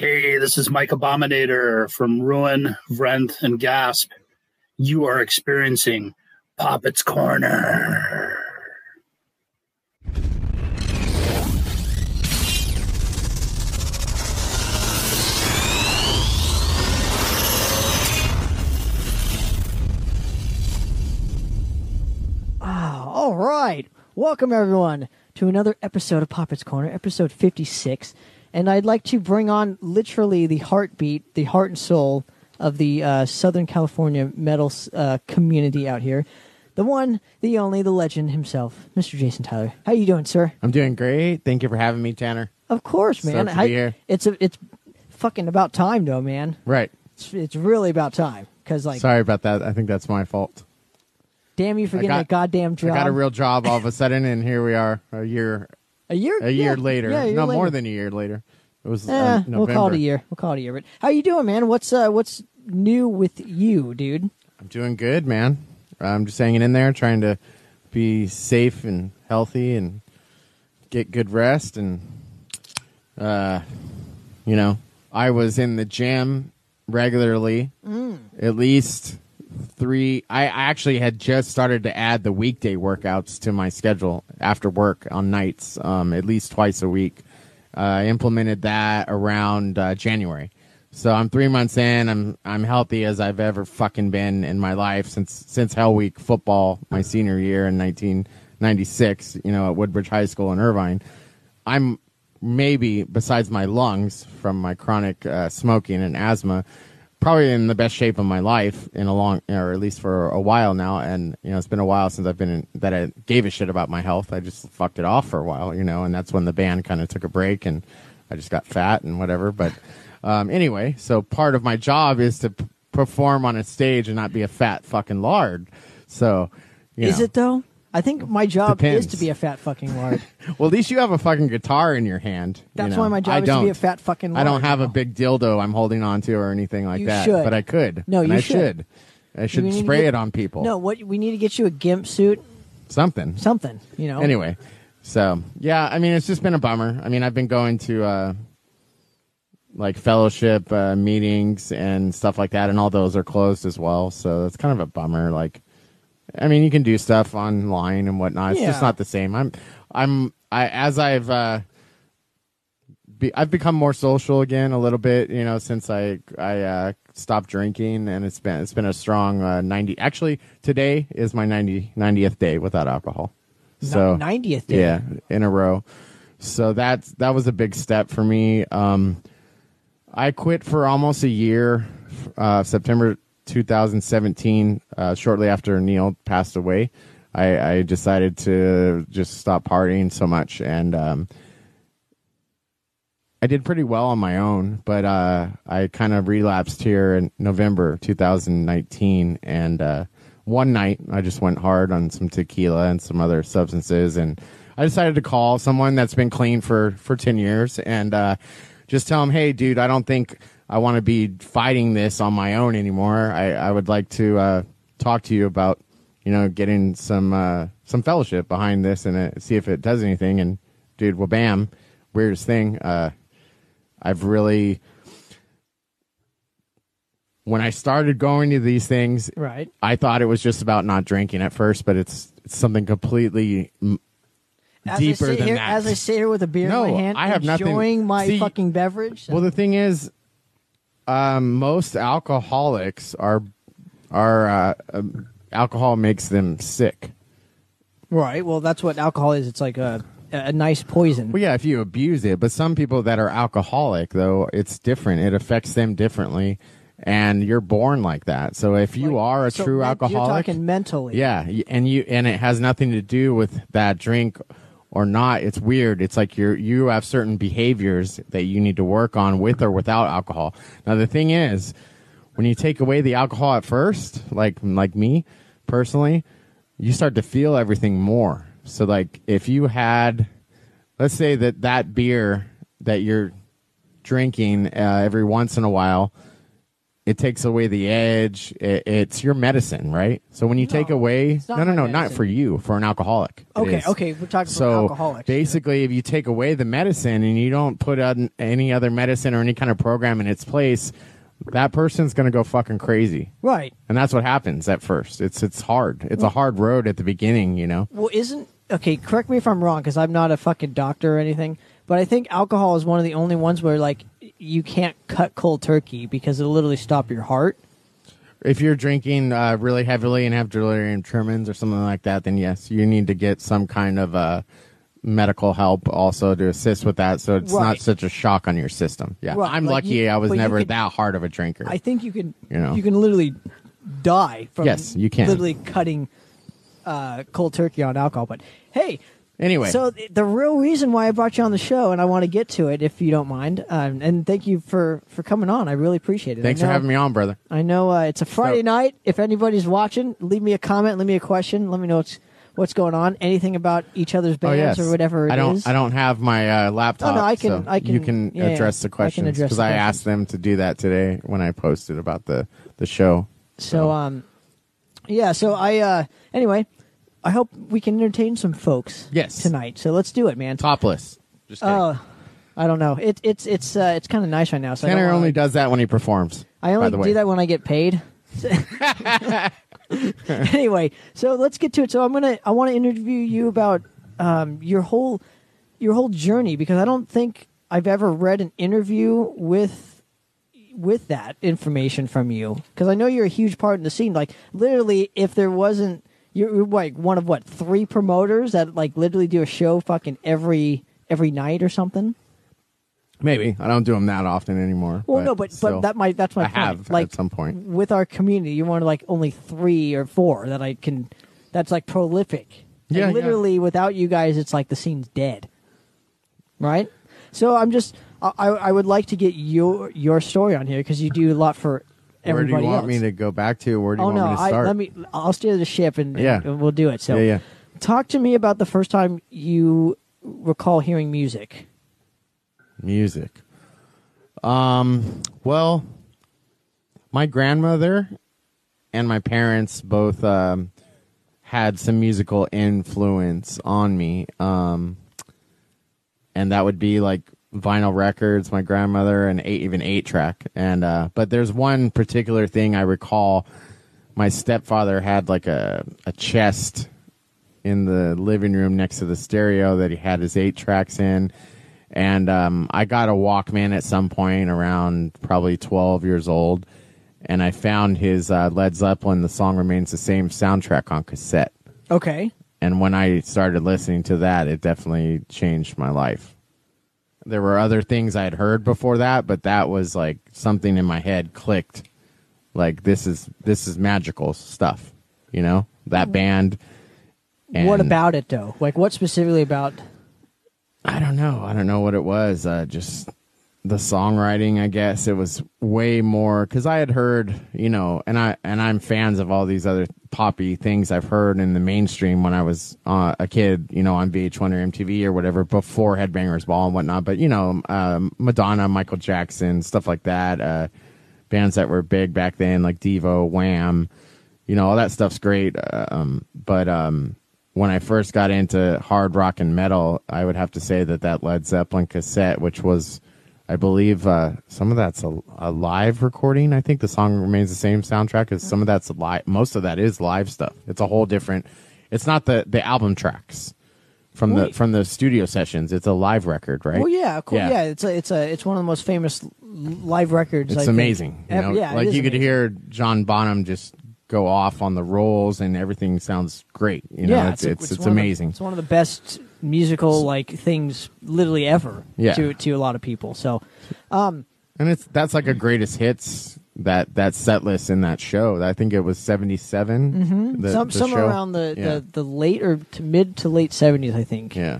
Hey, this is Mike Abominator from Ruin, Vrenth, and Gasp. You are experiencing Poppitt's Corner. Ah, all right. Welcome everyone to another episode of Poppitt's Corner, episode 56. And I'd like to bring on literally the heartbeat, the heart and soul of the uh, Southern California metal uh, community out here. The one, the only, the legend himself, Mr. Jason Tyler. How you doing, sir? I'm doing great. Thank you for having me, Tanner. Of course, man. Stoked to be I- here. It's a, it's fucking about time, though, man. Right. It's, it's really about time because, like, Sorry about that. I think that's my fault. damn you for I getting got- a goddamn job. I got a real job all of a sudden, and here we are, a year, a year, a year yeah, later. Yeah, a year no, later. more than a year later. It was Eh, uh, we'll call it a year. We'll call it a year. But how you doing, man? What's uh, what's new with you, dude? I'm doing good, man. I'm just hanging in there, trying to be safe and healthy, and get good rest. And uh, you know, I was in the gym regularly, Mm. at least three. I I actually had just started to add the weekday workouts to my schedule after work on nights, um, at least twice a week. Uh, I implemented that around uh, January. So I'm three months in. I'm I'm healthy as I've ever fucking been in my life since since Hell Week football my senior year in 1996. You know at Woodbridge High School in Irvine. I'm maybe besides my lungs from my chronic uh, smoking and asthma, probably in the best shape of my life in a long, or at least for a while now. And you know, it's been a while since I've been in, that I gave a shit about my health. I just fucked it off for a while, you know, and that's when the band kind of took a break and I just got fat and whatever. But um, anyway, so part of my job is to p- perform on a stage and not be a fat fucking lard. So. You Is know. it though? I think my job Depends. is to be a fat fucking lard. Well, at least you have a fucking guitar in your hand. you That's know. why my job I is to be a fat fucking lard. I don't have a now. big dildo I'm holding on to or anything like You that. should. But I could. No, and you I should. I should We need spray get- it on people. No, what we need to get you a gimp suit, Something. something. You know. Anyway, so yeah, I mean, it's just been a bummer. I mean, I've been going to uh, like fellowship uh, meetings and stuff like that, and all those are closed as well. So it's kind of a bummer. Like, I mean, you can do stuff online and whatnot. It's just not the same. I'm, I'm, I as I've. Uh, be, I've become more social again a little bit, you know, since I I uh, stopped drinking, and it's been it's been a strong uh, ninety. Actually, today is my 90, 90th day without alcohol. So ninetieth day. yeah, in a row. So that's that was a big step for me. Um, I quit for almost a year, uh, September 2017, uh, shortly after Neil passed away. I, I decided to just stop partying so much, and um, I did pretty well on my own. But uh, I kind of relapsed here in November 2019, and uh, one night I just went hard on some tequila and some other substances, and I decided to call someone that's been clean for for 10 years and uh, just tell him, hey, dude, I don't think I want to be fighting this on my own anymore. I, I would like to uh, talk to you about, you know, getting some uh, some fellowship behind this and uh, see if it does anything. And dude, well, bam, weirdest thing. Uh, I've really when I started going to these things, Right. I thought it was just about not drinking at first, but it's, it's something completely mm, As deeper than here, that. As I sit here with a beer No, in my hand, I have nothing- enjoying my See- fucking beverage. Well, the thing is, um, most alcoholics are are uh, um, alcohol makes them sick. right. Well, that's what alcohol is. It's like a a nice poison. Well, yeah, if you abuse it, but some people that are alcoholic, though, it's different. It affects them differently, and you're born like that. So if you Like, are a so true men- alcoholic, You're talking mentally. Yeah, y- and you and it has nothing to do with that drink or not. It's weird. It's like you're you have certain behaviors that you need to work on with or without alcohol. Now the thing is, when you take away the alcohol at first, like like me personally, you start to feel everything more. So like if you had let's say that that beer that you're drinking uh, every once in a while it takes away the edge. It, it's your medicine, right? So when you take away, no, no, no, not for you, for an alcoholic. Okay, okay, we're talking So about alcoholics. basically, if you take away the medicine and you don't put on any other medicine or any kind of program in its place, that person's going to go fucking crazy. right. And that's what happens at first. It's it's hard. It's a hard road at the beginning, you know. Well, isn't okay? Correct me if I'm wrong, because I'm not a fucking doctor or anything. But I think alcohol is one of the only ones where like you can't cut cold turkey because it'll literally stop your heart. If you're drinking uh, really heavily and have delirium tremens or something like that, then yes, you need to get some kind of uh, medical help also to assist with that, so it's not such a shock on your system. Yeah, Right, I'm like lucky you- I was never could- that hard of a drinker. I think you can You know. you can literally die from Yes, you can. literally cutting uh, cold turkey on alcohol. But hey, anyway, so th- the real reason why I brought you on the show, and I want to get to it if you don't mind, um, and thank you for for coming on. I really appreciate it. thanks know, for having me on, brother. I know uh, it's a Friday So- night. If anybody's watching, leave me a comment, leave me a question, let me know what's what's going on. Anything about each other's Oh bands yes, or whatever it I don't. is. I don't have my uh, laptop. Oh, no, I can- so I can- You can yeah, yeah. address the questions because the I asked them to do that today when I posted about the the show. So um, yeah. So I uh, anyway, I hope we can entertain some folks. Yes. Tonight. So let's do it, man. Topless. Just kidding. Oh, I don't know. It, it's it's uh, it's kind of nice right now. So I, don't Tanner wanna- only does that when he performs. I only by the way. do that when I get paid. anyway, so let's get to it. So I'm gonna I want to interview you about um, your whole your whole journey because I don't think I've ever read an interview with with that information from you because I know you're a huge part in the scene. Like literally, if there wasn't you're, like one of what three promoters that like literally do a show fucking every every night or something. Maybe I don't do them that often anymore. Well, no, but still, but that might that's my I point. have like at some point. with our community, you're one of like only three or four that I can. That's like prolific. And Yeah, yeah. literally, without you guys, it's like the scene's dead. Right. So I'm just. I I I would like to get your your story on here because you do a lot for Where do everybody you want else. me to go back to? Where do you oh want no! me to I start? let me. I'll steer the ship and, and- Yeah. and we'll do it. So yeah, yeah. talk to me about the first time you recall hearing music. Music. Um. Well, my grandmother and my parents both um, had some musical influence on me. Um, and that would be like vinyl records. My grandmother and eight, even eight track. And uh, but there's one particular thing I recall. My stepfather had like a a chest in the living room next to the stereo that he had his eight tracks in. And um, I got a Walkman at some point around probably 12 years old. And I found his uh, Led Zeppelin, The Song Remains the Same soundtrack on cassette. Okay. And when I started listening to that, it definitely changed my life. There were other things I had heard before that, but that was like something in my head clicked. Like this is this is magical stuff, you know? That band. what about it though? Like what specifically about? I don't know. I don't know what it was. Uh, just the songwriting, I guess it was way more because I had heard, you know, and I and I'm fans of all these other poppy things I've heard in the mainstream when I was uh, a kid, you know, on VH1 or MTV or whatever before Headbangers Ball and whatnot. But you know, um, Madonna, Michael Jackson, stuff like that. Uh, bands that were big back then, like Devo, Wham, you know, all that stuff's great. Um, but um, when I first got into hard rock and metal, I would have to say that that Led Zeppelin cassette, which was, I believe, uh, some of that's a, a live recording. I think the song remains the same soundtrack as some of that's live. Most of that is live stuff. It's a whole different. It's not the the album tracks from the from the studio sessions. It's a live record, right? Well, yeah, cool. Yeah. Yeah. it's a, it's a, it's one of the most famous live records. I It's think. amazing. You know? yeah, like you could amazing. hear John Bonham just go off on the rolls, and everything sounds great. You know, yeah, it's it's, it's, of the- amazing. it's one of the best musical like things, literally ever. Yeah. To to a lot of people. So, um, and it's that's like a greatest hits that that set list in that show. I think it was seventy some somewhere around the, Yeah. the the late or to mid to late seventies, I think. yeah.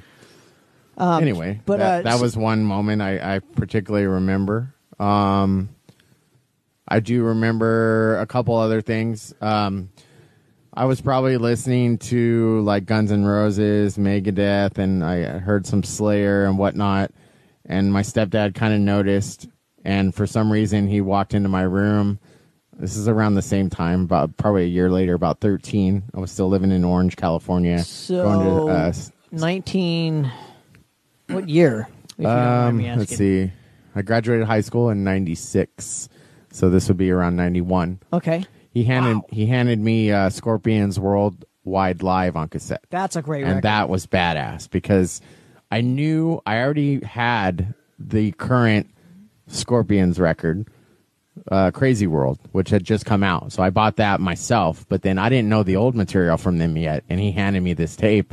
Um, anyway, but that, uh, that was one moment I, I particularly remember. Um, I do remember a couple other things. Um, I was probably listening to like Guns N' Roses, Megadeth, and I heard some Slayer and whatnot. And my stepdad kind of noticed, and for some reason he walked into my room This is around the same time, about probably a year later, about 13. I was still living in Orange, California. So, going to, uh, 19. What year? If you don't mind um, let's see. I graduated high school in 96. So this would be around 91. Okay. He handed Wow. he handed me uh, Scorpions Worldwide Live on cassette. That's a great record. and record. that was badass because I knew I already had the current Scorpions record, uh, Crazy World, which had just come out. So I bought that myself, but then I didn't know the old material from them yet. And he handed me this tape,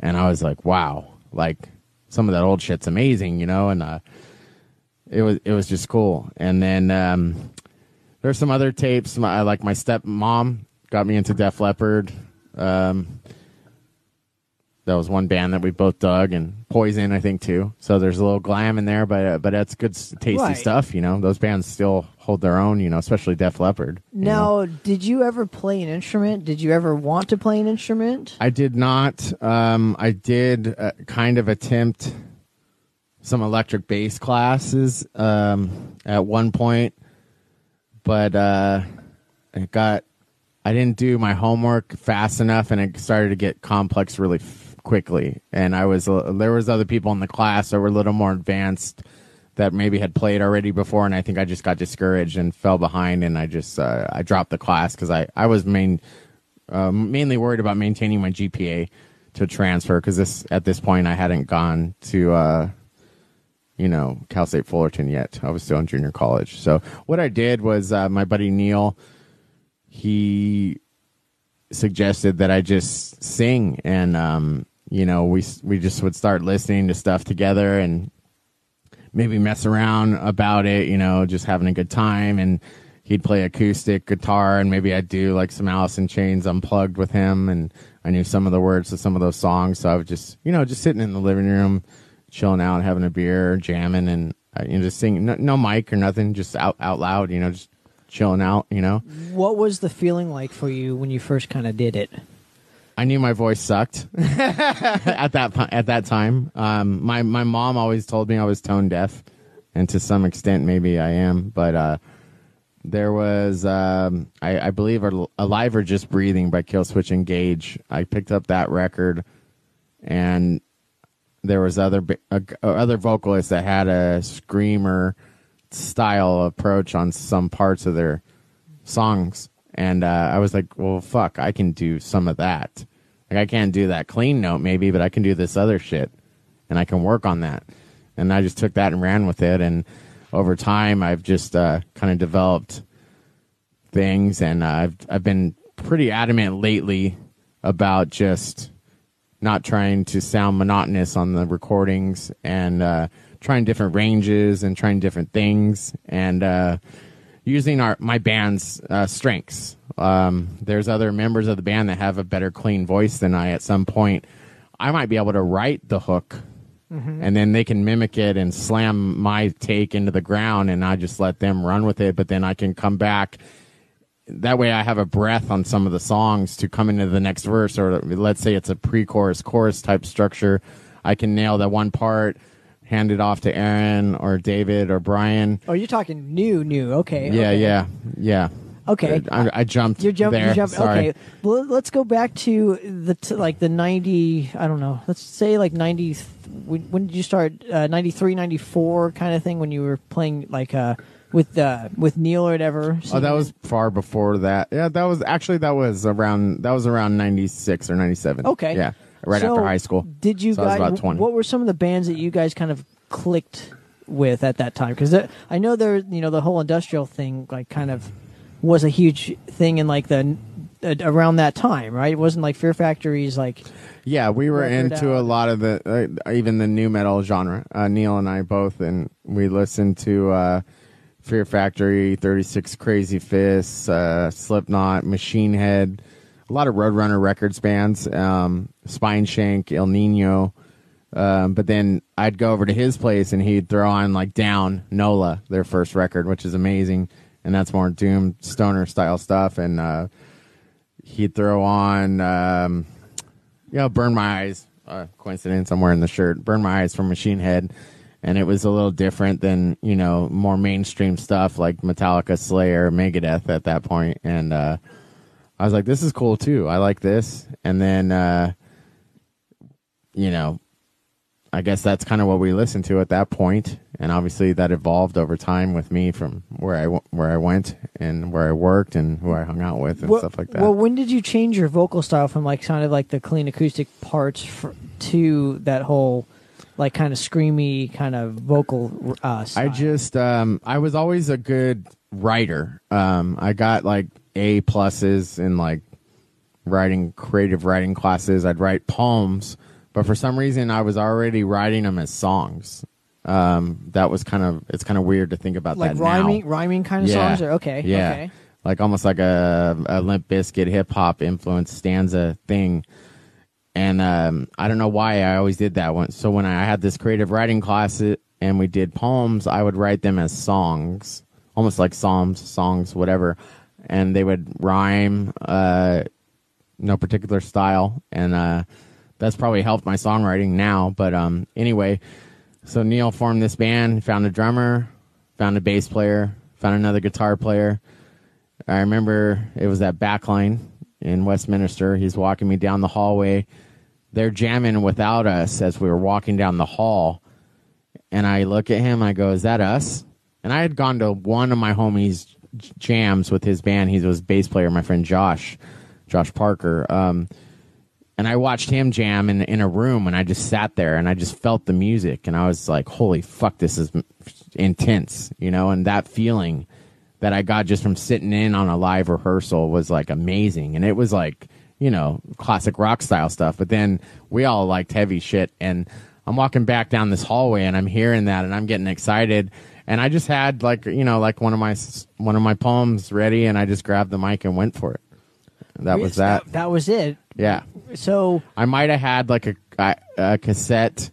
and I was like, wow, like some of that old shit's amazing, you know? And uh, it was it was just cool. And then um, there's some other tapes. My, like my stepmom got me into Def Leppard. Um, that was one band that we both dug, and Poison, I think too. So there's a little glam in there, but uh, but that's good, tasty Right. stuff. You know, those bands still hold their own. You know, especially Def Leppard. you know. Now, did you ever play an instrument? Did you ever want to play an instrument? I did not. Um, I did uh, kind of attempt some electric bass classes um, at one point, but uh, it got. I didn't do my homework fast enough, and it started to get complex really f- quickly. And I was uh, there was other people in the class that were a little more advanced that maybe had played already before, and I think I just got discouraged and fell behind, and I just uh, I dropped the class because I I was main uh, mainly worried about maintaining my GPA to transfer because this at this point I hadn't gone to uh, you know Cal State Fullerton yet. I was still in junior college. So what I did was uh, my buddy Neil he suggested that I just sing and um, you know we we just would start listening to stuff together and maybe mess around about it, you know, just having a good time. And he'd play acoustic guitar, and maybe I'd do like some Alice in Chains unplugged with him. And I knew some of the words to some of those songs, so I was just, you know, just sitting in the living room, chilling out, having a beer, jamming, and uh, you know, just singing. No, no mic or nothing, just out out loud, you know, just chilling out, you know. What was the feeling like for you when you first kind of did it? I knew my voice sucked at that at that time. Um, my my mom always told me I was tone deaf, and to some extent maybe I am. But uh, there was um, I, I believe Al- "Alive or Just Breathing" by Killswitch Engage. I picked up that record, and there was other uh, other vocalists that had a screamer style approach on some parts of their songs. And uh, i was like well fuck i can do some of that. Like i can't do that clean note maybe but i can do this other shit and i can work on that. And i just took that and ran with it. And over time i've just uh, kind of developed things. And uh, I've, I've been pretty adamant lately about just not trying to sound monotonous on the recordings and uh, trying different ranges and trying different things and uh, using our my band's uh, strengths. Um, there's other members of the band that have a better clean voice than I. At some point, I might be able to write the hook, and then they can mimic it and slam my take into the ground, and I just let them run with it. But then I can come back that way I have a breath on some of the songs to come into the next verse, or let's say it's a pre-chorus, chorus type structure. I can nail that one part, hand it off to Aaron or David or Brian. Oh, you're talking new, new. Okay. Yeah, okay. yeah, yeah. Okay. I, I jumped. You're jumping. there. You're jumping. Sorry. Okay. Well, let's go back to the t- like the ninety. I don't know. Let's say like ninety. th- When, when did you start? Uh, 93, 94 kind of thing. When you were playing like uh with uh with Neil or whatever. Oh, that was far before that. Yeah, that was actually that was around that was around ninety six or ninety seven. Okay. Yeah, right So, after high school. Did you So I was guys? about 20. What were some of the bands that you guys kind of clicked with at that time? Because I know there, you know, the whole industrial thing, like, kind of was a huge thing in like the uh, around that time, right? It wasn't like Fear Factory's like. Yeah, we were into out. a lot of the uh, even the new metal genre. Uh, Neil and I both, and we listened to uh, Fear Factory, Thirty Six Crazyfists, uh, Slipknot, Machine Head, a lot of Roadrunner Records bands, um, Spine Shank, Ill Niño. Um, but then I'd go over to his place and he'd throw on like Down Nola, their first record, which is amazing, and that's more doom stoner style stuff. And uh, he'd throw on. Um, know, burn my eyes. Uh, coincidence. I'm wearing the shirt. Burn my eyes from Machine Head, and it was a little different than you know more mainstream stuff like Metallica, Slayer, Megadeth at that point. and uh, I was like, this is cool too. I like this, and then uh, you know, I guess that's kind of what we listened to at that point. and obviously that evolved over time with me from where I w- where I went and where I worked and who I hung out with and Well- stuff like that. Well, when did you change your vocal style from like kind of like the clean acoustic parts fr- to that whole like kind of screamy kind of vocal uh? I just um I was always a good writer. Um I got like A pluses in like writing creative writing classes. I'd write poems, but for some reason I was already writing them as songs. Um that was kind of it's kind of weird to think about like that rhyming, now. rhyming kind of Yeah. songs. Or okay, Yeah. okay. Like almost like a, a Limp Bizkit hip hop influence stanza thing. And um, I don't know why I always did that one. So when I had this creative writing class uh, and we did poems, I would write them as songs, almost like psalms, songs, whatever. And they would rhyme, uh, no particular style. And uh, that's probably helped my songwriting now. But um, anyway, so Neil formed this band, found a drummer, found a bass player, found another guitar player. I remember it was that backline in Westminster. He's walking me down the hallway. They're jamming without us as we were walking down the hall. And I look at him, I go, Is that us? And I had gone to one of my homies' jams with his band. He was bass player, my friend Josh, Josh Parker. Um, and I watched him jam in in a room, and I just sat there and I just felt the music, and I was like, "Holy fuck, this is intense," you know. And that feeling that I got just from sitting in on a live rehearsal was like amazing, and it was like you know classic rock style stuff. But then we all liked heavy shit, and I'm walking back down this hallway, and I'm hearing that, and I'm getting excited. And I just had like you know like one of my one of my poems ready, and I just grabbed the mic and went for it. That was that. That, was it. Yeah. So I might have had like a, a, a cassette.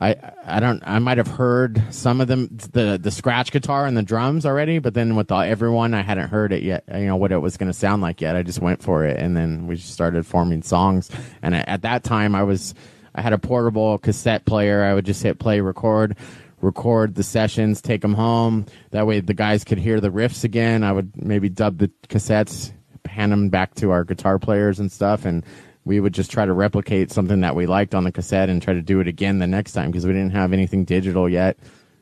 I I don't I might have heard some of them the the scratch guitar and the drums already, but then with the, everyone I hadn't heard it yet. You know what it was going to sound like yet. I just went for it, and then we just started forming songs. And at at that time, I was I had a portable cassette player. I would just hit play, record, record the sessions, take them home. That way, the guys could hear the riffs again. I would maybe dub the cassettes, hand them back to our guitar players and stuff, and we would just try to replicate something that we liked on the cassette and try to do it again the next time because we didn't have anything digital yet.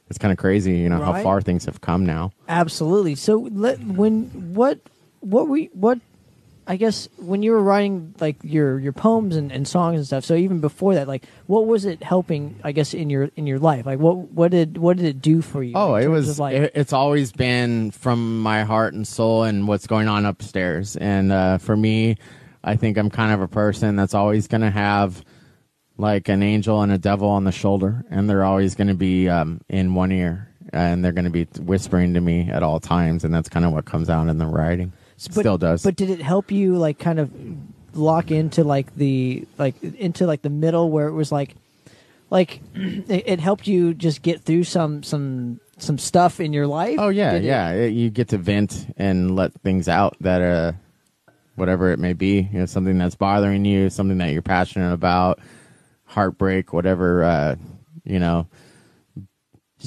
It's kind of crazy, you know, how far things have come now. Absolutely. So let when what what we what I guess when you were writing like your your poems and, and songs and stuff. So even before that, like what was it helping? I guess in your in your life, like what what did what did it do for you? Oh, it was. like it- it's always been from my heart and soul and what's going on upstairs. And uh, for me, I think I'm kind of a person that's always going to have like an angel and a devil on the shoulder, and they're always going to be um, in one ear, and they're going to be whispering to me at all times. And that's kind of what comes out in the writing. but- Still does. But did it help you like kind of lock into like the like into like the middle where it was like like it, it helped you just get through some some some stuff in your life? Oh yeah, Did yeah. It- you get to vent and let things out that uh, whatever it may be, you know, something that's bothering you, something that you're passionate about, heartbreak, whatever, uh, you know,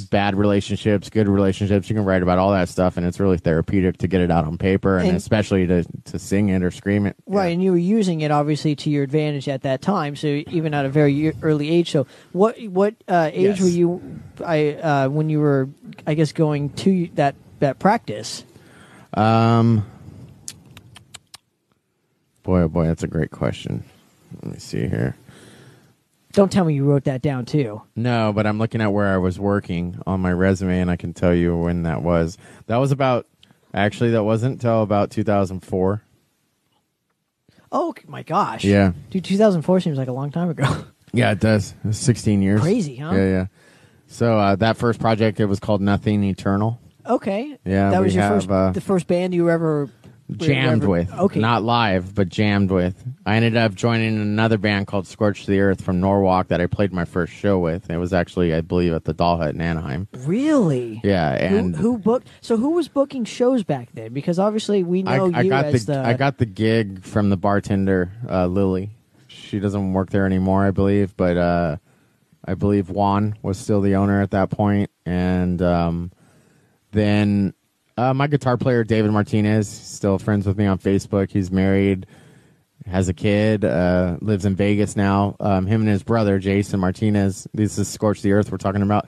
bad relationships, good relationships. You can write about all that stuff, and it's really therapeutic to get it out on paper, and, And- especially to to sing it or scream it. Right, Yeah. and you were using it obviously to your advantage at that time. So even at a very early age. So what what uh, age Yes. were you? I uh, when you were, I guess, going to that that practice. Um, boy, oh boy, that's a great question. Let me see here. Don't tell me you wrote that down too. No, but I'm looking at where I was working on my resume, and I can tell you when that was. That was about. Actually, that wasn't until about 2004. Oh my gosh! Yeah. dude, 2004 seems like a long time ago. Yeah, it does. It was 16 years. Crazy, huh? Yeah, yeah. So uh, that first project, it was called Nothing Eternal. okay, Yeah, that was your have, first uh, the first band you ever Jammed with. Okay, Not live, but jammed with. I ended up joining another band called Scorch the Earth from Norwalk that I played my first show with. It was actually, I believe, at the Doll Hut in Anaheim. really. Yeah, and who, who booked? So who was booking shows back then? Because obviously we I, know I you got as the, the. I got the gig from the bartender uh, Lily. She doesn't work there anymore, I believe, but uh, I believe Juan was still the owner at that point, and um, then uh, my guitar player David Martinez, still friends with me on Facebook. He's married, has a kid, uh, lives in Vegas now. Um, him and his brother Jason Martinez. This is Scorch the Earth we're talking about.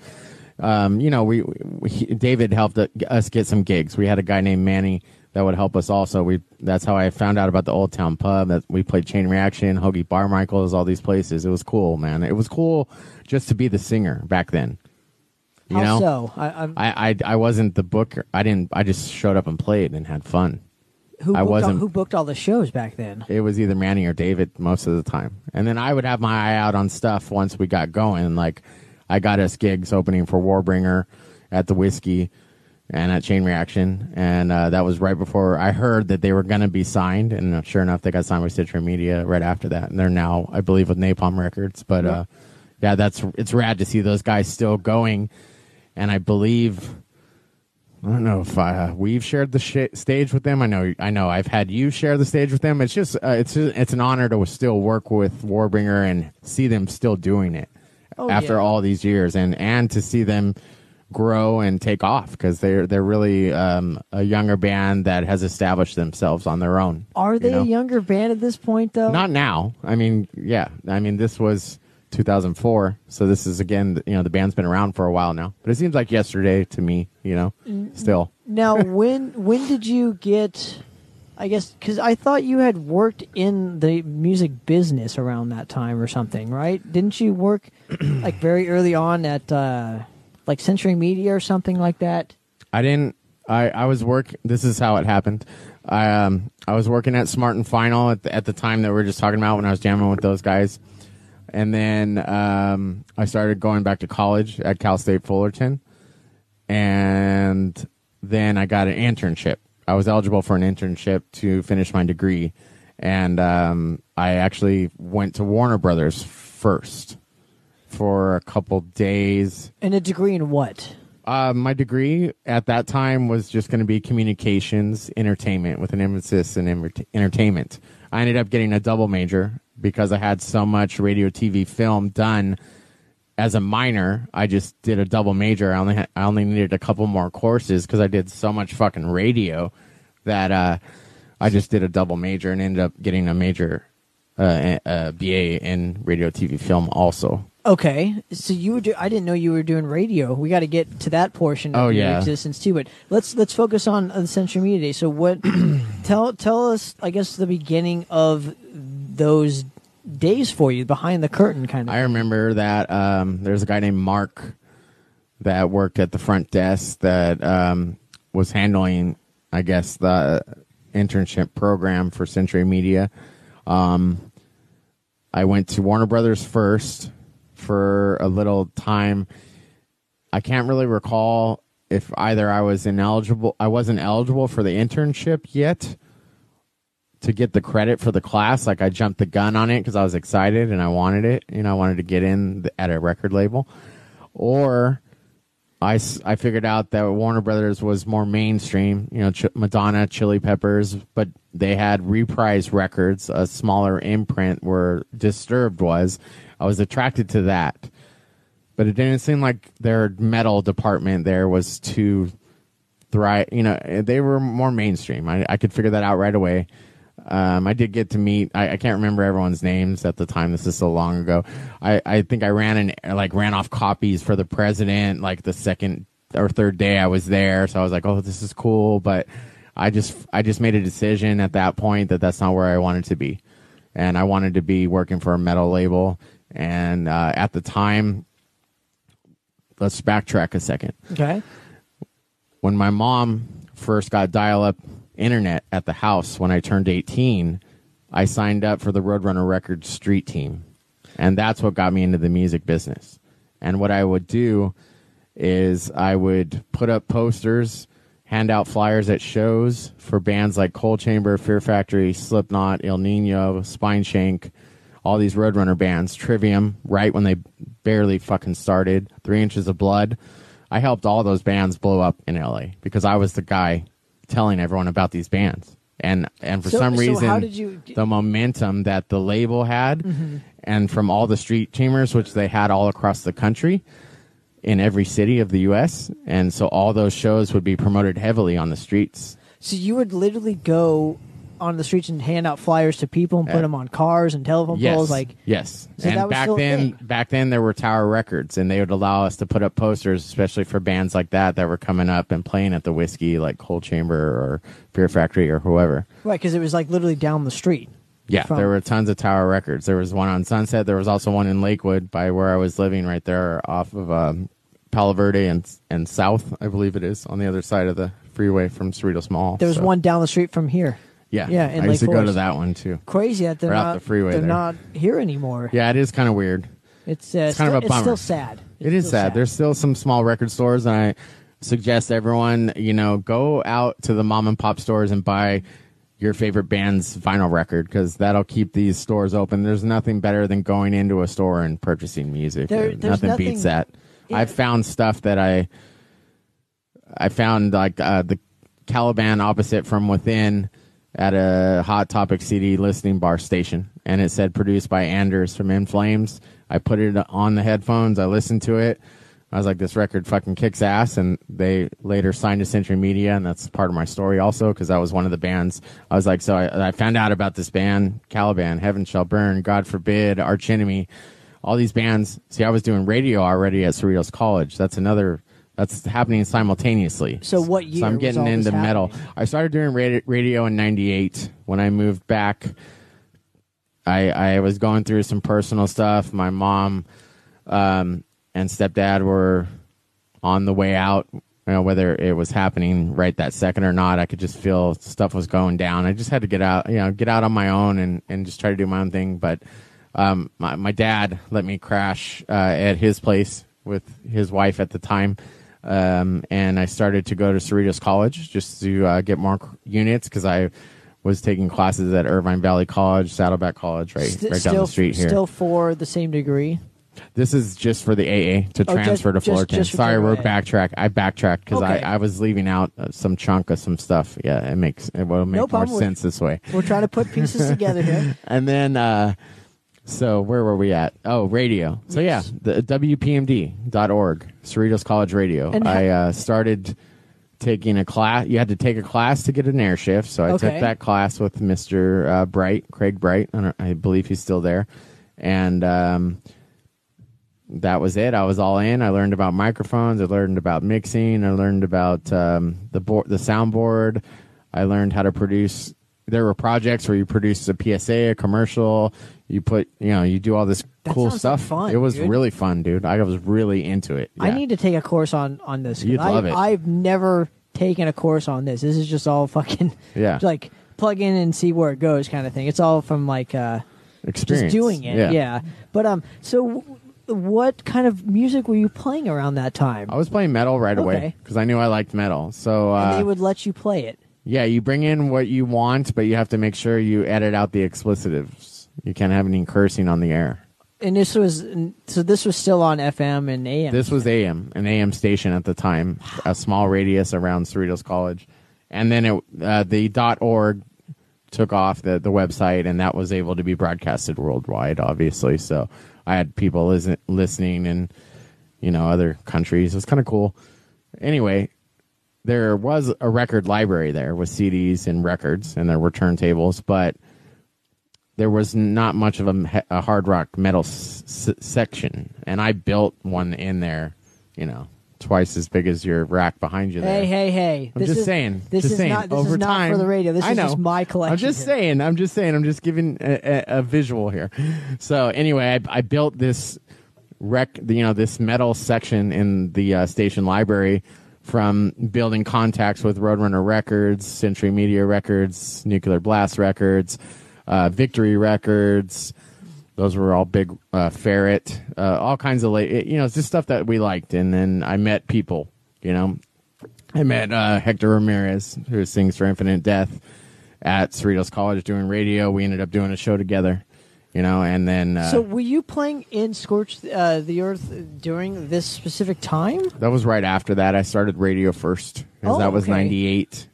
Um, you know, we, we he, David helped us get some gigs. We had a guy named Manny that would help us also. We that's how I found out about the Old Town Pub. That we played Chain Reaction, Hogue Barmichaels, all these places. It was cool, man. It was cool just to be the singer back then. You How know, so? I, I, I I wasn't the booker. I didn't. I just showed up and played and had fun. who I booked all, wasn't- who booked all the shows back then? It was either Manny or David most of the time, and then I would have my eye out on stuff once we got going. Like I got us gigs opening for Warbringer at the Whisky and at Chain Reaction, and uh, that was right before I heard that they were going to be signed. And uh, sure enough, they got signed with Century Media right after that, and they're now, I believe, with Napalm Records. But uh, yeah, that's it's rad to see those guys still going, and I believe. I don't know if uh, we've shared the sh- stage with them. I know, I know, I've had you share the stage with them. It's just, uh, it's, it's an honor to still work with Warbringer and see them still doing it Oh, after yeah. all these years, and and to see them grow and take off because they're they're really um, a younger band that has established themselves on their own. Are you they know? a younger band at this point, though? Not now. I mean, yeah. I mean, this was 2004, so this is again, you know, the band's been around for a while now. But it seems like yesterday to me, you know, still. Now, when when did you get? I guess because I thought you had worked in the music business around that time or something, right? Didn't you work like very early on at uh, like Century Media or something like that? I didn't. I I was work. This is how it happened. I um I was working at Smart and Final at the, at the time that we were just talking about when I was jamming with those guys, and then um I started going back to college at Cal State Fullerton, and then I got an internship. I was eligible for an internship to finish my degree, and um, I actually went to Warner Brothers first for a couple days. And a degree in what? Uh, my degree at that time was just going to be communications, entertainment, with an emphasis in enter- entertainment. I ended up getting a double major because I had so much radio, TV, film done as a minor. I just did a double major. I only I only needed a couple more courses because I did so much fucking radio that uh, I just did a double major and ended up getting a major uh, a BA in radio, TV, film also. Okay, so you were do- I didn't know you were doing radio. We got to get to that portion of Oh, your yeah. existence too. But let's let's focus on uh, the Century Media Day. So what? tell tell us, I guess, the beginning of those days for you, behind the curtain, kind of. I remember that um, there's a guy named Mark that worked at the front desk that um, was handling, I guess, the internship program for Century Media. Um, I went to Warner Brothers first for a little time. I can't really recall if either I was ineligible, I wasn't eligible for the internship yet to get the credit for the class. Like I jumped the gun on it because I was excited and I wanted it. You know, I wanted to get in at a record label, or I, I figured out that Warner Brothers was more mainstream. You know, Ch- Madonna, Chili Peppers, but they had Reprise Records, a smaller imprint where Disturbed was. I was attracted to that, but it didn't seem like their metal department there was too thrive. You know, they were more mainstream. I, I could figure that out right away. Um, I did get to meet. I, I can't remember everyone's names at the time. This is so long ago. I, I think I ran and like ran off copies for the president like the second or third day I was there. So I was like, oh, this is cool. But I just I just made a decision at that point that that's not where I wanted to be, and I wanted to be working for a metal label. And uh, at the time, let's backtrack a second okay. when my mom first got dial up internet at the house when I turned 18, I signed up for the Roadrunner Records street team. And that's what got me into the music business. And what I would do is I would put up posters, hand out flyers at shows for bands like Coal Chamber, Fear Factory, Slipknot, Ill Niño, Spine Shank, all these Roadrunner bands, Trivium, right when they barely fucking started, Three Inches of Blood. I helped all those bands blow up in LA because I was the guy telling everyone about these bands. And and for So- some so reason you- the momentum that the label had mm-hmm. and from all the street chambers, which they had all across the country in every city of the U.S. And so all those shows would be promoted heavily on the streets. So you would literally go on the streets and hand out flyers to people and put them on cars and telephone Yes, poles. Like, yes. So and back then, back then there were Tower Records, and they would allow us to put up posters, especially for bands like that that were coming up and playing at the whiskey, like Coal Chamber or Fear Factory or whoever. right? Because it was like literally down the street. Yeah, from- there were tons of Tower Records. There was one on Sunset. There was also one in Lakewood, by where I was living, right there off of um, Palo Verde and and South, I believe it is, on the other side of the freeway from Cerritos Mall. There was So, one down the street from here. Yeah, yeah, in I used Lake to go to that one too. Crazy that they're Right off not the freeway They're there. not here anymore. Yeah, it is kind of weird. It's uh, It's kind of still, a It's bummer. still sad. It It's is still sad. There's still some small record stores, and I suggest everyone, you know, go out to the mom and pop stores and buy your favorite band's vinyl record because that'll keep these stores open. There's nothing better than going into a store and purchasing music. There- there's nothing, beats that. I've found stuff that I I found like uh, the Caliban opposite from within at a Hot Topic CD listening bar station, and it said produced by Anders from In Flames. I put it on the headphones. I listened to it. I was like, this record fucking kicks ass. And they later signed to Century Media, and that's part of my story also because that was one of the bands. I was like, so I, I found out about this band, Caliban, Heaven Shall Burn, God Forbid, Arch Enemy, all these bands. See, I was doing radio already at Cerritos College. That's another. That's happening simultaneously. So what year So I'm getting into metal. I started doing radio, radio in '98 when I moved back. I I was going through some personal stuff. My mom um, and stepdad were on the way out. You know, whether it was happening right that second or not, I could just feel stuff was going down. I just had to get out, you know, get out on my own and, and just try to do my own thing. But um, my, my dad let me crash uh, at his place with his wife at the time. Um, and I started to go to Cerritos College just to uh, get more units because I was taking classes at Irvine Valley College, Saddleback College, right, St- right still, down the street here. Still for the same degree. This is just for the AA to Oh, just- transfer to just- Fullerton. just for Sorry, we're backtrack. I backtracked because Okay. I, I was leaving out uh, some chunk of some stuff. Yeah, it makes it will make more problem. sense this way. We're trying to put pieces together here. And then, uh, so where were we at? Oh, radio. So yeah, the WPMD.org, Cerritos College Radio. And I uh, started taking a class. You had to take a class to get an air shift. So I Okay. took that class with Mr. Uh, Bright, Craig Bright. I, I believe he's still there. And, um, that was it. I was all in. I learned about microphones. I learned about mixing. I learned about um, the board, the soundboard. I learned how to produce. There were projects where you produce a PSA, a commercial. You put, you know, you do all this That cool sounds like stuff. fun, it was dude. really fun, dude. I was really into it. I Yeah. need to take a course on on this. 'cause You'd I, love it. I've never taken a course on this. This is just all fucking Yeah. like plug in and see where it goes kind of thing. It's all from like uh experience. just doing it. Yeah. But um so w- what kind of music were you playing around that time? I was playing metal right away Okay. because I knew I liked metal. So uh, and they would let you play it. Yeah, you bring in what you want, but you have to make sure you edit out the explicitives. You can't have any cursing on the air. And this was so this was still on FM and AM. This was AM, an AM station at the time, a small radius around Cerritos College, and then it uh, the .org took off the the website, and that was able to be broadcasted worldwide. Obviously, so I had people listen, listening in you know other countries. It was kind of cool. Anyway, there was a record library there with CDs and records, and there were turntables, but there was not much of a, a hard rock metal s- section, and I built one in there, you know, twice as big as your rack behind you. There. Hey, hey, hey! I'm this just is, saying. This just is saying. not. This Over is not time, for the radio. This I is know. just my collection. I'm just here. saying. I'm just saying. I'm just giving a, a, a visual here. So anyway, I, I built this rec, you know, this metal section in the uh, station library from building contacts with Roadrunner Records, Century Media Records, Nuclear Blast Records, uh, Victory Records. Those were all big uh, ferret, uh, all kinds of late, you know, it's just stuff that we liked. And then I met people, you know, I met uh, Hector Ramirez, who sings for Infinite Death at Cerritos College doing radio. We ended up doing a show together, you know, and then uh, So were you playing in Scorch uh, the Earth during this specific time? that was right after that. I started radio first because Oh, that was okay. '98.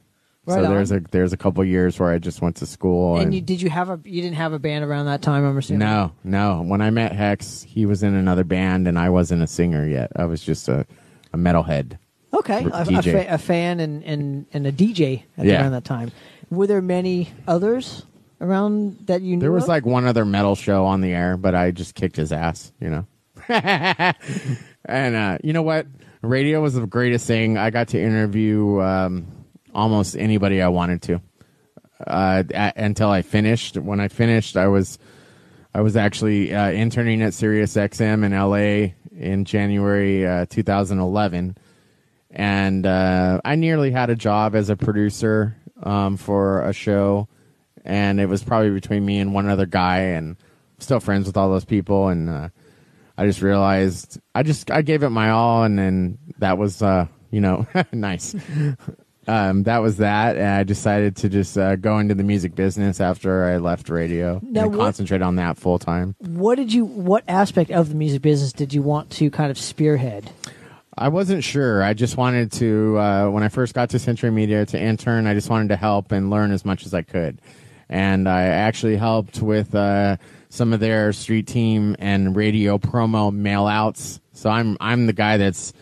So Right there's a there's a couple years where I just went to school And and, you did you have a you didn't have a band around that time? I'm assuming. no no when I met Hex he was in another band and I wasn't a singer yet I was just a a metalhead Okay, a, a, fa- a fan and, and, and a DJ at Yeah. around that time. Were there many others around that you knew? there was of? like one other metal show on the air but I just kicked his ass you know and uh, you know what radio was the greatest thing I got to interview um, almost anybody I wanted to. Uh, until I finished. When I finished I was I was actually uh, interning at Sirius XM in LA in January uh, 2011, and uh, I nearly had a job as a producer um, for a show, and it was probably between me and one other guy, and I'm still friends with all those people, and uh, I just realized I just I gave it my all, and then that was uh, you know nice. Um, that was that, and I decided to just uh, go into the music business after I left radio Now and what- concentrate on that full time. What did you? What aspect of the music business did you want to kind of spearhead? I wasn't sure. I just wanted to, uh, when I first got to Century Media to intern, I just wanted to help and learn as much as I could. And I actually helped with uh, some of their street team and radio promo mail outs. So I'm I'm the guy that's,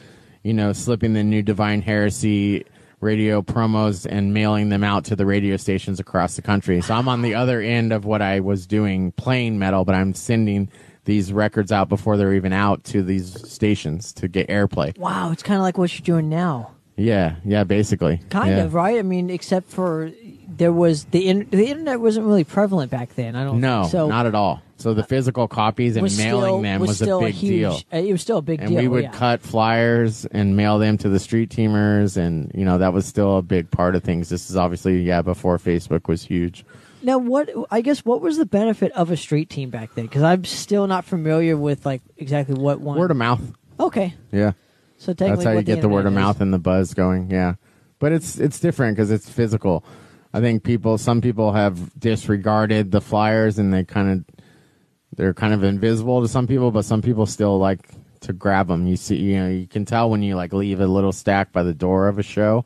you know, slipping the new Divine Heresy radio promos and mailing them out to the radio stations across the country. So I'm on the other end of what I was doing playing metal, but I'm sending these records out before they're even out to these stations to get airplay. Wow, it's kind of like what you're doing now. Yeah, yeah, basically. Kind Yeah. of, right? I mean, except for there was the in, the internet wasn't really prevalent back then. I don't. Know. No, so not at all. So the physical copies and mailing still, them was, was, a big huge. deal. uh, It was still a big And deal. we would yeah. cut flyers and mail them to the street teamers, and you know that was still a big part of things. This is obviously yeah before Facebook was huge. Now, what I guess what was the benefit of a street team back then? Because I'm still not familiar with like exactly what one. Word of mouth. okay, Yeah, so that's how you what get the word of internet is. mouth and the buzz going. Yeah, but it's it's different because it's physical. I think people, some people have disregarded the flyers and they kind of they're kind of invisible to some people, but some people still like to grab them. You see, you know, you can tell when you like leave a little stack by the door of a show,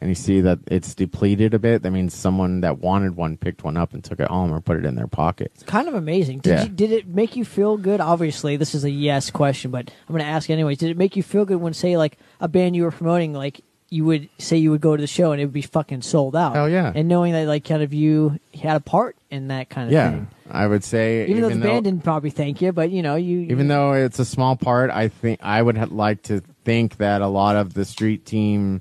and you see that it's depleted a bit. That means someone that wanted one picked one up and took it home or put it in their pocket. It's Kind of amazing. Did Yeah. you, did it make you feel good? Obviously, this is a yes question, but I'm going to ask anyways. Did it make you feel good when, say, like a band you were promoting, like you would say you would go to the show and it would be fucking sold out? Hell yeah. And knowing that, like, kind of you had a part in that kind of Yeah, thing. I would say Even, though the band didn't probably thank you, but you know, you even though it's a small part, I think I would ha- like to think that a lot of the street team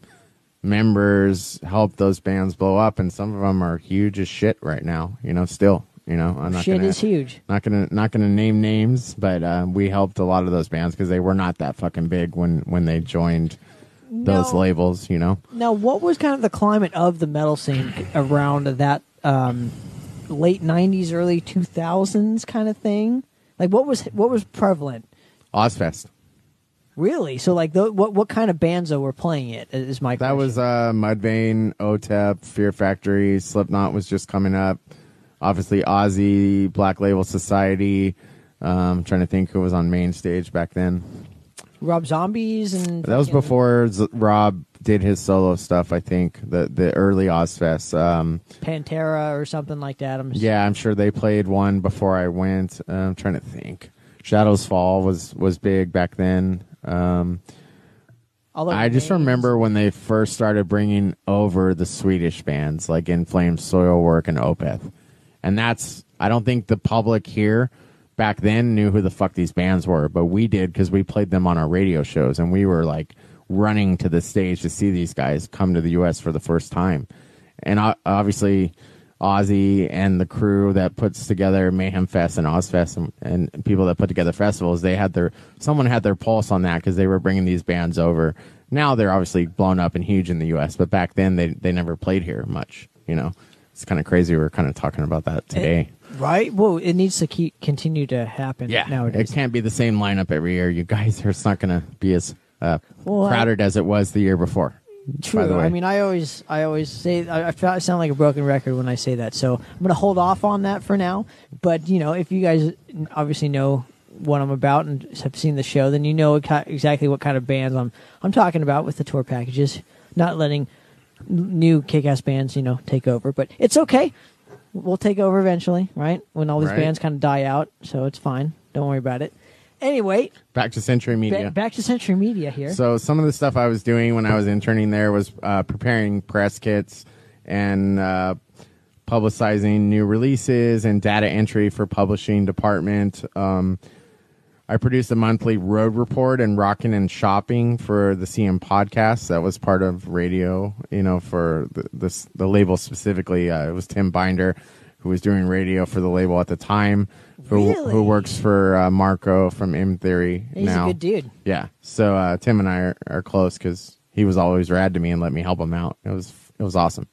members helped those bands blow up, and some of them are huge as shit right now. You know, still, you know, I'm not shit gonna, is huge. not gonna not gonna name names, but uh, we helped a lot of those bands because they were not that fucking big when when they joined those labels. You know, Now, what was kind of the climate of the metal scene around that um, late '90s, early 2000s kind of thing? Like, what was what was prevalent? Ozzfest. Really? So, like, the, what what kind of bands though were playing it? Is my That question. was uh, Mudvayne, OTEP, Fear Factory, Slipknot was just coming up. Obviously, Ozzy, Black Label Society. Um, trying to think who was on main stage back then. Rob Zombies and That was before Z- Rob did his solo stuff. I think the the early Ozzfest. Um, Pantera or something like that. I'm yeah, I'm sure they played one before I went. Uh, I'm trying to think. Shadows Fall was was big back then. Um, Although I just names- remember when they first started bringing over the Swedish bands like In Flames, Soilwork, and Opeth. And that's, I don't think the public here back then knew who the fuck these bands were, but we did because we played them on our radio shows and we were like running to the stage to see these guys come to the U.S. for the first time. And obviously, Ozzy and the crew that puts together Mayhem Fest and Ozzfest and, and people that put together festivals, they had their someone had their pulse on that because they were bringing these bands over. Now they're obviously blown up and huge in the U.S., but back then they they never played here much. You know, it's kind of crazy. We're kind of talking about that today. Right? Well, it needs to keep continue to happen. yeah, nowadays. it can't be the same lineup every year. You guys, it's not going to be as uh, Well, I- crowded as it was the year before. True. By the way, I mean, I always, I always say, I, I sound like a broken record when I say that. So I'm going to hold off on that for now. But you know, if you guys obviously know what I'm about and have seen the show, then you know exactly what kind of bands I'm, I'm talking about with the tour packages. Not letting new kick-ass bands, you know, take over. But it's okay. We'll take over eventually, right? When all these Right. bands kind of die out, so it's fine. Don't worry about it. Anyway, Back to Century ba- Media. back to Century Media here. So some of the stuff I was doing when I was interning there was uh, preparing press kits and uh, publicizing new releases and data entry for publishing department. Um, I produced a monthly road report and rocking and shopping for the CM podcast. That was part of radio, you know, for the the, the label specifically. Uh, it was Tim Binder who was doing radio for the label at the time. Who, Really? who works for uh, Marco from M Theory He's now? a good dude. Yeah. So uh, Tim and I are, are close because he was always rad to me and let me help him out. It was it was awesome.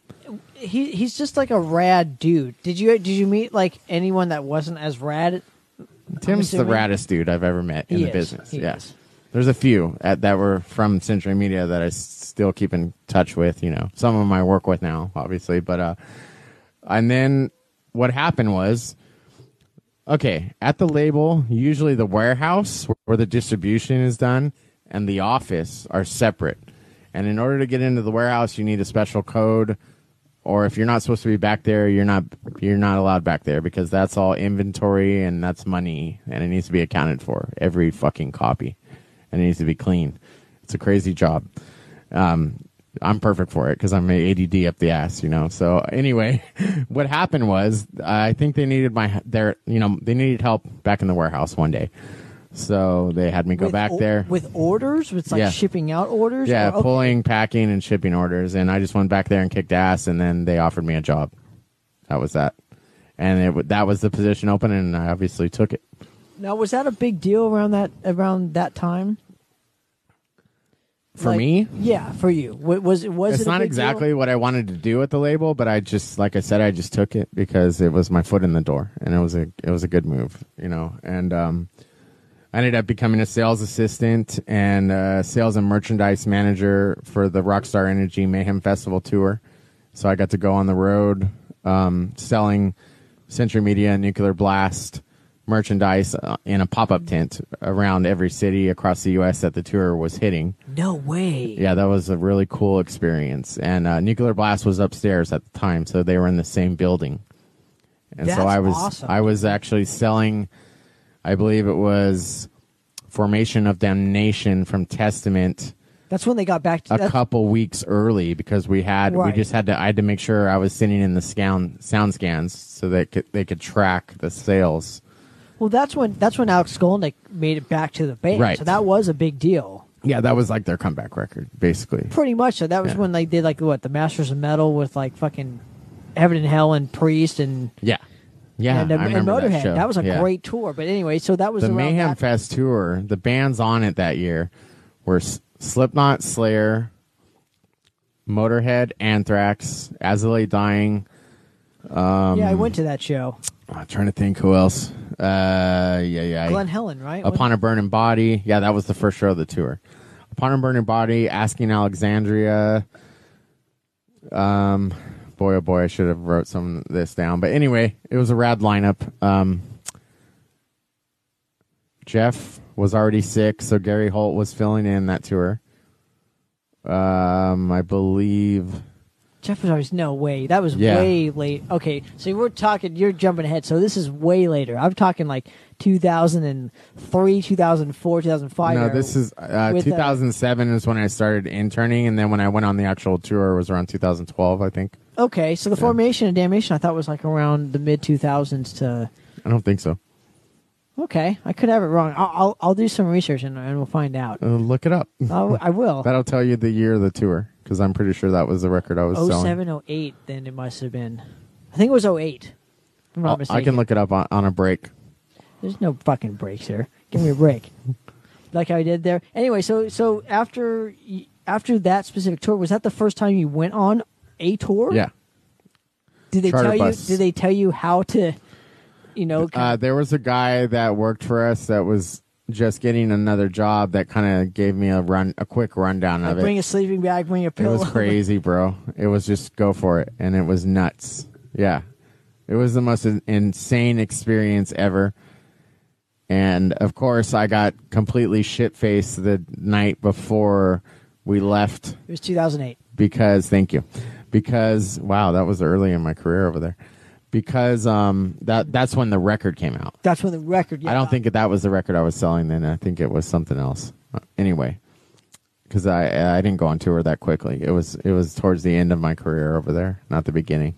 He he's just like a rad dude. Did you did you meet like anyone that wasn't as rad? Tim's the raddest dude I've ever met in He the is. business. He yeah. is. There's a few at, that were from Century Media that I s- still keep in touch with. You know, some of them I work with now, obviously. But uh, and then what happened was, okay, at the label, usually the warehouse where the distribution is done and the office are separate. And in order to get into the warehouse, you need a special code, or if you're not supposed to be back there, you're not you're not allowed back there because that's all inventory and that's money, and it needs to be accounted for every fucking copy, and it needs to be clean. It's a crazy job. Um, I'm perfect for it because I'm ADD up the ass, you know. So anyway, what happened was I think they needed my their you know they needed help back in the warehouse one day, so they had me go With back o- there with orders, with like Yeah. shipping out orders. yeah, Or- okay. pulling, packing, and shipping orders. And I just went back there and kicked ass, and then they offered me a job. That was that, and it that was the position open, and I obviously took it. Now, was that a big deal around that around that time? For Like- me, Yeah, for you. Was it was it's it not exactly deal? what I wanted to do at the label, but I just, like I said, I just took it because it was my foot in the door, and it was a it was a good move, you know. And um, I ended up becoming a sales assistant and uh, sales and merchandise manager for the Rockstar Energy Mayhem Festival tour. So I got to go on the road um, selling Century Media and Nuclear Blast merchandise uh, in a pop up tent around every city across the U.S. that the tour was hitting. No way. Yeah, that was a really cool experience. And uh, Nuclear Blast was upstairs at the time, so they were in the same building. And so I was awesome. I was actually selling I believe it was Formation of Damnation from Testament That's when they got back to a that. couple weeks early because we had Right. we just had to I had to make sure I was sitting in the sound sound scans so they could they could track the sales. Well, that's when that's when Alex Skolnick made it back to the band. Right. So that was a big deal. Yeah, that was like their comeback record, basically. Pretty much. So that was Yeah. when they did like what the Masters of Metal with like fucking Heaven and Hell and Priest and Yeah, yeah, and, uh, I and Motorhead. That, show. was a Yeah. great tour. But anyway, so that was the Mayhem that- Fest tour. The bands on it that year were S- Slipknot, Slayer, Motorhead, Anthrax, I Lay Dying. Um, yeah, I went to that show. I'm trying to think who else. Uh, yeah, yeah. I- Glen Helen, right? Upon a Burning Body. Yeah, that was the first show of the tour. Upon a Burning Body, Asking Alexandria. Um, boy, oh boy, I should have wrote some of this down. But anyway, it was a rad lineup. Um, Jeff was already sick, so Gary Holt was filling in that tour. Um, I believe. Jeff was always no way. That was Yeah. way late. Okay, so we're talking. You're jumping ahead. So this is way later. I'm talking like 2003, 2004, 2005. No, era. this is uh, with, uh, 2007 is when I started interning, and then when I went on the actual tour was around 2012, I think. Okay. So the formation of Damnation, I thought was like around the mid 2000s to. I don't think so. Okay, I could have it wrong. I'll I'll, I'll do some research and, and we'll find out. Uh, look it up. I'll, I will. That'll tell you the year of the tour because I'm pretty sure that was the record I was Oh selling. seven oh eight. Then it must have been. I think it was 08. If I'm not I'll- mistaken. Can look it up on, on a break. There's no fucking breaks here. Give me a break. like I did there. Anyway, so so after y- after that specific tour, was that the first time you went on a tour? Yeah. Did they Charter tell bus. you? Did they tell you how to? You know. Uh, there was a guy that worked for us that was just getting another job that kind of gave me a run, a quick rundown of bring it. a sleeping bag, bring a pillow, It pillow. was crazy, bro. It was just go for it, and it was nuts. Yeah, it was the most in- insane experience ever. And of course, I got completely shit faced the night before we left it was 2008. because thank you. Because wow, that was early in my career over there. Because um that that's when the record came out. That's when the record. I don't think that was the record I was selling then. I think it was something else. Uh, Anyway, because I I didn't go on tour that quickly. It was it was towards the end of my career over there, not the beginning.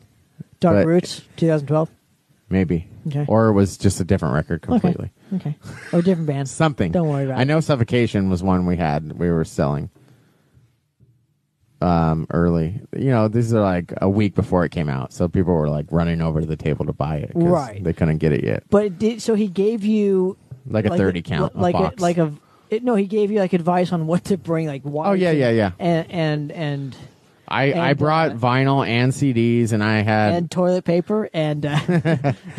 Dark but- Roots, 2012. Maybe. Okay. Or it was just a different record completely. Okay. okay. Or different bands. Something. Don't worry about I it. know Suffocation was one we had we were selling um early. You know, these are like a week before it came out. So people were like running over to the table to buy it 'cause Right. they couldn't get it yet. But it did so he gave you Like a 30 count, a like box. like a it, no, he gave you like advice on what to bring, like why. Oh, yeah, to- yeah, yeah. And and and I I brought uh, vinyl and CDs and I had and toilet paper and uh,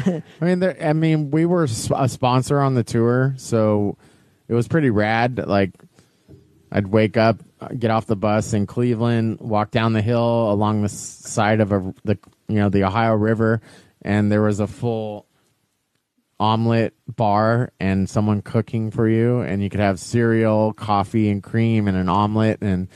I mean, there, I mean, we were a sponsor on the tour, so it was pretty rad. Like, I'd wake up, get off the bus in Cleveland, walk down the hill along the side of a the you know the Ohio River, and there was a full omelet bar and someone cooking for you, and you could have cereal, coffee, and cream, and an omelet, and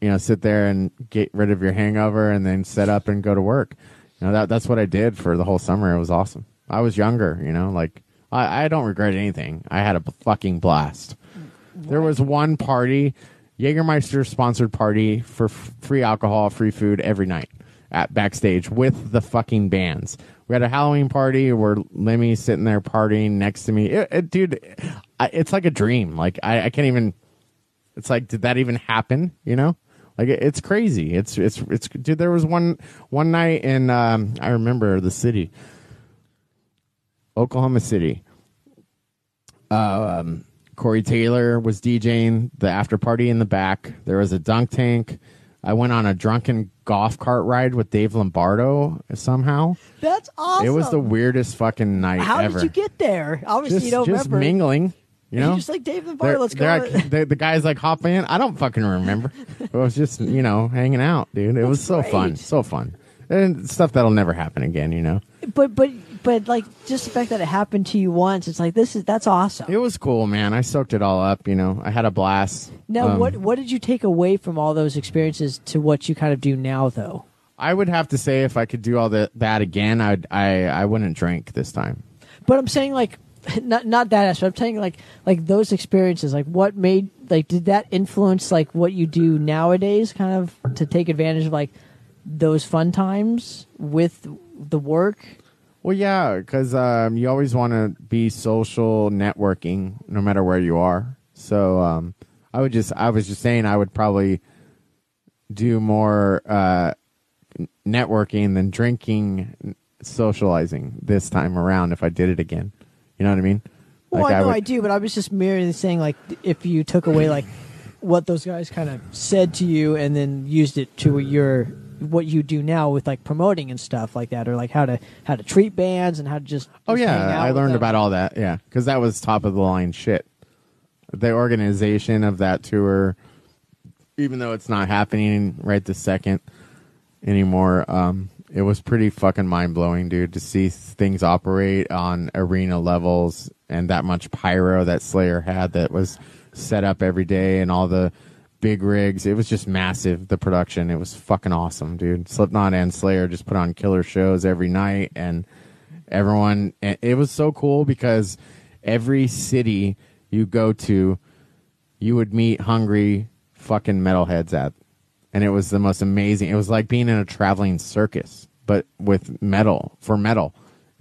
you know sit there and get rid of your hangover, and then set up and go to work. You know that that's what I did for the whole summer. It was awesome. I was younger, you know, like I, I don't regret anything. I had a fucking blast. There was one party, Jägermeister sponsored party for f- free alcohol, free food every night at backstage with the fucking bands. We had a Halloween party where Lemmy's sitting there partying next to me. It, it- dude, it's like a dream. Like I, I can't even. It's like, did that even happen? You know, like it, it's crazy. It's it's it's. Dude, there was one one night in um, I remember the city, Oklahoma City. Um, Corey Taylor was DJing the after party in the back. There was a dunk tank. I went on a drunken golf cart ride with Dave Lombardo somehow. that's awesome. It was the weirdest fucking night How ever. did you get there? Obviously, just, you don't just remember. mingling, you know? just like Dave and They're- Let's go. like- the, the guys like hop in. I don't fucking remember. it was just you know hanging out, dude. It was so fun, so fun, and stuff that'll never happen again. You know, but but but like just the fact that it happened to you once, it's like this is that's awesome. it was cool, man. I soaked it all up. You know, I had a blast. Now, Um, what what did you take away from all those experiences to what you kind of do now, though? I would have to say if I could do all that that again, I'd I I wouldn't drink this time. But I'm saying like not not that aspect. I'm saying like like those experiences. Like what made like did that influence like what you do nowadays? Kind of to take advantage of like those fun times with the work. Well, yeah, because um, you always want to be social networking, no matter where you are. So um, I would just, I was just saying, I would probably do more uh, networking than drinking, socializing this time around if I did it again. You know what I mean? Well, Like, I know would- I do, but I was just merely saying like if you took away like what those guys kind of said to you and then used it to your what you do now with like promoting and stuff like that, or like how to how to treat bands and how to just Oh just hang yeah, out I with learned them. about all that. Yeah, because that was top of the line shit. The organization of that tour, even though it's not happening right this second anymore, um, it was pretty fucking mind blowing, dude, to see things operate on arena levels and that much pyro that Slayer had that was set up every day and all the big rigs. It was just massive. The production, it was fucking awesome, dude. Slipknot and Slayer just put on killer shows every night and everyone and it was so cool because every city you go to you would meet hungry fucking metalheads at and it was the most amazing it was like being in a traveling circus but with metal for metal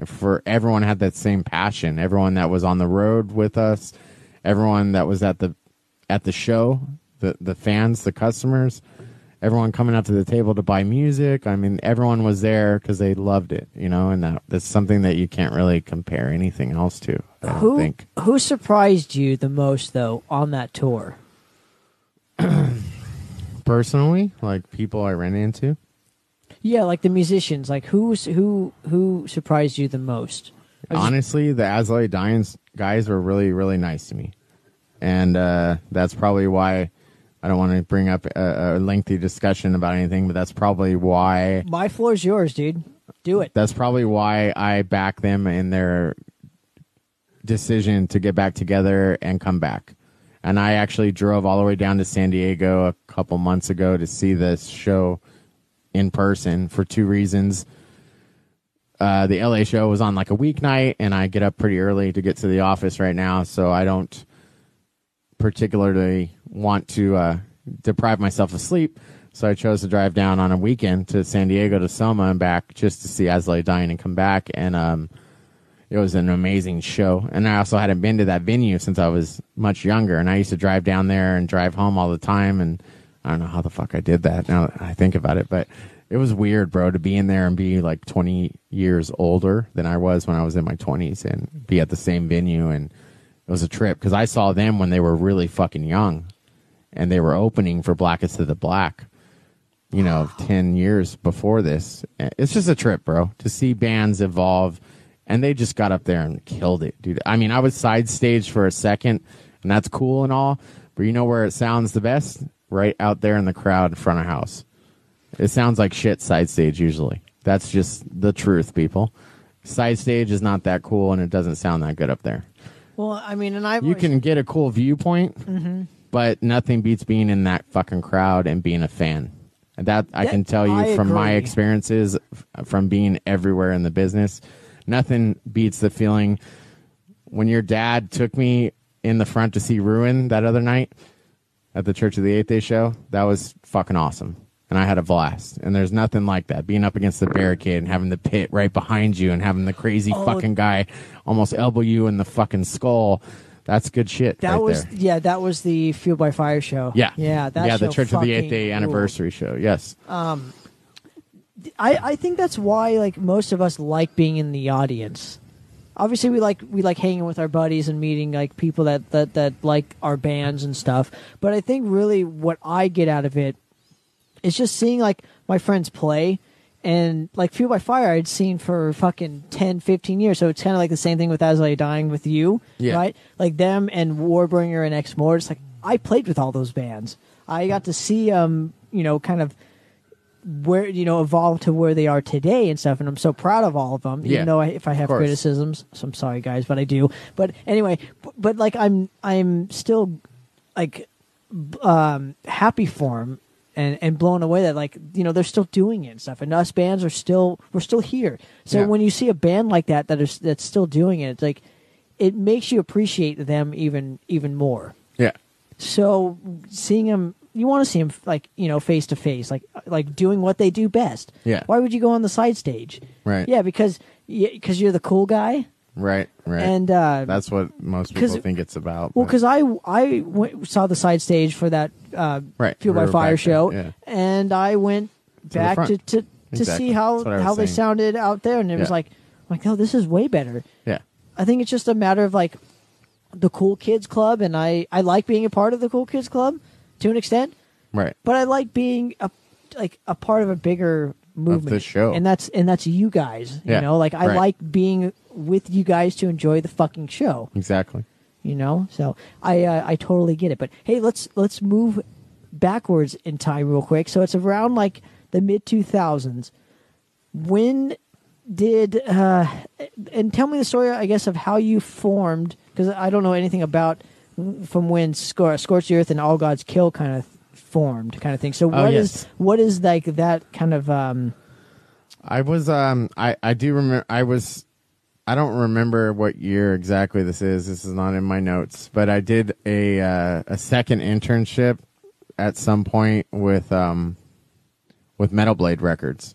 for everyone had that same passion everyone that was on the road with us everyone that was at the at the show the the fans the customers everyone coming up to the table to buy music. I mean, everyone was there because they loved it, you know, and that, that's something that you can't really compare anything else to. I Who think. who surprised you the most though on that tour? Personally, like people I ran into, Yeah, like the musicians. Like who's who who surprised you the most? Honestly, the As I Lay Dying guys were really, really nice to me. And uh, that's probably why I don't want to bring up a, a lengthy discussion about anything, but that's probably why my floor's yours, dude. Do it. that's probably why I back them in their decision to get back together and come back. And I actually drove all the way down to San Diego a couple months ago to see this show in person for two reasons. Uh, the LA show was on like a weeknight, and I get up pretty early to get to the office right now, so I don't particularly want to uh, deprive myself of sleep. So I chose to drive down on a weekend to San Diego to Soma and back just to see As I Lay Dying and come back. And um, it was an amazing show. And I also hadn't been to that venue since I was much younger. And I used to drive down there and drive home all the time. And I don't know how the fuck I did that now that I think about it. But it was weird, bro, to be in there and be like 20 years older than I was when I was in my 20s and be at the same venue. And it was a trip because I saw them when they were really fucking young and they were opening for Blackest of the Black, you know, 10 years before this. It's just a trip, bro, to see bands evolve. And they just got up there and killed it, dude. I mean, I was side stage for a second, and that's cool and all, but you know where it sounds the best? Right out there in the crowd in front of house. It sounds like shit side stage usually. That's just the truth, people. Side stage is not that cool, and it doesn't sound that good up there. Well, I mean, and I You can get a cool viewpoint, Mm-hmm. But nothing beats being in that fucking crowd and being a fan. And That I can tell you I from my experiences from being everywhere in the business. Nothing beats the feeling when your dad took me in the front to see Ruin that other night at the Church of the Eighth Day show. That was fucking awesome. And I had a blast. And there's nothing like that. Being up against the barricade and having the pit right behind you and having the crazy Oh. fucking guy almost elbow you in the fucking skull. That's good shit. that right was there. yeah, that was the Fueled by Fire show. Yeah. yeah, that yeah, the Church of the Eighth Day anniversary show. Yes. Um, I, I think that's why like most of us like being in the audience. Obviously, we like we like hanging with our buddies and meeting like people that that that like our bands and stuff. But I think really what I get out of it is just seeing like my friends play and like Fueled by Fire I'd seen for fucking 10, 15 years. So it's kind of like the same thing with As I Dying with you, Yeah. right? Like them and Warbringer and X More. It's like I played with all those bands. I got to see um, you know, kind of where you know evolve to where they are today and stuff and i'm so proud of all of them Yeah, even though I, if i have criticisms so i'm sorry guys but i do but anyway b- but like i'm i'm still like um happy for them and and blown away that like you know they're still doing it and stuff and us bands are still we're still here so Yeah. when you see a band like that that is that's still doing it it's like it makes you appreciate them even even more Yeah. so seeing them, you want to see them like you know face to face, like like doing what they do best. Yeah. Why would you go on the side stage? Right. Yeah, because because you're the cool guy, Right. Right. and uh, That's what most people think it's about. well, because I I went, saw the side stage for that uh, Right. Fueled by Fire there, show, yeah. and I went the back to to, to Exactly. see how how they saying. sounded out there, and it was like like oh this is way better. yeah. I think it's just a matter of like the cool kids club, and I I like being a part of the cool kids club to an extent. Right. but I like being a like a part of a bigger movement the show. and that's and that's you guys. You Yeah, know, like I right. like being with you guys to enjoy the fucking show. Exactly. You know, so I uh, I totally get it. But hey, let's let's move backwards in time real quick. So it's around like the mid two thousands. When did uh, and tell me the story, I guess, of how you formed because I don't know anything about from when Scor- Scorch the Earth and All Gods Kill kind of formed, kind of thing. So Oh, what is yes. what is like that kind of um I was um I I do remember I was I don't remember what year exactly this is. This is not in my notes, but I did a uh, a second internship at some point with um with Metal Blade Records.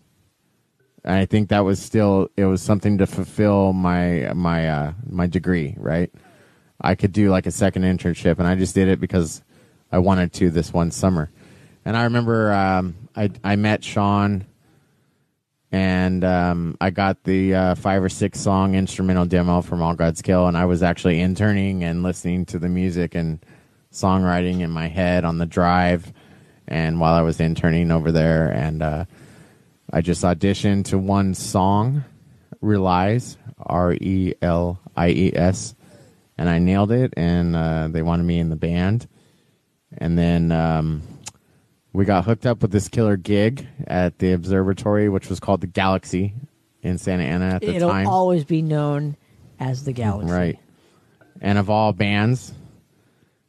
And I think that was still it was something to fulfill my my uh my degree, right? I could do like a second internship and I just did it because I wanted to this one summer. And I remember um I I met Sean and um, I got the uh, five or six song instrumental demo from All Gods Kill, and I was actually interning and listening to the music and songwriting in my head on the drive, and while I was interning over there, and uh, I just auditioned to one song, Relies, R E L I E S, and I nailed it, and uh, they wanted me in the band, and then. Um, we got hooked up with this killer gig at the observatory, which was called the Galaxy in Santa Ana at the time. it'll time. always be known as the Galaxy. Right. And of all bands,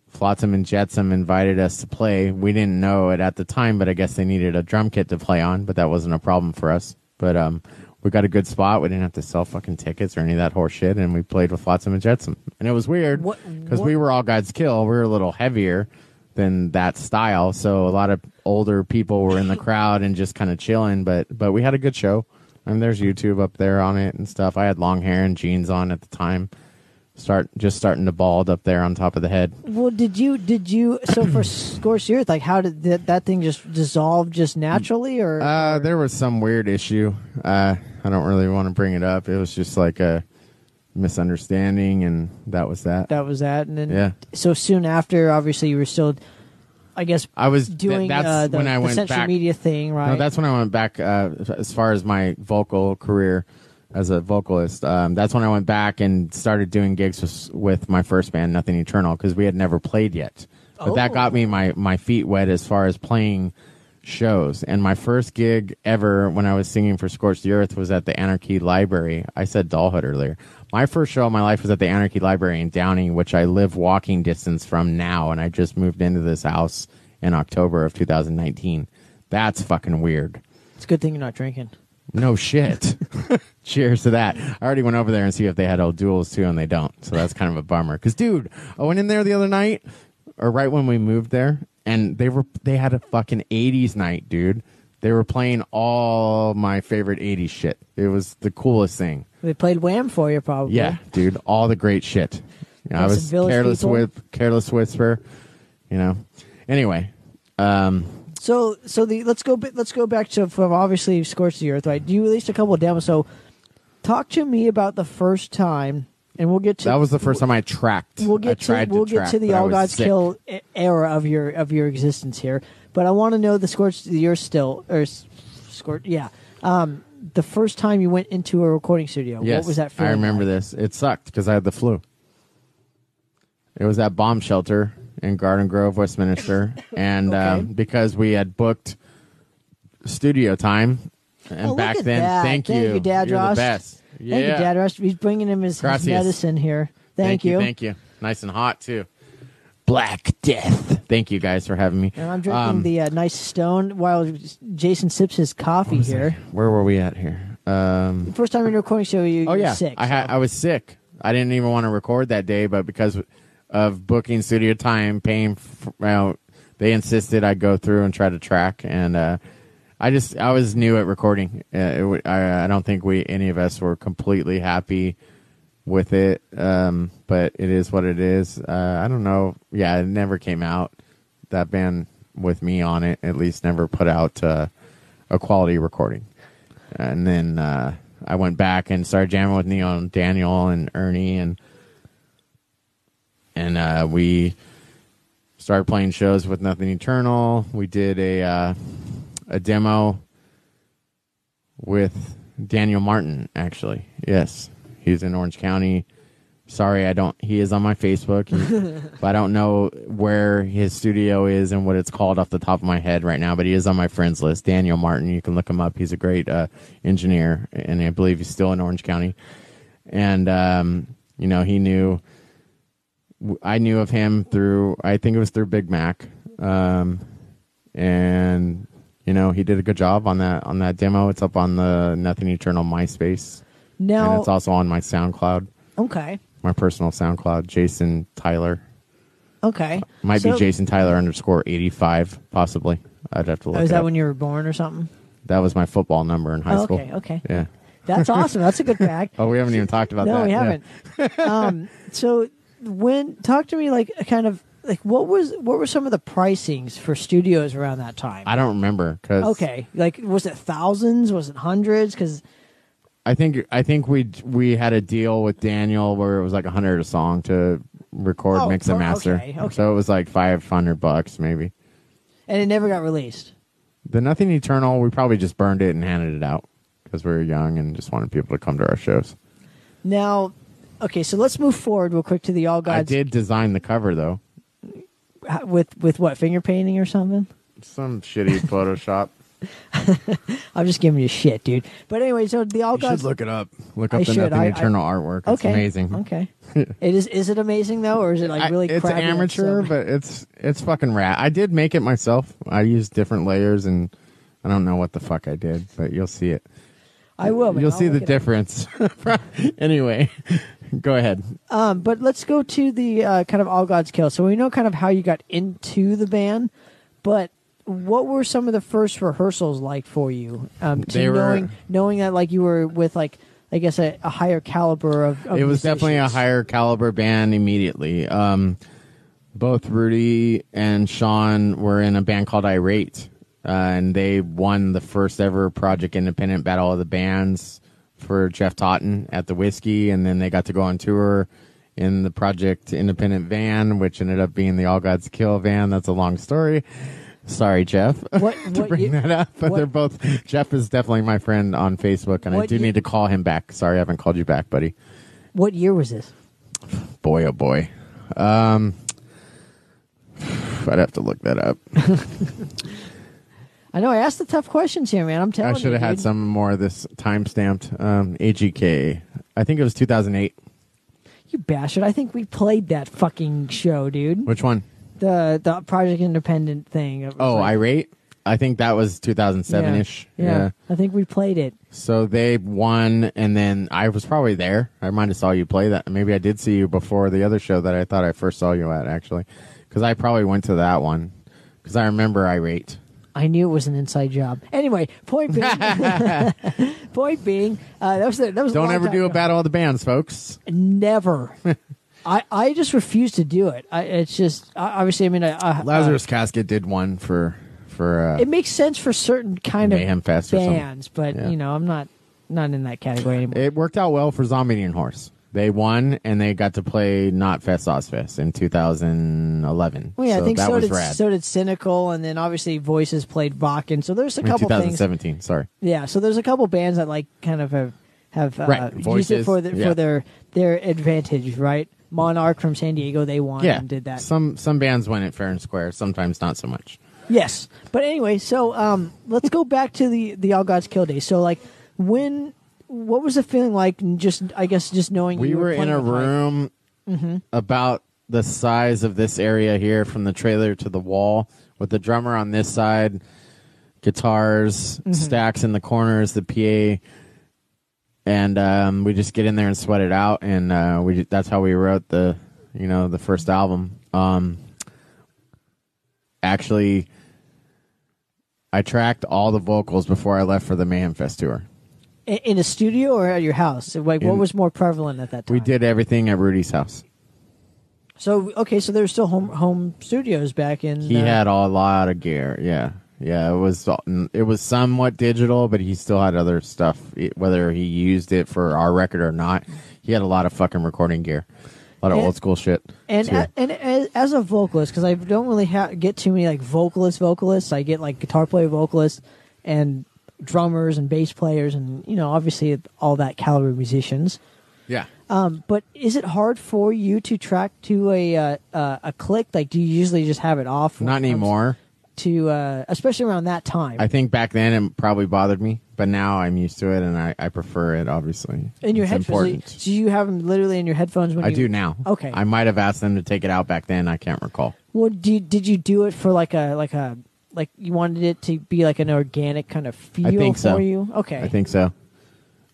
Flotsam and Jetsam invited us to play. We didn't know it at the time, but I guess they needed a drum kit to play on, but that wasn't a problem for us. But um, we got a good spot. We didn't have to sell fucking tickets or any of that horse shit, and we played with Flotsam and Jetsam. And it was weird What- because we were all God's kill. We were a little heavier than that style, so a lot of older people were in the crowd and just kind of chilling. But but we had a good show. And there's YouTube up there on it and stuff. I had long hair and jeans on at the time. Start just starting to bald up there on top of the head. Well, did you did you so for Earth? Like, how did that, that thing just dissolve just naturally, or Uh, there was some weird issue. Uh, I don't really want to bring it up. It was just like a misunderstanding, and that was that. that was that? And then Yeah. so soon after, obviously, you were still, I guess, I was doing That's uh, the, when I the went social back. media thing, right? No, that's when I went back uh, as far as my vocal career as a vocalist. Um, that's when I went back and started doing gigs with, with my first band, Nothing Eternal, because we had never played yet. But that Oh. got me my, my feet wet as far as playing shows. And my first gig ever when I was singing for Scorched the Earth was at the Anarchy Library. I said Doll Hut earlier. My first show of my life was at the Anarchy Library in Downey, which I live walking distance from now. And I just moved into this house in October of 2019. That's fucking weird. it's a good thing you're not drinking. No shit. Cheers to that. I already went over there and see if they had old duels too, and they don't. So that's kind of a bummer. Cause dude, I went in there the other night, or right when we moved there, and they were they had a fucking '80s night, dude. They were playing all my favorite '80s shit. It was the coolest thing. They played Wham for you, probably. Yeah, dude, all the great shit. You know, I was careless People? with careless whisper. You know. Anyway, um, So, so the let's go. Let's go back to from obviously Scorched the Earth, right? You released a couple of demos. So, talk to me about the first time, and we'll get to that was the first time I tracked. We'll get to tried we'll track, get to the All Gods sick. Kill era of your of your existence here, but I want to know the Scorched you're still or s- Scorched, yeah. Um, the first time you went into a recording studio, Yes, what was that? I remember like? this. It sucked because I had the flu. It was at bomb shelter in Garden Grove, Westminster, and Okay. um, because we had booked studio time, and Oh, look back at then, that. thank, Thank you, Dad You're Ross. the best. Yeah, Thank you, Dad. Rush. He's bringing him his, his medicine here. Thank, you. Thank you. Nice and hot too. Black Death. Thank you guys for having me. And I'm drinking Um, the uh, nice Stone while Jason sips his coffee here. Where were we at here? Um, First time in a recording studio, you, Oh yeah, sick. I had I was sick. I didn't even want to record that day, but because of booking studio time, paying, f well, they insisted I go through and try to track, and uh, I just I was new at recording. Uh, it, I, I don't think we any of us were completely happy with it, um, but it is what it is. Uh, I don't know. Yeah, it never came out. That band with me on it at least never put out uh, a quality recording and then uh, I went back and started jamming with Neil and Daniel and Ernie and and uh, we started playing shows with Nothing Eternal. We did a uh, a demo with Daniel Martin. Actually, yes, he's in Orange County. Sorry, I don't. He is on my Facebook, he- but I don't know where his studio is and what it's called off the top of my head right now. But he is on my friends list. Daniel Martin, you can look him up. He's a great uh, engineer, and I believe he's still in Orange County. And um, you know, he knew. I knew of him through. I think it was through Big Mac, um, and you know, he did a good job on that on that demo. It's up on the Nothing Eternal MySpace, No. and it's also on my SoundCloud okay, my personal SoundCloud, Jason Tyler. okay. Might So- be Jason Tyler underscore eighty five, possibly. I'd have to look. Oh, is that up. when you were born or something? that was my football number in high Oh, school. okay, okay. Yeah. That's awesome. That's a good fact. Oh, we haven't even talked about no, that. No, we haven't. um, so when talk to me like kind of like what was what were some of the pricings for studios around that time? I don't remember because okay, like was it thousands? Was it hundreds? Because I think I think we we had a deal with Daniel where it was like a hundred a song to record, Oh, mix, and master. okay, okay. So it was like five hundred bucks maybe. and it never got released. The Nothing Eternal, we probably just burned it and handed it out because we were young and just wanted people to come to our shows. Now, okay, so let's move forward real quick to the All guys. I did design the cover though. With with what finger painting or something. Some shitty Photoshop. I'm just giving you shit, dude. But anyway, so the All You should Gods. look it up. Look I up the should. Nothing I- I- Eternal artwork. It's okay, amazing. Okay, it is. Is it amazing though, or is it like I- really? it's crappy, like amateur, some- but it's it's fucking rad. I did make it myself. I used different layers, and I don't know what the fuck I did, but you'll see it. I will. man. You'll I'll see the look it up. difference. anyway, go ahead. Um, but let's go to the uh, kind of All Gods Kill. So we know kind of how you got into the band, but what were some of the first rehearsals like for you? Um, to They were- knowing knowing that like you were with like I guess a, a higher caliber of. of it was definitely a higher caliber band immediately. Um, both Rudy and Sean were in a band called Irate, uh, and they won the first ever Project Independent Battle of the Bands for Jeff Totten at the Whisky, and then they got to go on tour in the Project Independent van, which ended up being the All Gods Kill van. That's a long story. Sorry, Jeff. What, to what bring ye- that up, but what- they're both. Jeff is definitely my friend on Facebook, and I do ye- need to call him back. Sorry, I haven't called you back, buddy. What year was this? Boy, oh boy. Um, I'd have to look that up. I know I asked the tough questions here, man. I'm telling you. I should have had dude. some more of this time stamped. Um, AGK. I think it was 2008. You bastard! I think we played that fucking show, dude. Which one? The the Project Independent thing. Oh, like- Irate. I think that was 2007 ish. Yeah, yeah. I think we played it. So they won, and then I was probably there. I might have saw you play that. Maybe I did see you before the other show that I thought I first saw you at, actually, because I probably went to that one because I remember Irate. I knew it was an inside job. Anyway, point being, point being, uh, that was the, that was. Don't ever do a ago. battle of the bands, folks. Never. I, I just refuse to do it. I, it's just I, obviously. I mean, I, I, Lazarus Casket did one for for uh, it makes sense for certain kind Mayhem of Fest bands, but Yeah. you know, I'm not not in that category anymore. It worked out well for Zombie and Horse. They won and they got to play not Fest Ozzfest in 2011. well, yeah, so I think that so was did rad. so did Cynical, and then obviously Voices played Bakken. So there's a I mean, couple things. 2017. Sorry. Yeah, so there's a couple bands that like kind of have have uh, Right, used it for the, yeah. for their their advantage, right? Monarch from San Diego, they won Yeah, and did that. Some some bands win it fair and square. Sometimes not so much. Yes, but anyway, so um, let's go back to the the All Gods Kill Day. So like, when what was the feeling like? Just I guess just knowing We you were in a room Mm-hmm. about the size of this area here, from the trailer to the wall, with the drummer on this side, guitars, Mm-hmm. stacks in the corners, the PA, and um, we just get in there and sweat it out, and uh, we that's how we wrote the you know the first album. Um, actually, I tracked all the vocals before I left for the Mayhem Fest tour. In, in a studio or at your house. Like, what was more prevalent at that time? We did everything at Rudy's house. So okay, so there's still home home studios back in. He uh, had a lot of gear. Yeah, yeah. It was it was somewhat digital, but he still had other stuff. It- Whether he used it for our record or not, he had a lot of fucking recording gear, a lot of And- old school shit. And too. a, and as, as a vocalist, because I don't really ha- get too many like vocalist vocalists. I get like guitar player vocalists and drummers and bass players, and you know, obviously all that caliber musicians. yeah. Um, but is it hard for you to track to a uh, uh, a click? Like, do you usually just have it off? Not anymore. To uh, especially around that time. I think back then it probably bothered me, but now I'm used to it and I, I prefer it. Obviously, in your it's headphones, important. so you have them literally in your headphones when I you do now. Okay. I might have asked them to take it out back then. I can't recall. Well, do you, did you do it for like a like a like you wanted it to be like an organic kind of feel I think for so. you? Okay, I think so.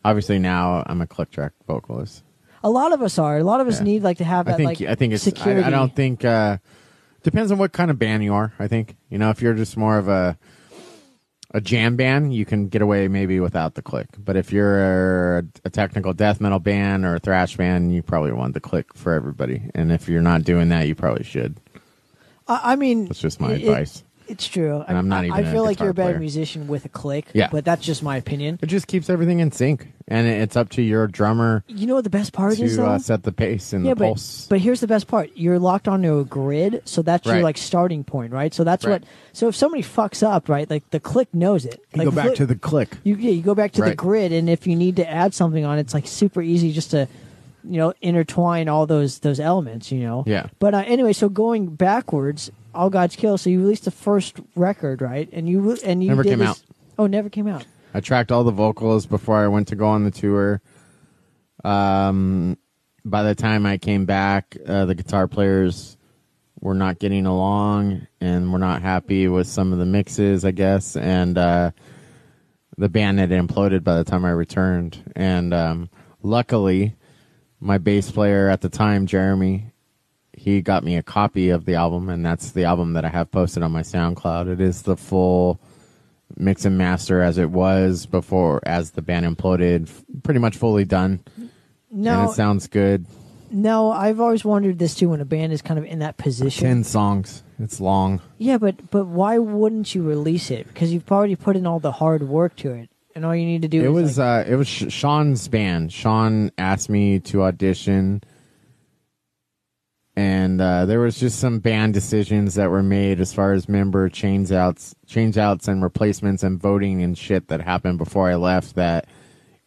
Obviously now I'm a click track vocalist. a lot of us are. A lot of us Yeah. need like to have that I think like I think it's. I, I don't think. Uh, depends on what kind of band you are. I think you know if you're just more of a a jam band, you can get away maybe without the click. But if you're a, a technical death metal band or a thrash band, you probably want the click for everybody. And if you're not doing that, you probably should. I, I mean, That's just my it- advice. It's true. And I'm not even I a feel like guitar you're a better player. musician with a click. Yeah. but that's just my opinion. It just keeps everything in sync, and it's up to your drummer You know what the best part is to though? uh, set the pace and the but pulse. but here's the best part: you're locked onto a grid, so that's your like starting point, right? So that's Right. what. So if somebody fucks up, right, like the click knows it. you like go back click- to the click. You yeah, you go back to the Right. grid, and if you need to add something on, it's like super easy just to, you know, intertwine all those those elements. You know. Yeah. But uh, anyway, so going backwards, All Gods Kill. So you released the first record, right? And you and you Never did came this- out. Oh, never came out. I tracked all the vocals before I went to go on the tour. Um, by the time I came back, uh, the guitar players were not getting along and were not happy with some of the mixes, I guess. And uh, the band had imploded by the time I returned. And um, luckily, my bass player at the time, Jeremy, he got me a copy of the album, and that's the album that I have posted on my SoundCloud. It is the full mix and master as it was before, as the band imploded, pretty much fully done. and No, it sounds good. no, I've always wondered this too when a band is kind of in that position. Ten songs. It's long. Yeah, but but why wouldn't you release it? Because you've already put in all the hard work to it, and all you need to do It is was like, uh, it was Sean's band. Sean asked me to audition, and uh, there was just some band decisions that were made as far as member change outs, change outs, and replacements, and voting and shit that happened before I left that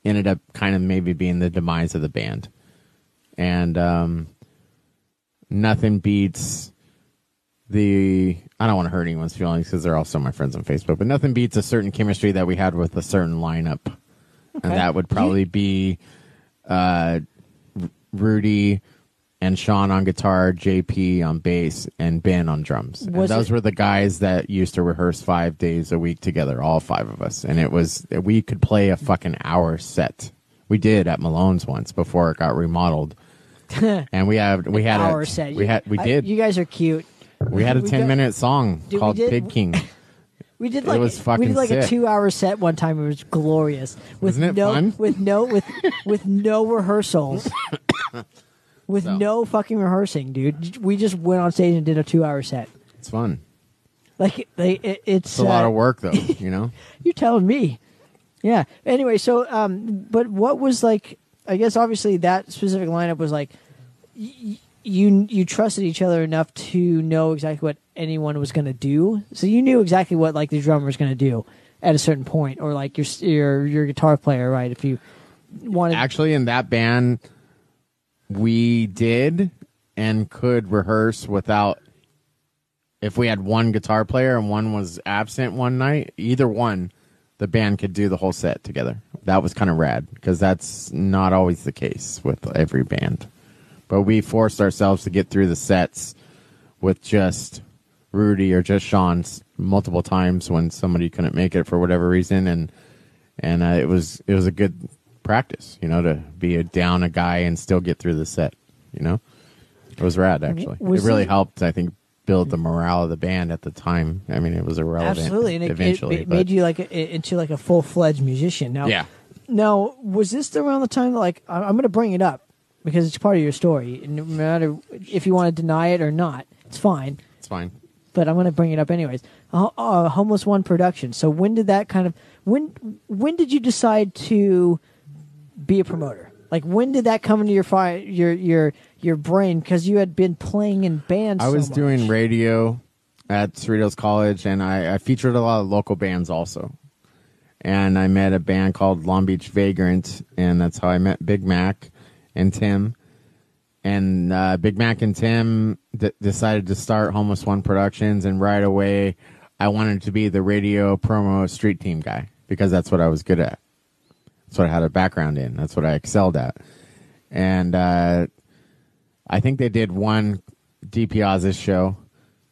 ended up kind of maybe being the demise of the band. And um, nothing beats the I don't want to hurt anyone's feelings because they're also my friends on Facebook, but nothing beats a certain chemistry that we had with a certain lineup, and that would probably be uh, Rudy and Sean on guitar, JP on bass, and Ben on drums. And those it- were the guys that used to rehearse five days a week together, all five of us, and it was we could play a fucking hour set. We did at Malone's once before it got remodeled. and we had we had hour a, set. we had we I- did you guys are cute. we had a we 10 got- minute song we called did- Pig King. We did It like was we did like a two hour set one time. It was glorious. With no fun? with no with with no rehearsals. with So. no fucking rehearsing, dude. We just went on stage and did a two hour set. It's fun. Like they, it, it's It's a lot uh, of work though, you know? You're telling me. Yeah. Anyway, so um, but what was like? I guess obviously that specific lineup was like, y- you you trusted each other enough to know exactly what anyone was going to do. So you knew exactly what like the drummer was going to do at a certain point, or like your your your guitar player, right? If you wanted, Actually, in that band, we did and could rehearse without. If we had one guitar player and one was absent one night, either one, the band could do the whole set together. That was kind of rad because that's not always the case with every band. But we forced ourselves to get through the sets with just Rudy or just Sean multiple times when somebody couldn't make it for whatever reason, and and uh, it was it was a good practice, you know, to be a, down a guy and still get through the set. You know, it was rad actually. Was it really it- helped, I think, build the morale of the band at the time. I mean, it was irrelevant. absolutely, and it, it, eventually, it but- made you like a, into like a full fledged musician. Now, yeah. Now, was this around the time that, like, I- I'm going to bring it up because it's part of your story. No matter if you want to deny it or not, it's fine. It's fine. But I'm going to bring it up anyways. Uh, uh, Homeless One production. So when did that kind of when when did you decide to be a promoter? Like when did that come into your fi- your your your brain? Because you had been playing in bands. I so was much. doing radio at Cerritos College, and I, I featured a lot of local bands also. And I met a band called Long Beach Vagrant, and that's how I met Big Mac and Tim. And uh, Big Mac and Tim d- decided to start Homeless One Productions, and right away, I wanted to be the radio promo street team guy because that's what I was good at. That's what I had a background in. That's what I excelled at. And uh, I think they did one DiPiazza show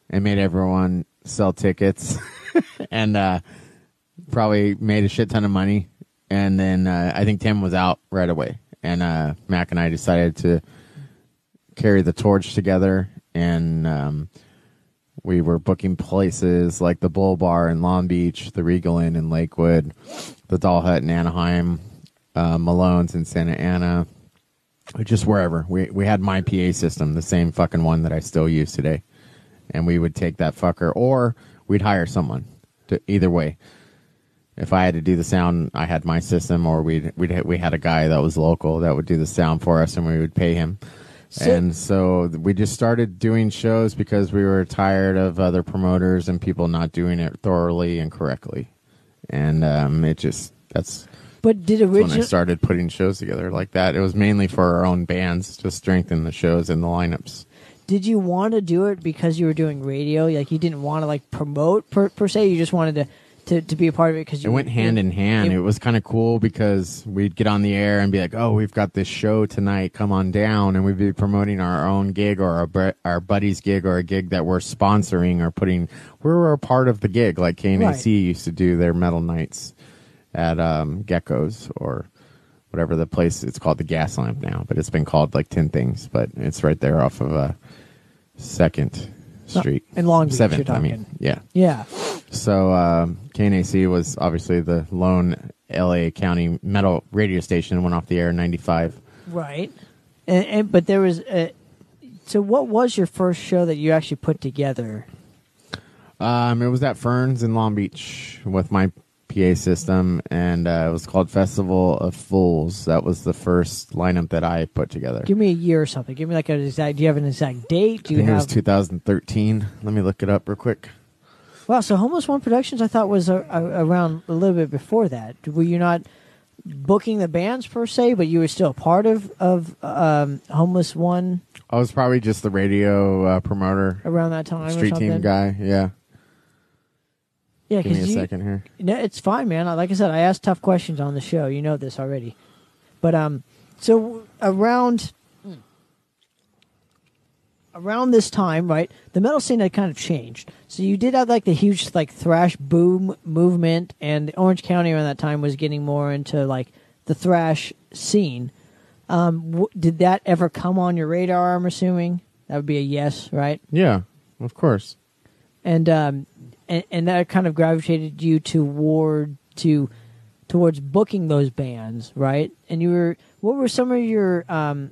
and made everyone sell tickets and uh, probably made a shit ton of money. And then uh, I think Tim was out right away. And uh, Mac and I decided to carry the torch together. And um, we were booking places like the Bull Bar in Long Beach, the Regal Inn in Lakewood, the Doll Hut in Anaheim, uh, Malone's in Santa Ana, just wherever. We we had my PA system, the same fucking one that I still use today, and we would take that fucker, or we'd hire someone. To either way, if I had to do the sound, I had my system, or we'd we'd we had a guy that was local that would do the sound for us, and we would pay him. So- and so we just started doing shows because we were tired of other promoters and people not doing it thoroughly and correctly, and um, it just that's But did originally when I started putting shows together like that. It was mainly for our own bands to strengthen the shows and the lineups. did you want to do it because you were doing radio? Like you didn't want to like promote per, per se. You just wanted to to, to be a part of it because It went hand in hand. it- It, was kind of cool because we'd get on the air and be like, "Oh, we've got this show tonight. Come on down," and we'd be promoting our own gig or our, our buddy's gig or a gig that we're sponsoring or putting. We were a part of the gig, like KNAC Right. used to do their metal nights at um, Geckos or whatever the place. It's called the Gas Lamp now, but it's been called like ten things. But it's right there off of uh, Second Street in Long Beach, Seventh. you're I mean, yeah. Yeah. So um, KNAC was obviously the lone LA County metal radio station. Went off the air in '95. Right. And, and but there was a, so what was your first show that you actually put together? Um, it was at Ferns in Long Beach with my PA system, and uh, it was called Festival of Fools. That was the first lineup that I put together. Give me a year or something. Give me like an exact. Do you have an exact date? Do I you think it was 2013. Let me look it up real quick. wow. So Homeless One Productions, I thought was a, a, around a little bit before that. Were you not booking the bands per se, but you were still a part of of um, Homeless One I was probably just the radio uh, promoter, around that time? or street something? team guy. Yeah. Yeah, Give me a you. second here. No, it's fine, man. Like I said, I ask tough questions on the show. You know this already. But um, so around around this time, right? The metal scene had kind of changed. So you did have like the huge like thrash boom movement, and Orange County around that time was getting more into like the thrash scene. Um, w- did that ever come on your radar? I'm assuming that would be a yes, right? Yeah, of course. and um, and, and that kind of gravitated you toward to towards booking those bands, right? And you were what were some of your um,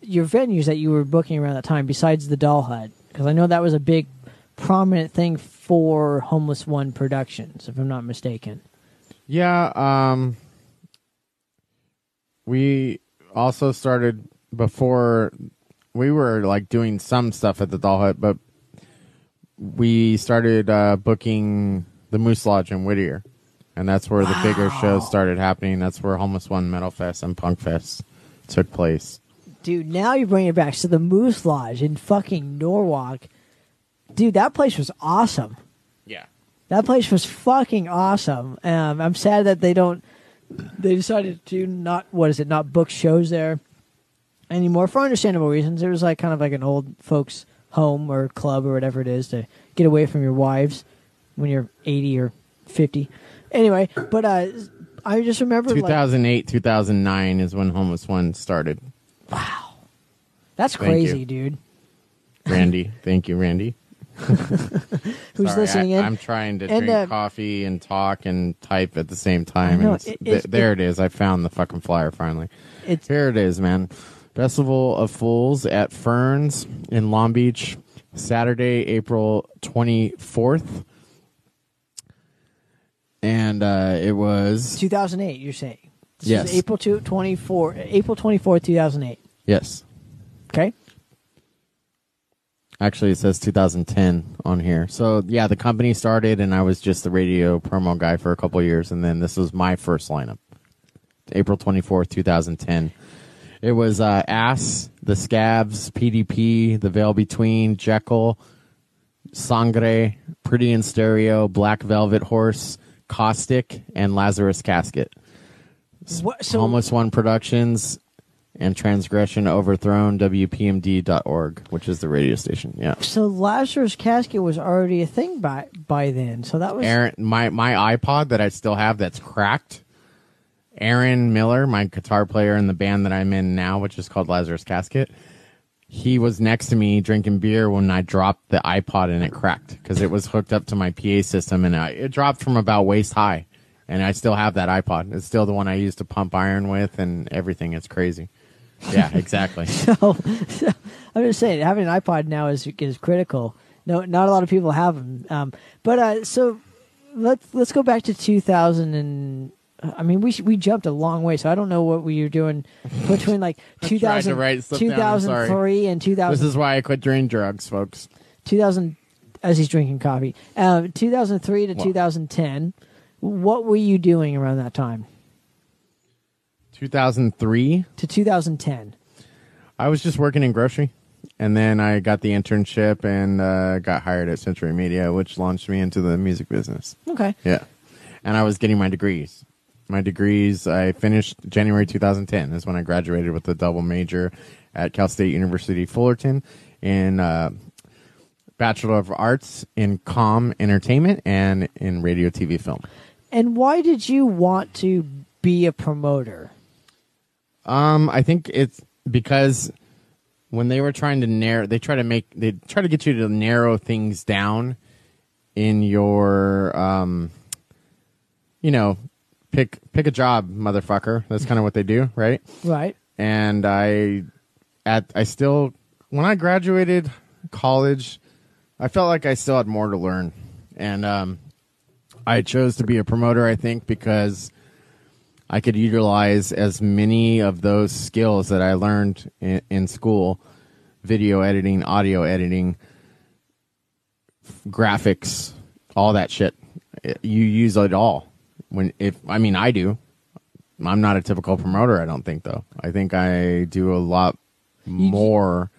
your venues that you were booking around that time besides the Doll Hut? Because I know that was a big prominent thing for Homeless One Productions, if I'm not mistaken. Yeah, um we also started before we were like doing some stuff at the Doll Hut, but we started uh booking the Moose Lodge in Whittier. And that's where the bigger shows started happening. That's where Homeless One Metal Fest and Punk Fest took place. Dude, now you're bringing it back. So the Moose Lodge in fucking Norwalk, dude, that place was awesome. Yeah. That place was fucking awesome. Um, I'm sad that they don't. They decided to not what is it? Not book shows there anymore for understandable reasons. It was like kind of like an old folks' home or club or whatever it is to get away from your wives when you're 80 or 50. Anyway, but uh, I just remember like 2008, 2009 is when Homeless One started. Wow. That's Thank crazy, you. dude. Randy. Thank you, Randy. Who's Sorry, listening I, in? I'm trying to And, drink uh, coffee and talk and type at the same time. Know, and it's- it- th- it's- there it is. I found the fucking flyer finally. It's Here it is, man. Festival of Fools at Ferns in Long Beach, Saturday, April 24th. And uh, it was 2008. You're saying? This Yes. is April 2, 24. April 24, 2008. yes. Okay. Actually, it says 2010 on here. So yeah, the company started, and I was just the radio promo guy for a couple years, and then this was my first lineup, April 24th, 2010. It was uh, Ass, the Scabs, PDP, the Veil Between, Jekyll, Sangre, Pretty in Stereo, Black Velvet Horse, Caustic, and Lazarus Casket. What, so Homeless One Productions and Transgression Overthrown, WPMD.org, which is the radio station. Yeah. So Lazarus Casket was already a thing by by then. So that was Aaron, my my iPod that I still have that's cracked. Aaron Miller, my guitar player in the band that I'm in now, which is called Lazarus Casket. He was next to me drinking beer when I dropped the iPod and it cracked because it was hooked up to my PA system and I, it dropped from about waist high. And I still have that iPod. It's still the one I use to pump iron with and everything. It's crazy. Yeah, exactly. so, so I'm just saying having an iPod now is is critical. No, not a lot of people have them. Um, but uh, so let's let's go back to 2000 and. I mean, we we jumped a long way, so I don't know what we were doing between like tried 2000, write stuff down, 2003 and 2000, this is why I quit doing drugs, folks. 2000 as he's drinking coffee. Um, 2003 to Wow. 2010. What were you doing around that time 2003, to 2010? I was just working in grocery. and then I got the internship and uh, got hired at Century Media, which launched me into the music business. Okay. Yeah, and I was getting my degrees. My degrees I finished January 2010 is when I graduated with a double major at Cal State University Fullerton in uh, Bachelor of Arts in Com Entertainment and in Radio TV Film. And why did you want to be a promoter? Um, I think it's because when they were trying to narrow, they try to make, they try to get you to narrow things down in your, um, you know, pick pick a job, motherfucker. That's kind of what they do, right? Right. And I, at I still, when I graduated college, I felt like I still had more to learn, and um, I chose to be a promoter. I think because I could utilize as many of those skills that I learned in, in school video editing, audio editing, graphics, all that shit. It- you use it all. When if I mean I do. I'm not a typical promoter, I don't think though. I think I do a lot more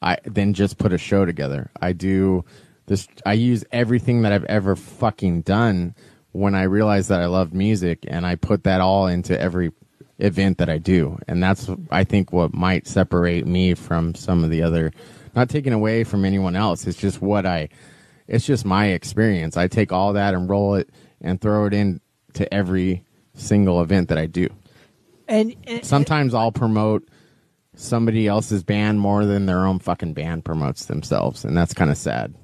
I than just put a show together. I do this I use everything that I've ever fucking done when I realized that I loved music and I put that all into every event that I do. And that's I think what might separate me from some of the other not taking away from anyone else. It's just what I it's just my experience. I take all that and roll it and throw it in to every single event that I do. And, and Sometimes I'll promote somebody else's band more than their own fucking band promotes themselves, and that's kind of sad.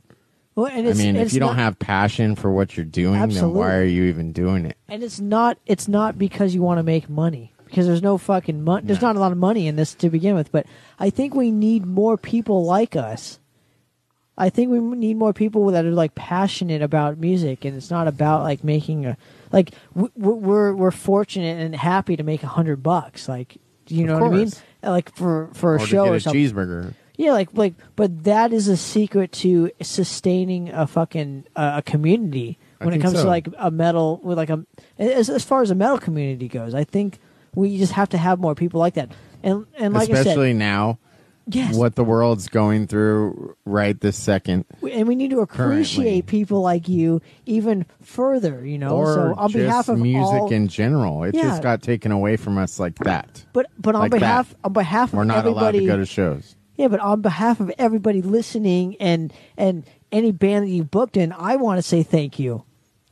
well, and I mean, if you don't not- have passion for what you're doing, then why are you even doing it? and it's not it's not because you want to make money because there's no fucking money there's not a lot of money in this to begin with but i think we need more people like us i think we need more people that are like passionate about music and it's not about like making a like w- we're we're fortunate and happy to make a hundred bucks like you know what i mean like for for a or show to or a something cheeseburger. yeah, like like, but that is a secret to sustaining a fucking uh, a community I when it think comes to like a metal with like a as as far as a metal community goes. I think we just have to have more people like that. And and like Especially I said, now, yes, what the world's going through right this second. and we need to appreciate currently. people like you even further. You know, or so on just behalf of music all, in general. It Yeah. just got taken away from us like that. but but on like that. behalf on behalf We're of not allowed everybody, to go to shows. Yeah, but on behalf of everybody listening and and any band that you booked in, I want to say thank you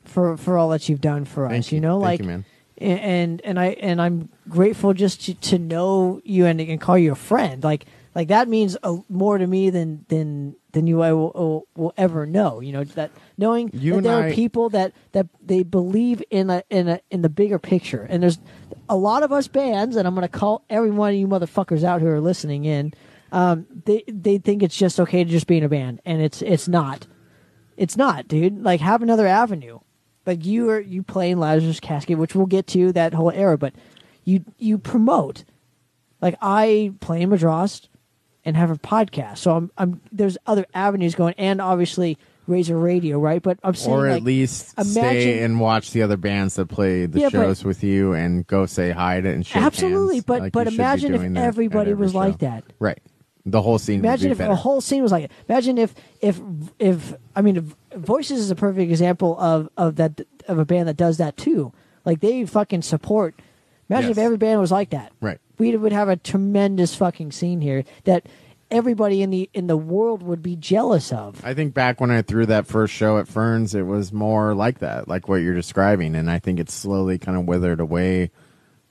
for for all that you've done for Thank us. You, know, Thank like you, man. and and I and I'm grateful just to, to know you and, and call you a friend. Like like that means a, more to me than than than you I will, will, will ever know. You know that knowing You that there are people that that they believe in a in a in the bigger picture. And there's a lot of us bands, and I'm going to call every one of you motherfuckers out who are listening in. Um, they they think it's just okay to just be in a band, and it's it's not. It's not, dude. Like have another avenue. Like you are you play in Lazarus Casket, which we'll get to that whole era, but you you promote. Like I play in Madrost and have a podcast. So I'm I'm there's other avenues going and obviously Razor Radio, right? But I'm saying Or like, at least imagine- stay and watch the other bands that play the Yeah, but- shows with you and go say hi to and shake Absolutely, hands. but Like, but be imagine if doing that at everybody every was like that. Right. The whole scene Imagine would if be a whole scene was like it. Imagine if if if I mean, Voices is a perfect example of of that of a band that does that too. Like they fucking support. Imagine if every band was like that. Right. We would have a tremendous fucking scene here that everybody in the in the world would be jealous of. I think back when I threw that first show at Ferns, it was more like that, like what you're describing, and I think it's slowly kind of withered away.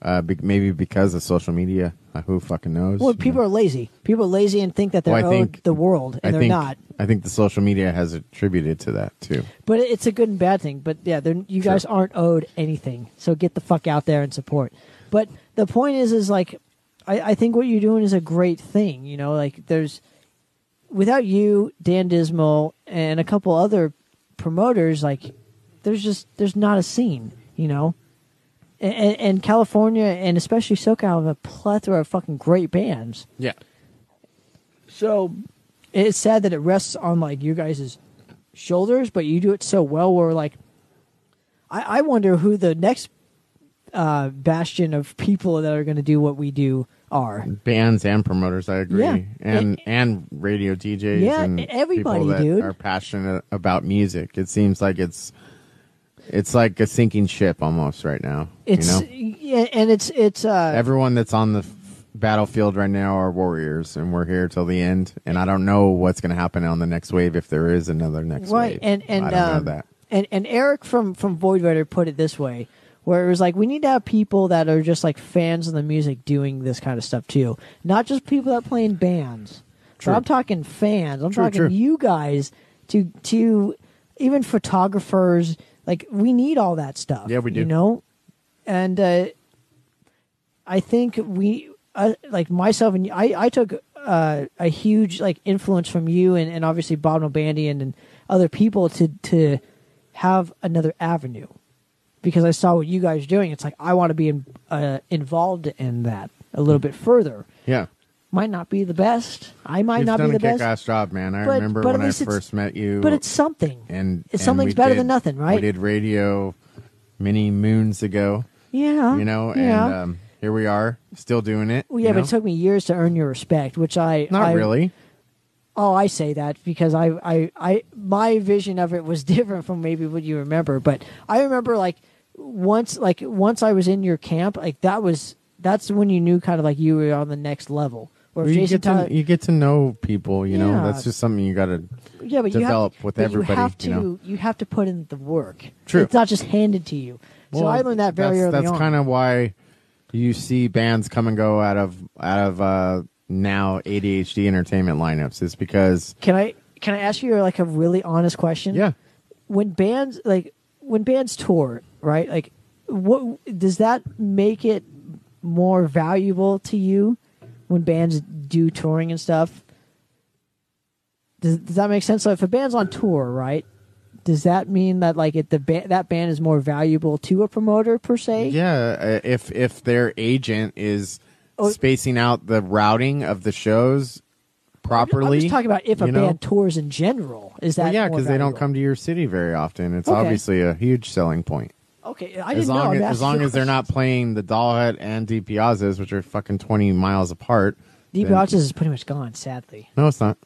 Uh, be- maybe because of social media. Uh, who fucking knows? Well, people are lazy. People are lazy and think that they're Well, I owed think- the world, and I they're think not. I think the social media has attributed to that too. But it's a good and bad thing. But yeah, they're, you guys aren't owed anything. So get the fuck out there and support. But the point is, is like, I, I think what you're doing is a great thing. You know, like there's, without you, Dan Dismal, and a couple other promoters, like, there's just, there's not a scene, you know? And, and, California, and especially SoCal, have a plethora of fucking great bands. Yeah. So it's sad that it rests on like you guys' shoulders, but you do it so well. Where like, I, I wonder who the next uh, bastion of people that are going to do what we do are. bands and promoters. I agree, Yeah. and and radio DJs. Yeah, and everybody, dude. are passionate about music. It seems like it's it's like a sinking ship almost right now. It's you know, yeah, and it's it's uh, everyone that's on the f- battlefield right now are warriors, and we're here till the end. And I don't know what's going to happen on the next wave if there is another next right wave. and and I don't um, know that. and and Eric from from Void Rider put it this way where it was like we need to have people that are just like fans of the music doing this kind of stuff too not just people that play in bands True. so I'm talking fans I'm True, talking true. you guys to to even photographers like we need all that stuff Yeah, we do. you know and uh I think we uh, like myself and I I took uh, a huge like influence from you and, and obviously Bob Nobandy and, and other people to to have another avenue because I saw what you guys are doing. It's like I want to be in, uh, involved in that a little bit further. Yeah. Might not be the best. I might You've not be the best, Done a kick-ass job, man. I but- remember but when I first met you. but it's something. and it's and something's better did- than nothing, right? We did radio many moons ago, yeah, you know, yeah. and um, here we are, still doing it. well, yeah, but know? it took me years to earn your respect, which I not I, really. Oh, I say that because I, I, I, my vision of it was different from maybe what you remember. But I remember like once, like once I was in your camp, like that was that's when you knew kind of like you were on the next level. Where Well, you, get to, you get to know people, you know. That's just something you got to. yeah, but develop you have, with but everybody, You have to, you know? you have to put in the work. True. it's not just handed to you. so I learned that very that's, early That's kind of why you see bands come and go out of out of uh, now ADHD entertainment lineups. Is because can I can I ask you like a really honest question? yeah, when bands like when bands tour, right? Like, what does that make it more valuable to you when bands do touring and stuff? Does, does that make sense? So if a band's on tour, right? Does that mean that like it the ba- that band is more valuable to a promoter per se? yeah. uh, If if their agent is Oh. spacing out the routing of the shows properly, I'm just talking about if a know? band tours in general. Is that Well, yeah, because they don't come to your city very often. It's Okay. obviously a huge selling point. Okay, I as didn't know. long as, as long as they're not playing the Doll Hut and DiPiazza's, which are fucking twenty miles apart. Deep then- Watches is pretty much gone, sadly. No, it's not.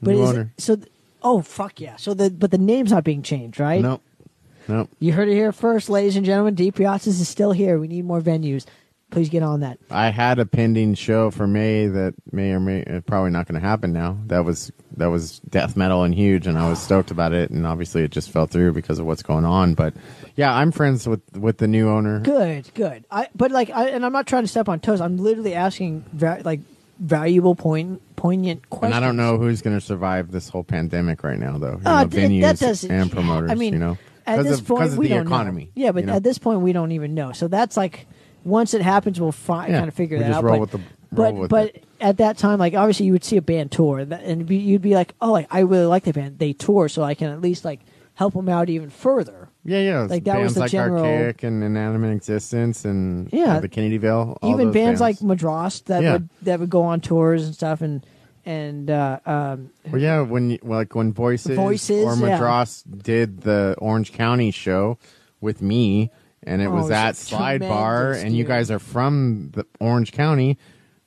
But New is owner. it, so? th- oh fuck yeah! So the but the name's not being changed, right? Nope. Nope. You heard it here first, ladies and gentlemen. DiPiazza's is still here. We need more venues. Please get on that. I had a pending show for May that may or may uh, probably not going to happen now. That was that was death metal and huge, and I was stoked about it. And obviously, it just fell through because of what's going on. But yeah, I'm friends with with the new owner. Good, good. I but like, I, and I'm not trying to step on toes. I'm literally asking va- like valuable, point, poignant questions. And. I don't know who's going to survive this whole pandemic right now, though. You Uh, know, th- that venues and promoters. I mean, you know, at because this of, point, of we the don't economy. Know. Yeah, but you know? at this point, we don't even know. So that's like, once it happens, we'll fi- Yeah, kind of figure that out. but the- but but it. at that time, like obviously, you would see a band tour, and that- and be, you'd be like, oh, like I really like the band. They tour, so I can at least like help them out even further. yeah, yeah, like, that was bands the like general- Archaic and Inanimate Existence and Yeah. uh, the Kennedy Veil. all even those bands, like Madrost that Yeah. would that would go on tours and stuff, and and uh, um, Well, yeah, when you, like when Voices, Voices, or yeah. Madrost did the Orange County show with me, and it Oh, was at Slide Bar, and you guys are from the Orange County.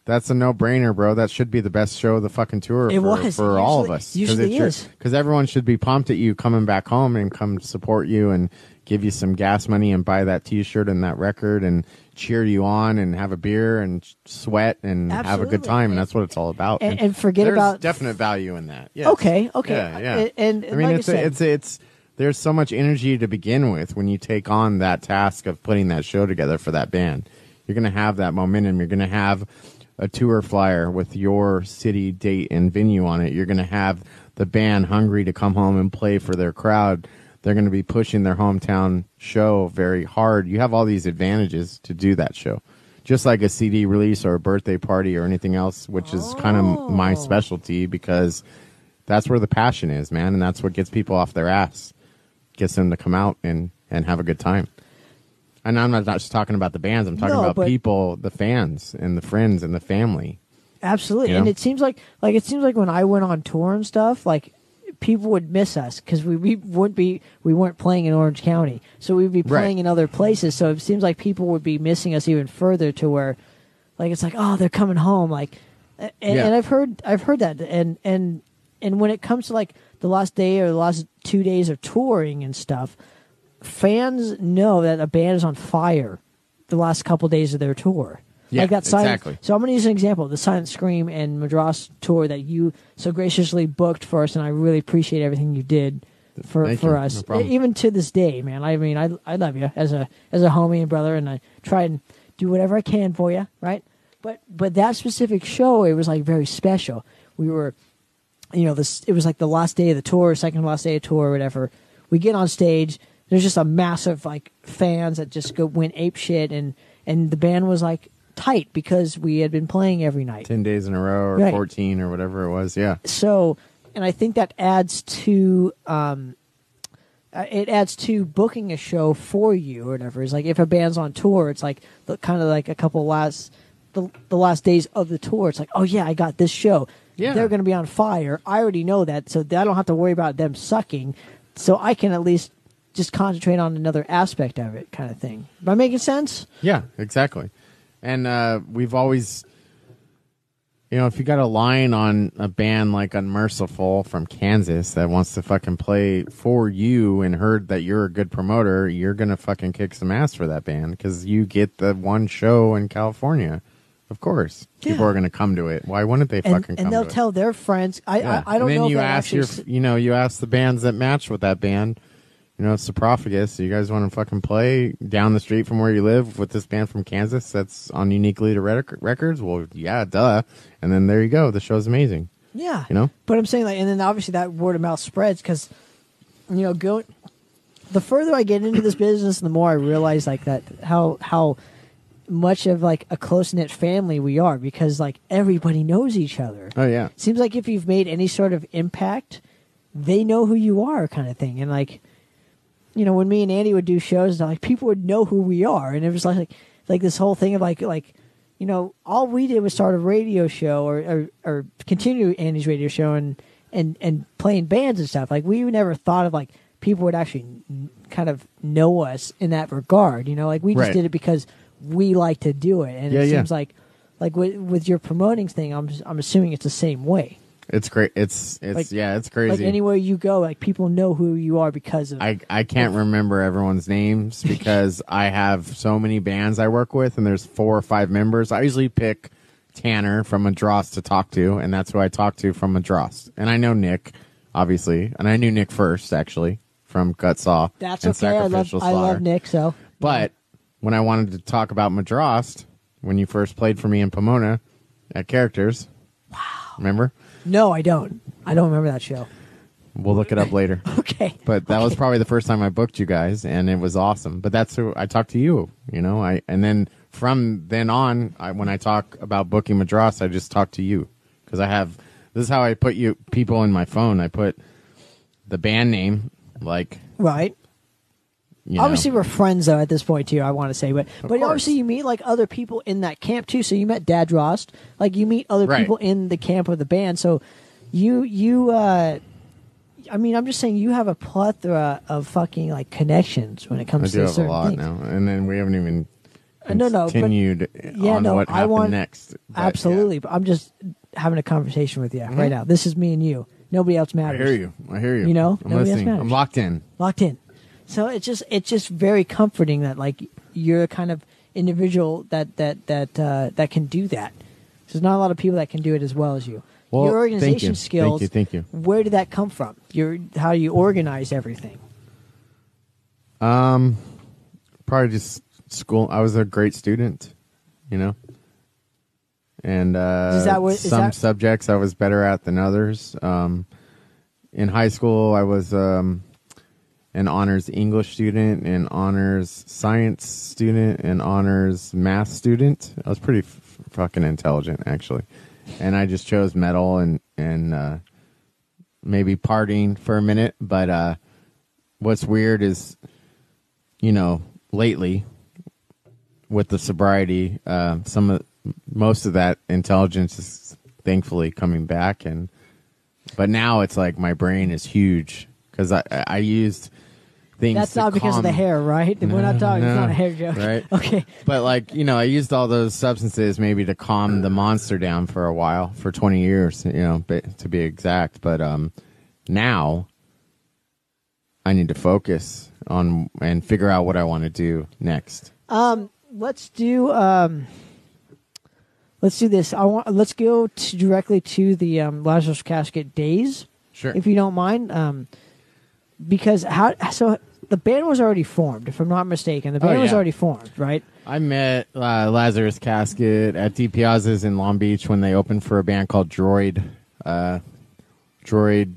That's a no-brainer, bro. That should be the best show of the fucking tour It for, was. for It all of us. usually is. because everyone should be pumped at you coming back home and come support you and give you some gas money and buy that T-shirt and that record and cheer you on and have a beer and sweat and have a good time. And that's what it's all about. And- and forget there's about- definite value in that. Yes. Okay, okay. Yeah, yeah. And- and- I mean, like it's said- a, it's it's there's so much energy to begin with when you take on that task of putting that show together for that band. You're gonna have that momentum. You're gonna have a tour flyer with your city, date, and venue on it. You're gonna have the band hungry to come home and play for their crowd. They're going to be pushing their hometown show very hard. You have all these advantages to do that show just like a CD release or a birthday party or anything else, which is kind of my oh. specialty because that's where the passion is, man, and that's what gets people off their ass, gets them to come out and and have a good time. And I'm not just talking about the bands; I'm talking No, about people, the fans, and the friends, and the family. Absolutely, You and it seems like like it seems like when I went on tour and stuff, like people would miss us because we, we wouldn't be we weren't playing in Orange County, so we'd be Right. playing in other places. So it seems like people would be missing us even further to where, like it's like oh they're coming home like, and, Yeah. and I've heard I've heard that and and and when it comes to like the last day or the last two days of touring and stuff, fans know that a band is on fire the last couple days of their tour. Yeah, like that silent, exactly. So I'm going to use an example: the Silent Scream and Madrost tour that you so graciously booked for us, and I really appreciate everything you did for Thank for you. us. No. Even to this day, man. I mean, I I love you as a as a homie and brother, and I try and do whatever I can for you, right? But but that specific show, it was like very special. We were you know, this it was like the last day of the tour, second last day of tour, or whatever. We get on stage. There's just a massive like fans that just go went ape shit, and and the band was like tight because we had been playing every night. Ten days in a row, or Right. fourteen, or whatever it was. Yeah, So, and I think that adds to um, uh, it adds to booking a show for you or whatever. It's like if a band's on tour, it's like the, kind of like a couple last the the last days of the tour. It's like, oh yeah, I got this show. Yeah. They're going to be on fire. I already know that, so I don't have to worry about them sucking. So I can at least just concentrate on another aspect of it, kind of thing. Am I making sense? yeah, exactly. And uh, we've always, you know, if you got a line on a band like Unmerciful from Kansas that wants to fucking play for you and heard that you're a good promoter, you're gonna fucking kick some ass for that band because you get the one show in California. Of course, people are gonna come to it. Why wouldn't they And, fucking come and they'll to tell their friends. I Yeah. I, I don't and then know. you ask your, s- you know, you ask the bands that match with that band. You know, it's Sarcophagus. You guys want to fucking play down the street from where you live with this band from Kansas that's on Unique Leader Rec- Records? Well, yeah, duh. And then there you go. The show's amazing. Yeah, You know? But I'm saying like, and then obviously that word of mouth spreads because, you know, go. The further I get into this business, the more I realize like that how how much of like a close knit family we are because like everybody knows each other. Oh yeah, Seems like if you've made any sort of impact, they know who you are, kind of thing. And like, you know, when me and Andy would do shows, like people would know who we are, and it was like like this whole thing of like like you know, all we did was start a radio show or or, or continue Andy's radio show and and and playing bands and stuff. Like we never thought of like people would actually n- kind of know us in that regard. You know, like we just Right. did it because we like to do it, and Yeah, it yeah. seems like like with with your promoting thing, I'm I'm assuming it's the same way. It's great. It's it's Like- yeah, it's crazy. Like anywhere you go, like people know who you are because of. I I can't remember everyone's names because I have so many bands I work with, and there's four or five members. I usually pick Tanner from Madrost to talk to, and that's who I talk to from Madrost. And I know Nick, obviously, and I knew Nick first actually from Gutsaw. That's and okay. I love Sacrificial I love Nick. So But when I wanted to talk about Madrost, when you first played for me in Pomona at Characters, wow, remember? No, I don't. I don't remember that show. We'll look it up later. Okay, But that was probably the first time I booked you guys, and it was awesome. But that's who I talked to you, you know. I and then from then on, I, when I talk about booking Madrost, I just talk to you because I have this is how I put you people in my phone. I put the band name, like right. You know. Obviously, we're friends though at this point too. I want to say, but but course. obviously you meet like other people in that camp too. So you met Dad Rost, like you meet other Right. people in the camp of the band. So you you uh, I mean, I'm just saying you have a plethora of fucking like connections when it I comes do to have a certain lot things. now, and then we haven't even Uh, no, no, but- continued Yeah, on no, what I want next. But, absolutely. But I'm just having a conversation with you right now. This is me and you. Nobody else yeah. I hear you. I hear you. You know, I'm nobody else listening. matters. I'm locked in. locked in. So it's just it's just very comforting that like you're a kind of individual that that that uh, that can do that. There's not a lot of people that can do it as well as you. Well, Your thank organization you. skills. Thank you, thank you. Where did that come from? Your how do you organize everything. Um, probably just school. I was a great student, you know. And uh, what- some that- subjects I was better at than others. Um, in high school, I was um, an honors English student, an honors science student, an honors math student. I was pretty f- fucking intelligent, actually. And I just chose metal and and uh, maybe partying for a minute. But uh, what's weird is you know, lately with the sobriety, uh, some of most of that intelligence is thankfully coming back, and but now it's like my brain is huge because I I used things. That's not because of the hair, right? We're not talking. It's not a hair joke, right? Okay. But like you know, I used all those substances maybe to calm the monster down for a while, for twenty years, you know, to be exact. But um, now I need to focus on and figure out what I want to do next. Um, let's do um let's do this i want let's go to directly to the um, lazarus casket days Sure. if you don't mind um because how so the band was already formed if i'm not mistaken the Oh, band was yeah. already formed right I met uh, Lazarus Casket at DiPiazza's in Long Beach when they opened for a band called Droid. Uh, Droid,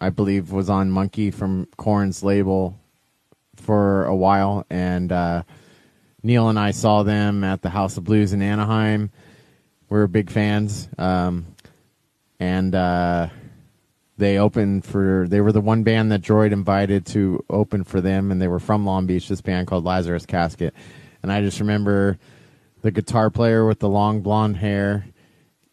I believe, was on Munky from Korn's label for a while, and uh, Neil and I saw them at the House of Blues in Anaheim. We were big fans, um, and uh, they opened for. They were the one band that Droid invited to open for them, and they were from Long Beach. This band called Lazarus Casket, and I just remember the guitar player with the long blonde hair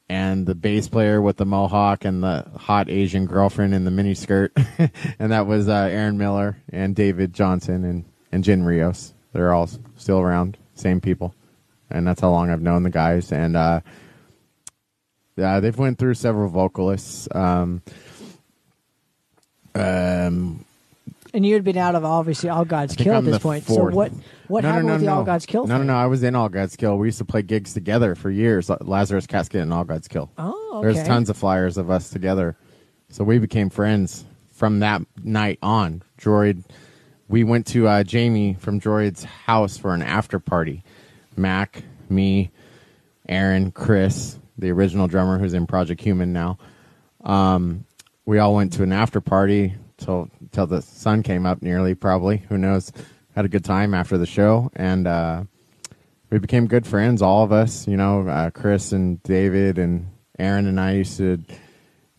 and the bass player with the mohawk and the hot Asian girlfriend in the miniskirt. and that was uh, Aaron Miller and David Johnson and, and Jen Rios. They're all still around, same people. And that's how long I've known the guys. And uh, yeah, they've went through several vocalists. Um, um, and you had been out of obviously all gods kill at I'm this the point fourth. so what what happened with the all gods kill No, no, thing? no. I was in All Gods Kill. We used to play gigs together for years. Lazarus Casket and All Gods Kill. oh okay. There's tons of flyers of us together. So we became friends from that night on. Droid, we went to uh, Jamie from Droid's house for an after party. Mac, me, Aaron, Chris, the original drummer who's in Project Human now. Um, we all went to an after party till till the sun came up. Nearly, probably. Who knows? Had a good time after the show, and uh, we became good friends. All of us, you know, uh, Chris and David and Aaron and I used to,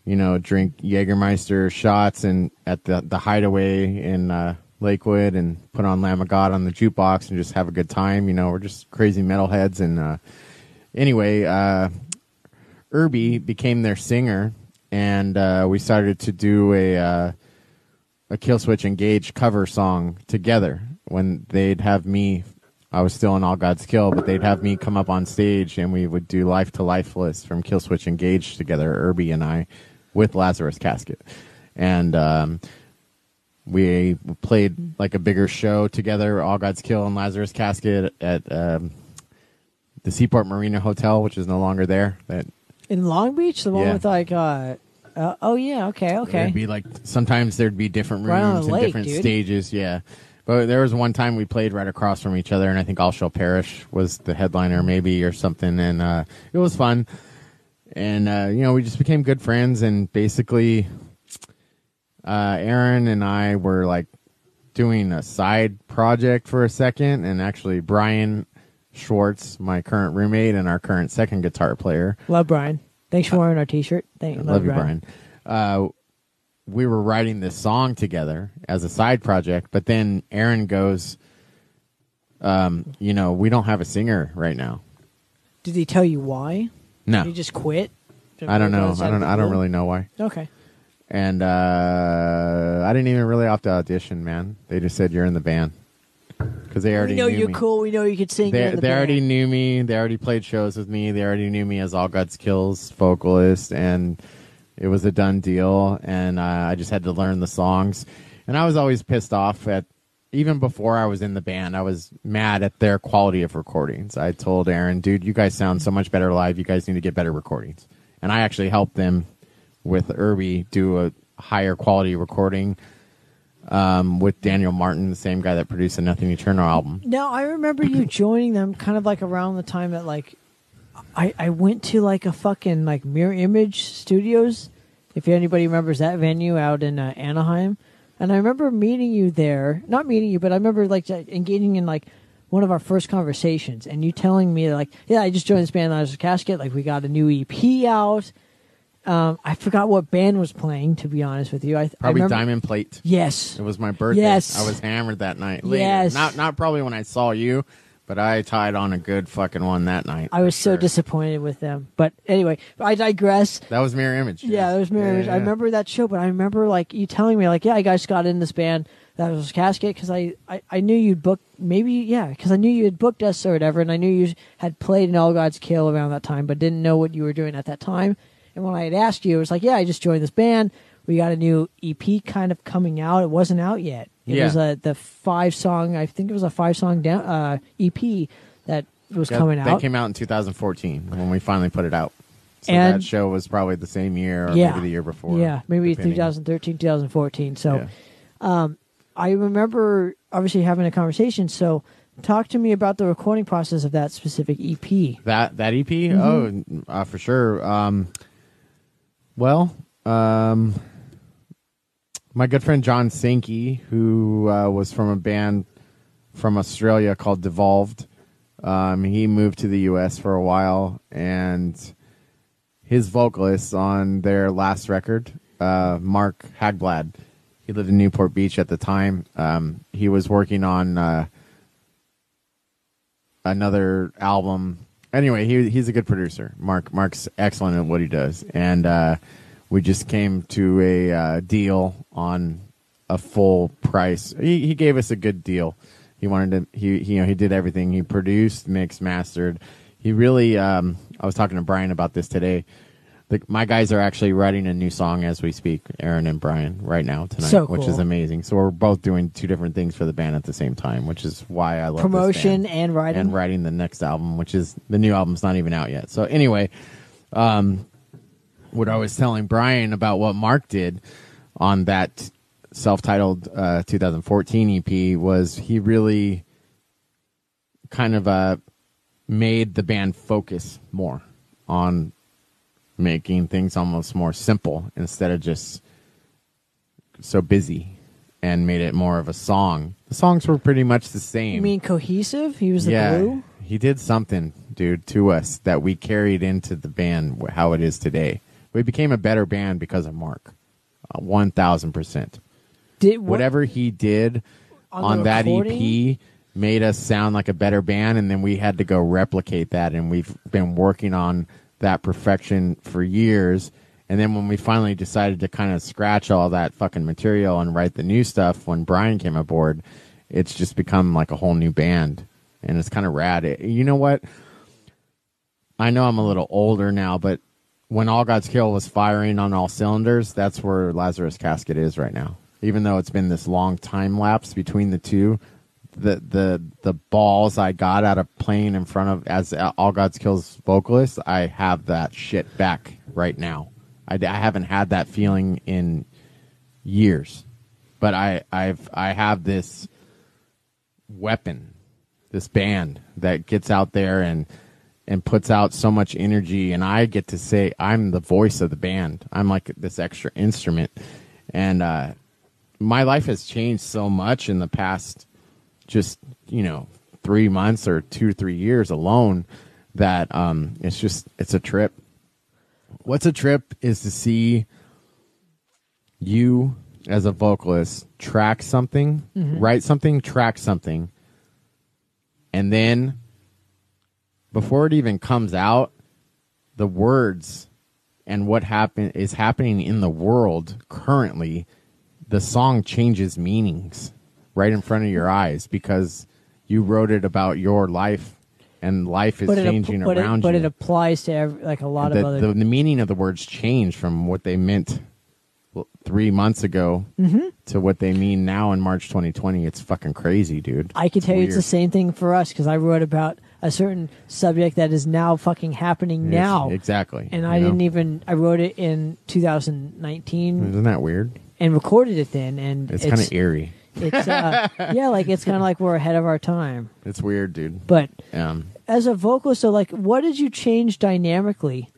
you know, drink Jägermeister shots and at the the Hideaway in uh, Lakewood and put on Lamb of God on the jukebox and just have a good time. You know, we're just crazy metalheads. And uh, anyway, uh, Irby became their singer, and uh, we started to do a uh, a Killswitch Engage cover song together. When they'd have me, I was still in All Gods Kill, but they'd have me come up on stage, and we would do Life to Lifeless from Killswitch Engage together, Irby and I, with Lazarus Casket, and. Um, we played like a bigger show together, All Gods Kill and Lazarus Casket at um, the Seaport Marina Hotel, which is no longer there. That in long beach the one Yeah. with like uh, uh oh yeah okay okay It'd be like sometimes there'd be different Right on rooms the and lake, different dude. stages. Yeah, but there was one time we played right across from each other, and I think All Shall Perish was the headliner, maybe or something, and uh, it was fun. And uh, you know, we just became good friends, and basically, uh, Aaron and I were like doing a side project for a second, and actually Brian Schwartz, my current roommate and our current second guitar player, love brian thanks for wearing our t-shirt thank love, love you, Brian. Uh, we were writing this song together as a side project, but then Aaron goes, um, you know, we don't have a singer right now. did he tell you why No, Did he just quit I don't know. I don't. I don't really know why. okay And uh, I didn't even really have to audition, man. They just said you're in the band because they already we know knew you're me. cool we know you could sing They, the they already knew me. They already played shows with me. They already knew me as All Gods Kill's vocalist, and it was a done deal. And uh, I just had to learn the songs. And I was always pissed off at, even before I was in the band, I was mad at their quality of recordings. I told Aaron, dude, you guys sound so much better live. You guys need to get better recordings. And I actually helped them with Irby do a higher quality recording um, with Daniel Martin, the same guy that produced the Nothing Eternal album. Now I remember you joining them kind of like around the time that like I I went to like a fucking like Mirror Image Studios. If anybody remembers that venue out in uh, Anaheim, and I remember meeting you there. Not meeting you, but I remember like engaging in like one of our first conversations, and you telling me like, yeah, I just joined this band, Lazarus Casket. Like we got a new EP out. Um, I forgot what band was playing. To be honest with you, I I Probably remember- Diamond Plate. Yes, It was my birthday. Yes. I was hammered that night. Later. Yes. Not not probably when I saw you, But I tied on a good fucking one that night. I was for so sure. disappointed with them. But anyway, I digress. That was Mirror Image. Yeah, there was Mirror Yeah, Image. I remember that show, but I remember like you telling me like, yeah, I guys got in this band that was Casket because I, I I knew you'd booked maybe yeah because I knew you had booked us or whatever, and I knew you had played in All Gods Kill around that time, but didn't know what you were doing at that time. And when I had asked you, it was like, yeah, I just joined this band. We got a new EP kind of coming out. It wasn't out yet. It Yeah. was a the five song. I think it was a five song down, uh, EP that was coming out. That came out in 2014 when we finally put it out. So And- that show was probably the same year or Yeah. maybe the year before. yeah, maybe depending. 2013, 2014. So. Yeah. I remember obviously having a conversation. So, talk to me about the recording process of that specific EP. That that EP? Mm-hmm. Oh, uh, for sure. Um, well, um, my good friend John Sankey, who uh, was from a band from Australia called Devolved, um, he moved to the U.S. for a while, and his vocalist on their last record, uh, Mark Hagblad, he lived in Newport Beach at the time. Um, he was working on. Uh, another album. Anyway, he he's a good producer. Mark Mark's excellent at what he does, and uh, we just came to a uh, deal on a full price. He he gave us a good deal. He wanted to. He, he you know he did everything. He produced, mixed, mastered. He really. Um, I was talking to Brian about this today. The, my guys are actually writing a new song as we speak, Aaron and Brian, right now tonight, So which is amazing. So we're both doing two different things for the band at the same time, which is why I love this Promotion and writing. and writing the next album, which is the new album's not even out yet. So anyway, um, what I was telling Brian about what Mark did on that self-titled uh, 2014 EP was he really kind of uh, made the band focus more on making things almost more simple instead of just so busy and made it more of a song. The songs were pretty much the same. You mean cohesive? He was the yeah, glue. he did something, dude, to us that we carried into the band how it is today. We became a better band because of Mark, uh, one thousand percent. Did what- Whatever he did On on, that? EP made us sound like a better band, and then we had to go replicate that, and we've been working on that perfection for years. And then when we finally decided to kind of scratch all that fucking material and write the new stuff, when Brian came aboard, it's just become like a whole new band, and it's kind of rad. It- you know what? I know I'm a little older now, but when All Gods Kill was firing on all cylinders, that's where Lazarus Casket is right now. Even though it's been this long time lapse between the two, the the the balls I got out of playing in front of as All Gods Kill's vocalist, I have that shit back right now. I, I haven't had that feeling in years, but I I've I have this weapon, this band that gets out there and and puts out so much energy and I get to say I'm the voice of the band. I'm like this extra instrument. And uh my life has changed so much in the past just, you know, 3 months or 2 or 3 years alone that um it's just it's a trip. What's a trip is to see you as a vocalist track something, write something, track something, and then before it even comes out, the words and what happen is happening in the world currently, the song changes meanings right in front of your eyes because you wrote it about your life and life is but it, changing but around it, but you. it applies to every, like a lot the, of other. the, the meaning of the words change from what they meant three months ago Mm-hmm. to what they mean now in March 2020. It's fucking crazy, dude. I can tell you it's the same thing for us because I wrote about a certain subject that is now fucking happening now. exactly. And I know? didn't even. I wrote it in 2019 Isn't that weird? and recorded it then, and It's, kind of eerie. It's uh, yeah, like it's kind of like we're ahead of our time. It's weird, dude. But Um, as a vocalist, so like, what did you change dynamically,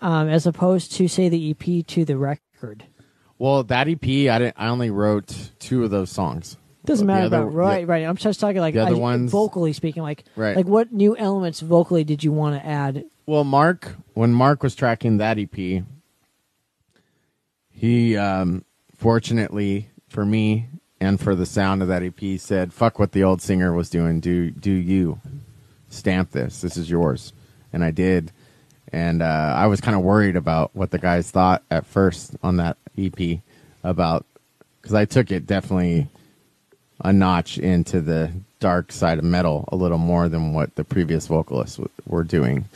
um, as opposed to say the EP to the record? well, that EP, I didn't. I only wrote two of those songs. Doesn't matter other- about right, right. I'm just talking like The other I- ones- vocally speaking, like Right. like what new elements vocally did you want to add? Well, Mark, when Mark was tracking that EP, he um, fortunately for me and for the sound of that EP said, "Fuck what the old singer was doing. Do do you?" stamp this. This is yours, and I did. And uh, I was kind of worried about what the guys thought at first on that EP about because I took it definitely a notch into the dark side of metal a little more than what the previous vocalists w- were doing.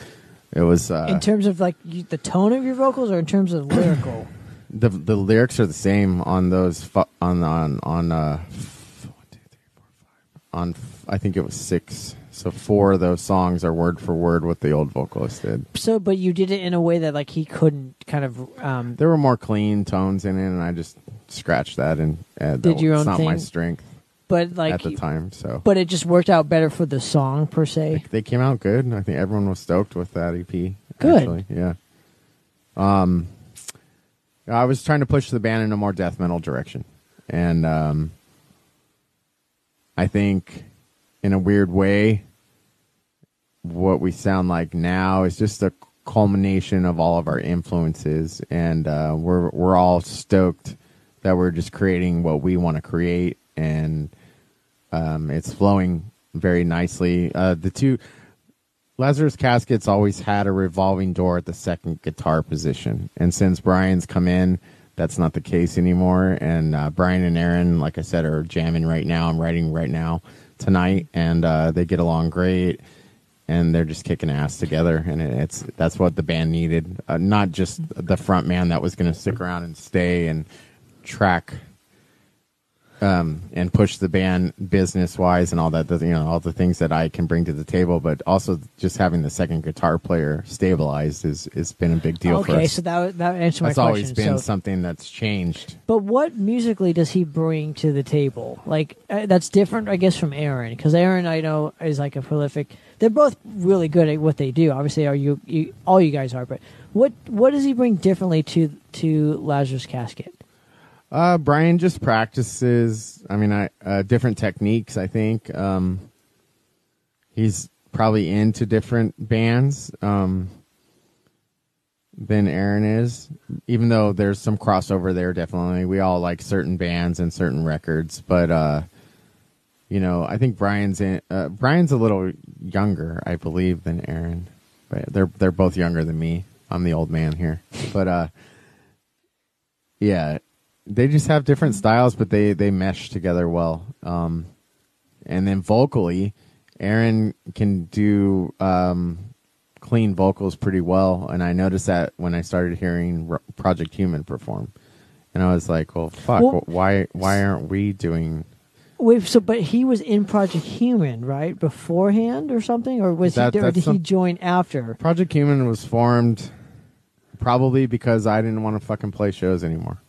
It was uh, in terms of like you, the tone of your vocals, or in terms of lyrical. The the lyrics are the same on those fu- on on on uh f- one, two, three, four, five. on f- I think it was six. So four of those songs are word for word what the old vocalist did. So, but you did it in a way that like he couldn't kind of. Um, There were more clean tones in it, and I just scratched that and uh, Did that- your it's own not my thing? strength but like, at the time. So but it just worked out better for the song per se. they came out good. I think everyone was stoked with that EP. Good. Actually. Yeah. Um, I was trying to push the band in a more death metal direction, and um, I think, in a weird way, what we sound like now is just a culmination of all of our influences, and uh, we're we're all stoked that we're just creating what we want to create, and um, it's flowing very nicely. Uh, the two Lazarus Caskets always had a revolving door at the second guitar position, and since Brian's come in, that's not the case anymore. And uh, Brian and Aaron, like I said, are jamming right now. I'm writing right now tonight, and uh, they get along great. And they're just kicking ass together, and it, it's that's what the band needed. Uh, not just the front man that was going to stick around and stay and track um, and push the band business wise and all that, you know, all the things that I can bring to the table, but also just having the second guitar player stabilized is has been a big deal for okay, us. so that that answers my that's question. always been so, something that's changed. but what musically does he bring to the table? Like uh, that's different, I guess, from Aaron because Aaron I know is like a prolific. They're both really good at what they do. Obviously, are you, you all you guys are, but what what does he bring differently to to Lazarus Casket? Uh, Brian just practices. I mean, I uh, different techniques. I think um, he's probably into different bands um, than Aaron is. Even though there's some crossover there, definitely we all like certain bands and certain records. But uh, you know, I think Brian's in, uh, Brian's a little younger, I believe, than Aaron. But they're they're both younger than me. I'm the old man here, but uh, yeah, they just have different styles, but they they mesh together well. Um, and then vocally, Aaron can do um, clean vocals pretty well, and I noticed that when I started hearing R- Project Human perform, and I was like, "Well, fuck, Well- why why aren't we doing?" Wait, so but he was in Project Human, right, beforehand or something, or was That- he? Or did he join after? Project Human was formed probably because I didn't want to fucking play shows anymore.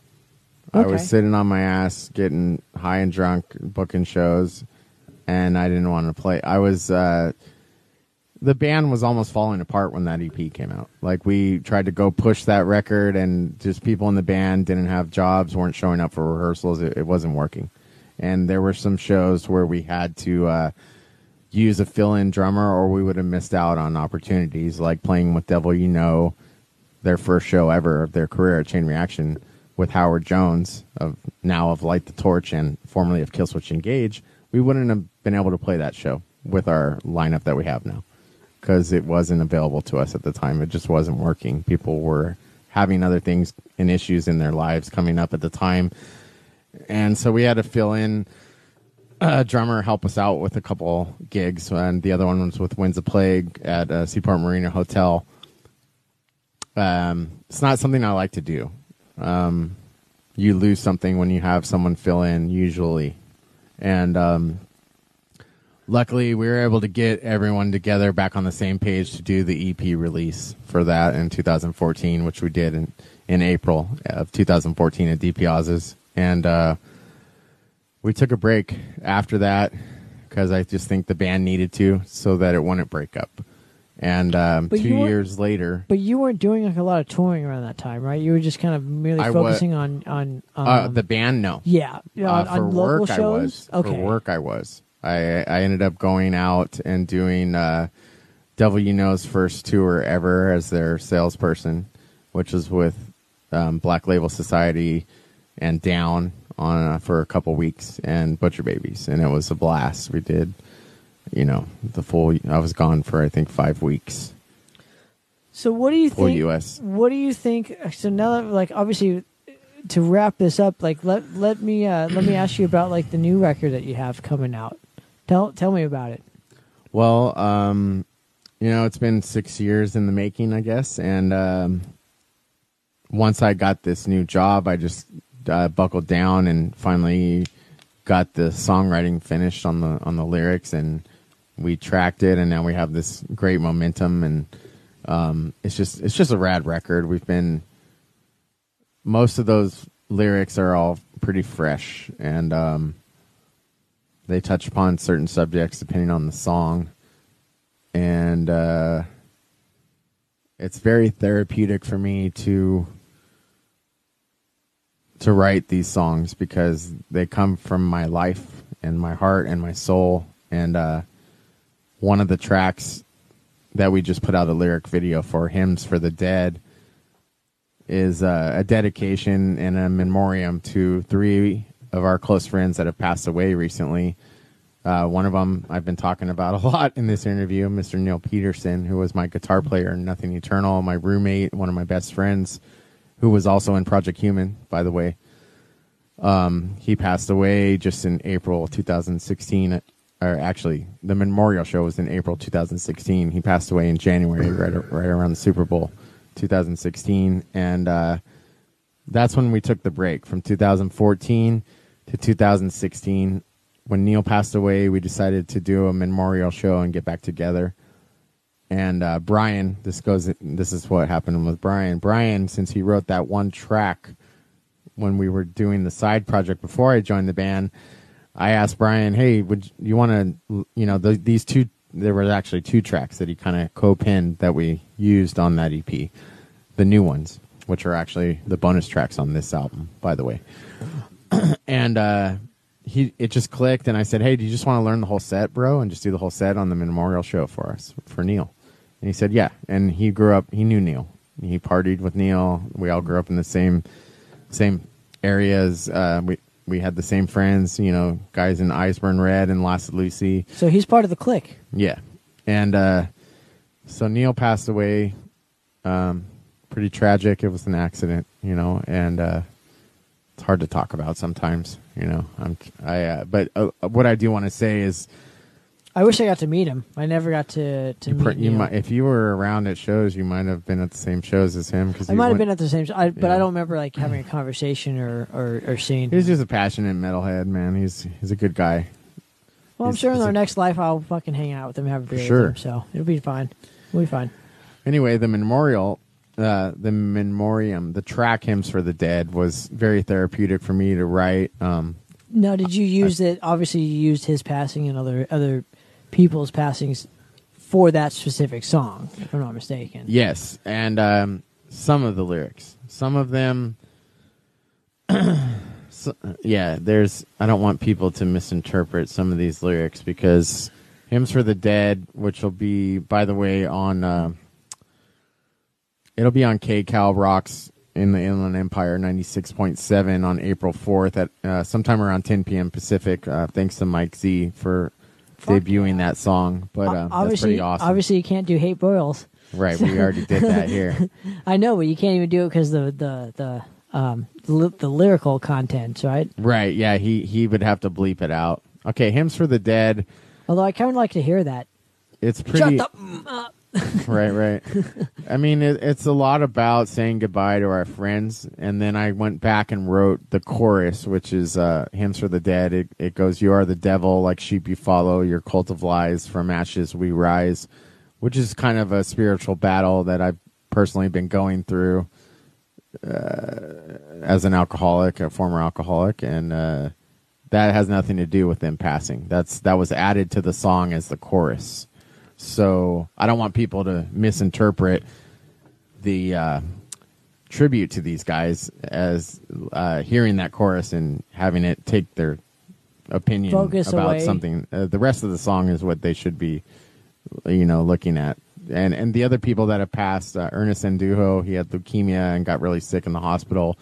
I was sitting on my ass, getting high and drunk, booking shows, and I didn't want to play. I was uh, the band was almost falling apart when that EP came out. Like we tried to go push that record, and just people in the band didn't have jobs, weren't showing up for rehearsals. It, it wasn't working, and there were some shows where we had to. Uh, use a fill-in drummer or we would have missed out on opportunities like playing with Devil You Know, their first show ever of their career at Chain Reaction with Howard Jones of now of Light the Torch and formerly of Killswitch Engage. We wouldn't have been able to play that show with our lineup that we have now because it wasn't available to us at the time. It just wasn't working. People were having other things and issues in their lives coming up at the time. And so we had to fill in a drummer help us out with a couple gigs, and the other one was with Winds of Plague at uh, Seaport Marina Hotel. Um, it's not something I like to do. Um, you lose something when you have someone fill in, usually, and um, luckily we were able to get everyone together back on the same page to do the EP release for that in 2014, which we did in in April of 2014 at DiPiazza's, and. Uh, we took a break after that because I just think the band needed to so that it wouldn't break up. And um, two years later, But you weren't doing like a lot of touring around that time, right? You were just kind of merely I wa- focusing on on um, uh, the band, no. yeah, Uh, on, for on local work, shows. I was. Okay, For work, I was. I I ended up going out and doing uh, Devil You Know's first tour ever as their salesperson, which was with um, Black Label Society and Down on uh, for a couple weeks and Butcher Babies, and it was a blast. We did you know, the full. I was gone for I think five weeks. So what do you Full think? US. What do you think? So now that like obviously to wrap this up, like let let me uh, let me ask you about like the new record that you have coming out. Tell tell me about it. Well, um, you know, it's been six years in the making, I guess, and um, once I got this new job, I just uh, buckled down and finally got the songwriting finished on the on the lyrics, and we tracked it, and now we have this great momentum, and um, it's just it's just a rad record. We've been most of those lyrics are all pretty fresh, and um, they touch upon certain subjects depending on the song, and uh, it's very therapeutic for me to to write these songs because they come from my life and my heart and my soul. And uh, one of the tracks that we just put out a lyric video for, "Hymns for the Dead," is uh, a dedication and a memoriam to three of our close friends that have passed away recently. Uh, one of them I've been talking about a lot in this interview, Mr. Neil Peterson, who was my guitar player in Nothing Eternal, my roommate, one of my best friends, who was also in Project Human, by the way. Um, he passed away just in April 2016, or actually, the memorial show was in April 2016. He passed away in January, right, right around the Super Bowl 2016. And uh, that's when we took the break from 2014 to 2016 when Neil passed away, we decided to do a memorial show and get back together. And uh, Brian, this goes. This is what happened with Brian. Brian, since he wrote that one track when we were doing the side project before I joined the band, I asked Brian, "Hey, would you want to? You know, the, these two. There were actually two tracks that he kind of co-pinned that we used on that EP, the new ones, which are actually the bonus tracks on this album, by the way. and uh, he it just clicked and I said, "Hey, do you just want to learn the whole set, bro, and just do the whole set on the memorial show for us for Neil?" And he said, "Yeah." And he grew up. He knew Neil. He partied with Neil. We all grew up in the same same areas. Uh, we we had the same friends. You know, guys in Iceburn Red and Las Lucy. So he's part of the clique. Yeah, and uh, so Neil passed away. Um, pretty tragic. It was an accident, you know, and uh, it's hard to talk about sometimes. You know, I'm I. Uh, but uh, what I do want to say is, I wish I got to meet him. I never got to to you, meet pr- you Neil. might if you were around at shows, you might have been at the same shows as him because I might have been at the same, I, but Yeah. I don't remember like having a conversation or or, or seeing. He's him. just a passionate metalhead, man. He's he's a good guy. well, I'm he's- sure in he's our a- next life I'll fucking hang out with him, have a beer Sure. with him. So it'll be fine. We'll be fine. Anyway, the memorial, uh, the memoriam, the track hymns for the dead was very therapeutic for me to write. Um, Now, did you use it? Obviously, you used his passing and other other people's passings for that specific song, if I'm not mistaken. Yes, and um, some of the lyrics, some of them. so, yeah, there's. I don't want people to misinterpret some of these lyrics because "Hymns for the Dead," which will be, by the way, on. Uh, it'll be on KCAL Rocks in the Inland Empire 96.7 on April 4th at uh, sometime around 10 p.m. Pacific. Uh, thanks to Mike Z for Fuck debuting that song. But uh, that's obviously, pretty awesome. obviously, you can't do hate boils. Right, we already did that here. I know, but you can't even do it because the the the um li- the lyrical content, right? Right, yeah, he he would have to bleep it out. Okay, hymns for the dead. Although I kind of like to hear that. It's pretty Shut the up. Right, right. I mean, it, it's a lot about saying goodbye to our friends, and then I went back and wrote the chorus, which is uh, hymns for the dead. It it goes, "You are the devil, like sheep you follow. Your cult of lies, from ashes we rise," which is kind of a spiritual battle that I've personally been going through uh, as an alcoholic, a former alcoholic, and uh, that has nothing to do with them passing. That's that was added to the song as the chorus. So I don't want people to misinterpret the uh, tribute to these guys as uh, hearing that chorus and having it take their opinion Focus about away. something. Uh, the rest of the song is what they should be, you know, looking at. And and the other people that have passed, uh, Ernest Andujo, he had leukemia and got really sick in the hospital,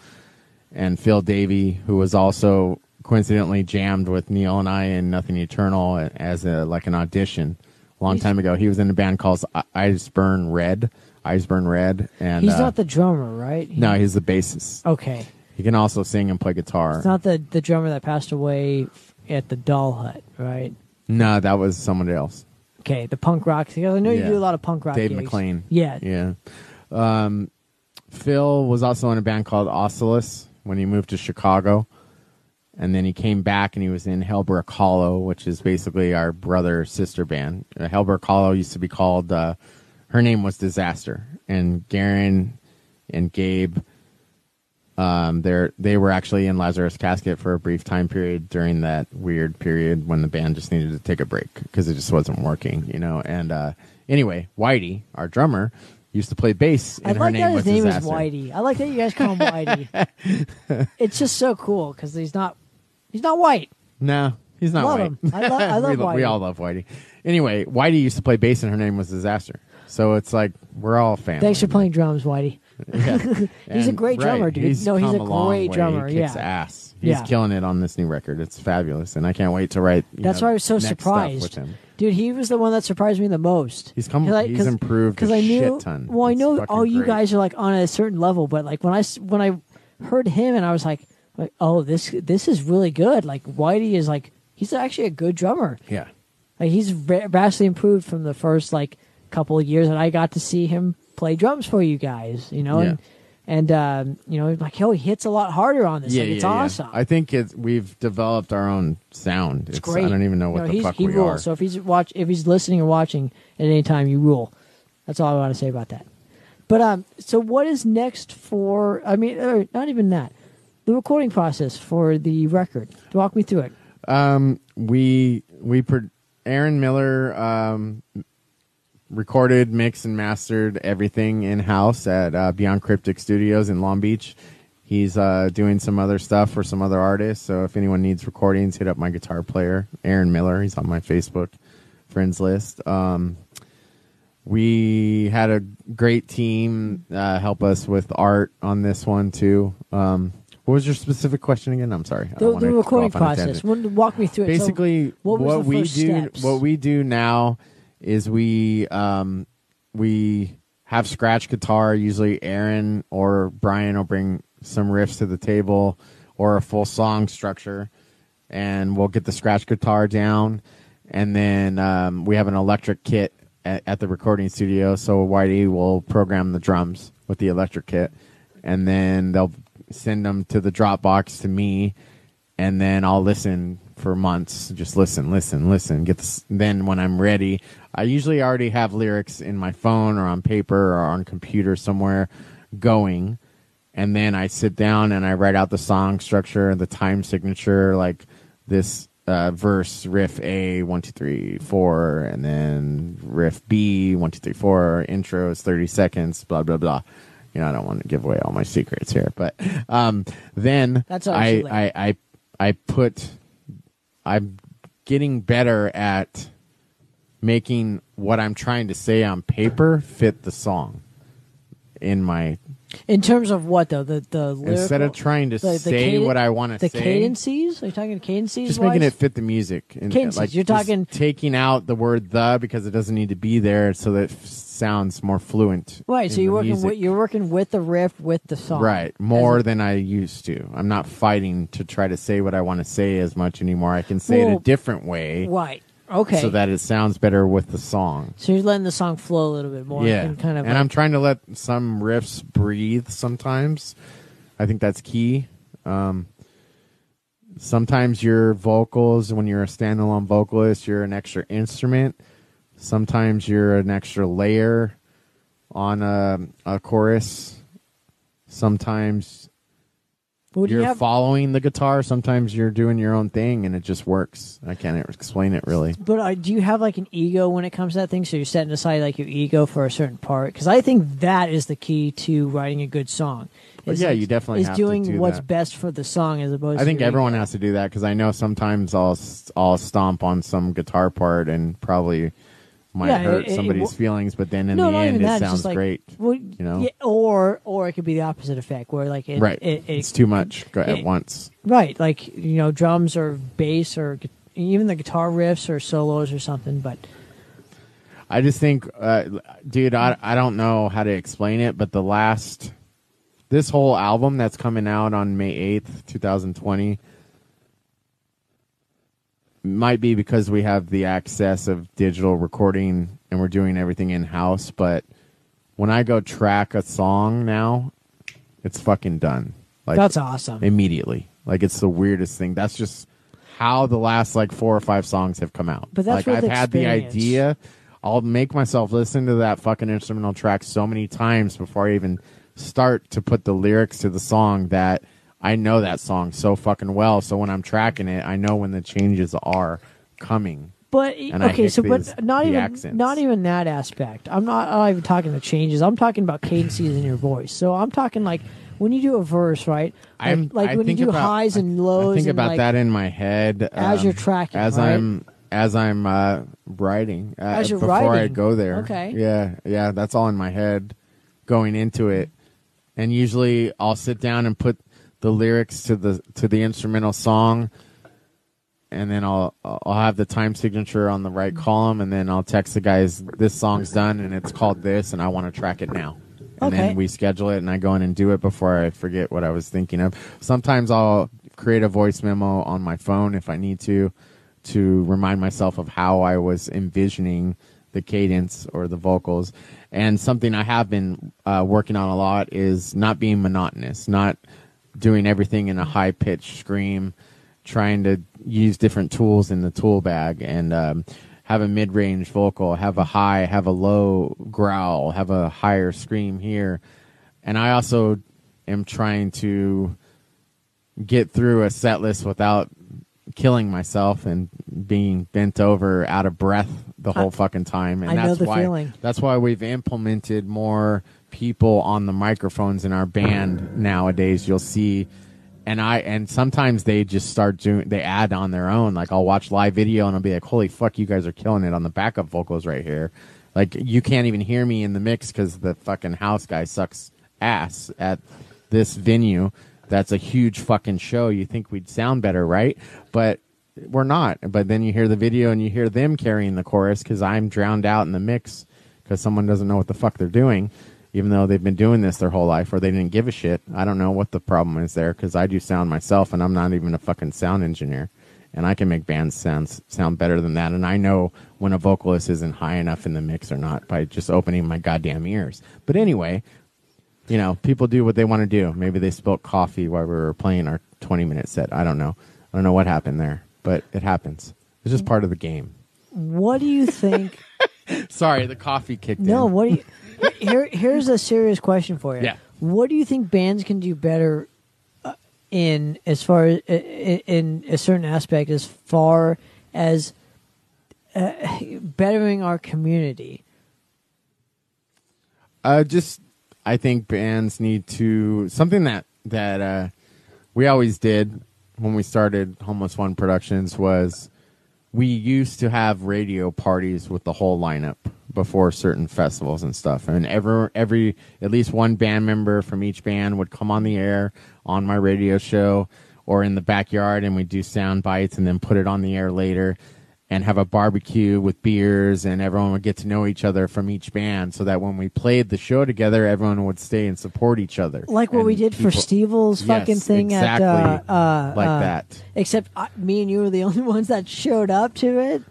and Phil Davey, who was also coincidentally jammed with Neil and I in Nothing Eternal as a like an audition long time ago. He was in a band called I- Iceburn Red, Iceburn Red, and He's uh, not the drummer, right? He- no, he's the bassist. Okay. He can also sing and play guitar. It's not the the drummer that passed away at the Doll Hut, right? no, that was someone else. Okay, the punk rock. Because I know you Yeah. do a lot of punk rock. Dave gigs. McLean. Yeah. Yeah. Um, Phil was also in a band called Oculus when he moved to Chicago. And then he came back and he was in Hellbrook Hollow, which is basically our brother sister band. Uh, Hellbrook Hollow used to be called, uh, her name was Disaster. And Garen and Gabe, um, they're, they were actually in Lazarus Casket for a brief time period during that weird period when the band just needed to take a break because it just wasn't working, you know. And uh, anyway, Whitey, our drummer, used to play bass, and I her like name that was his name Disaster. is Whitey. I like that you guys call him Whitey. it's just so cool because he's not he's not white. No, he's not Love white. him. I lo- I love we, lo- we all love Whitey. Anyway, Whitey used to play bass, and her name was Disaster. So it's like we're all fans. Thanks for playing drums, Whitey. Yeah. He's a great drummer, right, dude. He's No, he's a long great drummer, He kicks yeah. ass. He's Yeah. killing it on this new record. It's fabulous, and I can't wait to write. That's know, why I was so surprised. Dude, he was the one that surprised me the most. He's come. I- he's improved because a I knew. shit ton. Well, I It's know all you great. guys are like on a certain level, but like when I when I heard him and I was like, like oh this this is really good. Like Whitey is like he's actually a good drummer. Yeah. Like he's vastly improved from the first like couple of years that I got to see him play drums for you guys. You know, and and um, you know like yo he hits a lot harder on this. Yeah, like, it's yeah. awesome. I think it's we've developed our own sound. It's great. I don't even know No, what the he's- fuck he we rules. are. So if he's watch, if he's listening or watching at any time, you rule. That's all I want to say about that. But um, so what is next for? I mean, not even that. The recording process for the record. Walk me through it. Um, we we pro- Aaron Miller um, recorded, mixed, and mastered everything in house at uh, Beyond Cryptic Studios in Long Beach. He's uh, doing some other stuff for some other artists. So if anyone needs recordings, hit up my guitar player, Aaron Miller. He's on my Facebook friends list. Um, we had a great team uh, help us with art on this one too. Um, what was your specific question again? I'm sorry. The, the recording off on a process. Walk me through it. So basically what what, the we do steps? what we do now is we um we have scratch guitar usually aaron or brian will bring some riffs to the table or a full song structure and we'll get the scratch guitar down and then um, we have an electric kit at, at the recording studio so whitey will program the drums with the electric kit and then they'll send them to the dropbox to me and then I'll listen for months. Just listen, listen, listen. Get this. Then when I'm ready, I usually already have lyrics in my phone or on paper or on computer somewhere going, and then I sit down and I write out the song structure, and the time signature, like this uh, verse riff A one two three four, and then riff B one two three four. Intro is thirty seconds. Blah blah blah. You know, I don't want to give away all my secrets here, but um, then That's I, I I I put I'm getting better at making what I'm trying to say on paper fit the song in my in terms of what though the the instead of trying to the- the say caden- what I want to the say. cadences. Are you talking cadences? just making it fit the music. And, Cadences, like you're talking- taking out the word the because it doesn't need to be there, so that sounds more fluent. right. So you're working music. with you're working with the riff with the song. right more a- than I used to. I'm not fighting to try to say what I want to say as much anymore. I can say it a different way right. Okay. so that it sounds better with the song. So you're letting the song flow a little bit more. yeah, And kind of. and like- I'm trying to let some riffs breathe. Sometimes, I think that's key. Um, sometimes your vocals, when you're a standalone vocalist, you're an extra instrument. Sometimes you're an extra layer on a, a chorus. Sometimes Would you you're have- following the guitar. Sometimes you're doing your own thing, and it just works. I can't explain it really. But uh, do you have like an ego when it comes to that thing? So you're setting aside like your ego for a certain part? Because I think that is the key to writing a good song. But is yeah, you definitely is have to doing do what's that. best for the song as opposed. To I think your everyone ego. has to do that because I know sometimes I'll I'll stomp on some guitar part and probably might Yeah, hurt it- it- somebody's well- feelings, but then in no, the end, it that. sounds like, great. well, know? yeah, or or it could be the opposite effect, where like it, right. it, it, it's too much go at once. Right, like you know, drums or bass or even the guitar riffs or solos or something. But I just think, uh, dude, I, I don't know how to explain it, but the last, this whole album that's coming out on May 8th, 2020, might be because we have the access of digital recording and we're doing everything in house. But when I go track a song now, it's fucking done. Like that's awesome. immediately. Like it's the weirdest thing. That's just how the last like four or five songs have come out. But that's like I've had the idea. I'll make myself listen to that fucking instrumental track so many times before I even start to put the lyrics to the song that I know that song so fucking well. So when I'm tracking it, I know when the changes are coming. But And okay, so these- but not even accents. not even that aspect. I'm not, I'm not even talking the changes. I'm talking about cadences in your voice. So I'm talking like when you do a verse, right? Like, I'm like I when you do about, highs and lows. I think about like, that in my head as um, you're tracking, as right? I'm as I'm uh, writing uh, As you're before I go there. Okay. Yeah, yeah, that's all in my head going into it, and usually I'll sit down and put the lyrics to the to the instrumental song, and then I'll I'll have the time signature on the right column, and then I'll text the guys this song's done and it's called this, and I want to track it now. And Okay. then we schedule it, and I go in and do it before I forget what I was thinking of. Sometimes I'll create a voice memo on my phone if I need to, to remind myself of how I was envisioning the cadence or the vocals. And something I have been uh, working on a lot is not being monotonous, not doing everything in a high pitched scream, trying to use different tools in the tool bag and um, have a mid range vocal, have a high, have a low growl, have a higher scream here. And I also am trying to get through a set list without killing myself and being bent over out of breath the whole fucking time and I that's why feeling. that's why we've implemented more people on the microphones in our band nowadays you'll see and I and sometimes they just start doing they add on their own. Like I'll watch live video and I'll be like holy fuck you guys are killing it on the backup vocals right here. Like you can't even hear me in the mix cuz the fucking house guy sucks ass at this venue. That's a huge fucking show. You think we'd sound better right? But we're not. But then you hear the video and you hear them carrying the chorus cuz I'm drowned out in the mix cuz someone doesn't know what the fuck they're doing even though they've been doing this their whole life or they didn't give a shit. I don't know what the problem is there because I do sound myself and I'm not even a fucking sound engineer. And I can make bands sound sound better than that. And I know when a vocalist isn't high enough in the mix or not by just opening my goddamn ears. But anyway, you know, people do what they want to do. Maybe they spilled coffee while we were playing our 20 minute set. I don't know. I don't know what happened there, but it happens. It's just part of the game. what do you think? Sorry, the coffee kicked no, in. No, what do you? Here, here's a serious question for you. Yeah. What do you think bands can do better uh, in as far as in, in a certain aspect as far as uh, bettering our community? Uh, just I think bands need to something that that uh, we always did when we started Homeless One Productions was we used to have radio parties with the whole lineup before certain festivals and stuff, and every every at least one band member from each band would come on the air on my radio show or in the backyard, and we'd do sound bites and then put it on the air later. And have a barbecue with beers, and everyone would get to know each other from each band, so that when we played the show together, everyone would stay and support each other. Like what we And did for people- Stevel's Yes, fucking thing exactly at uh, uh, like uh, that. Except I, me and you were the only ones that showed up to it.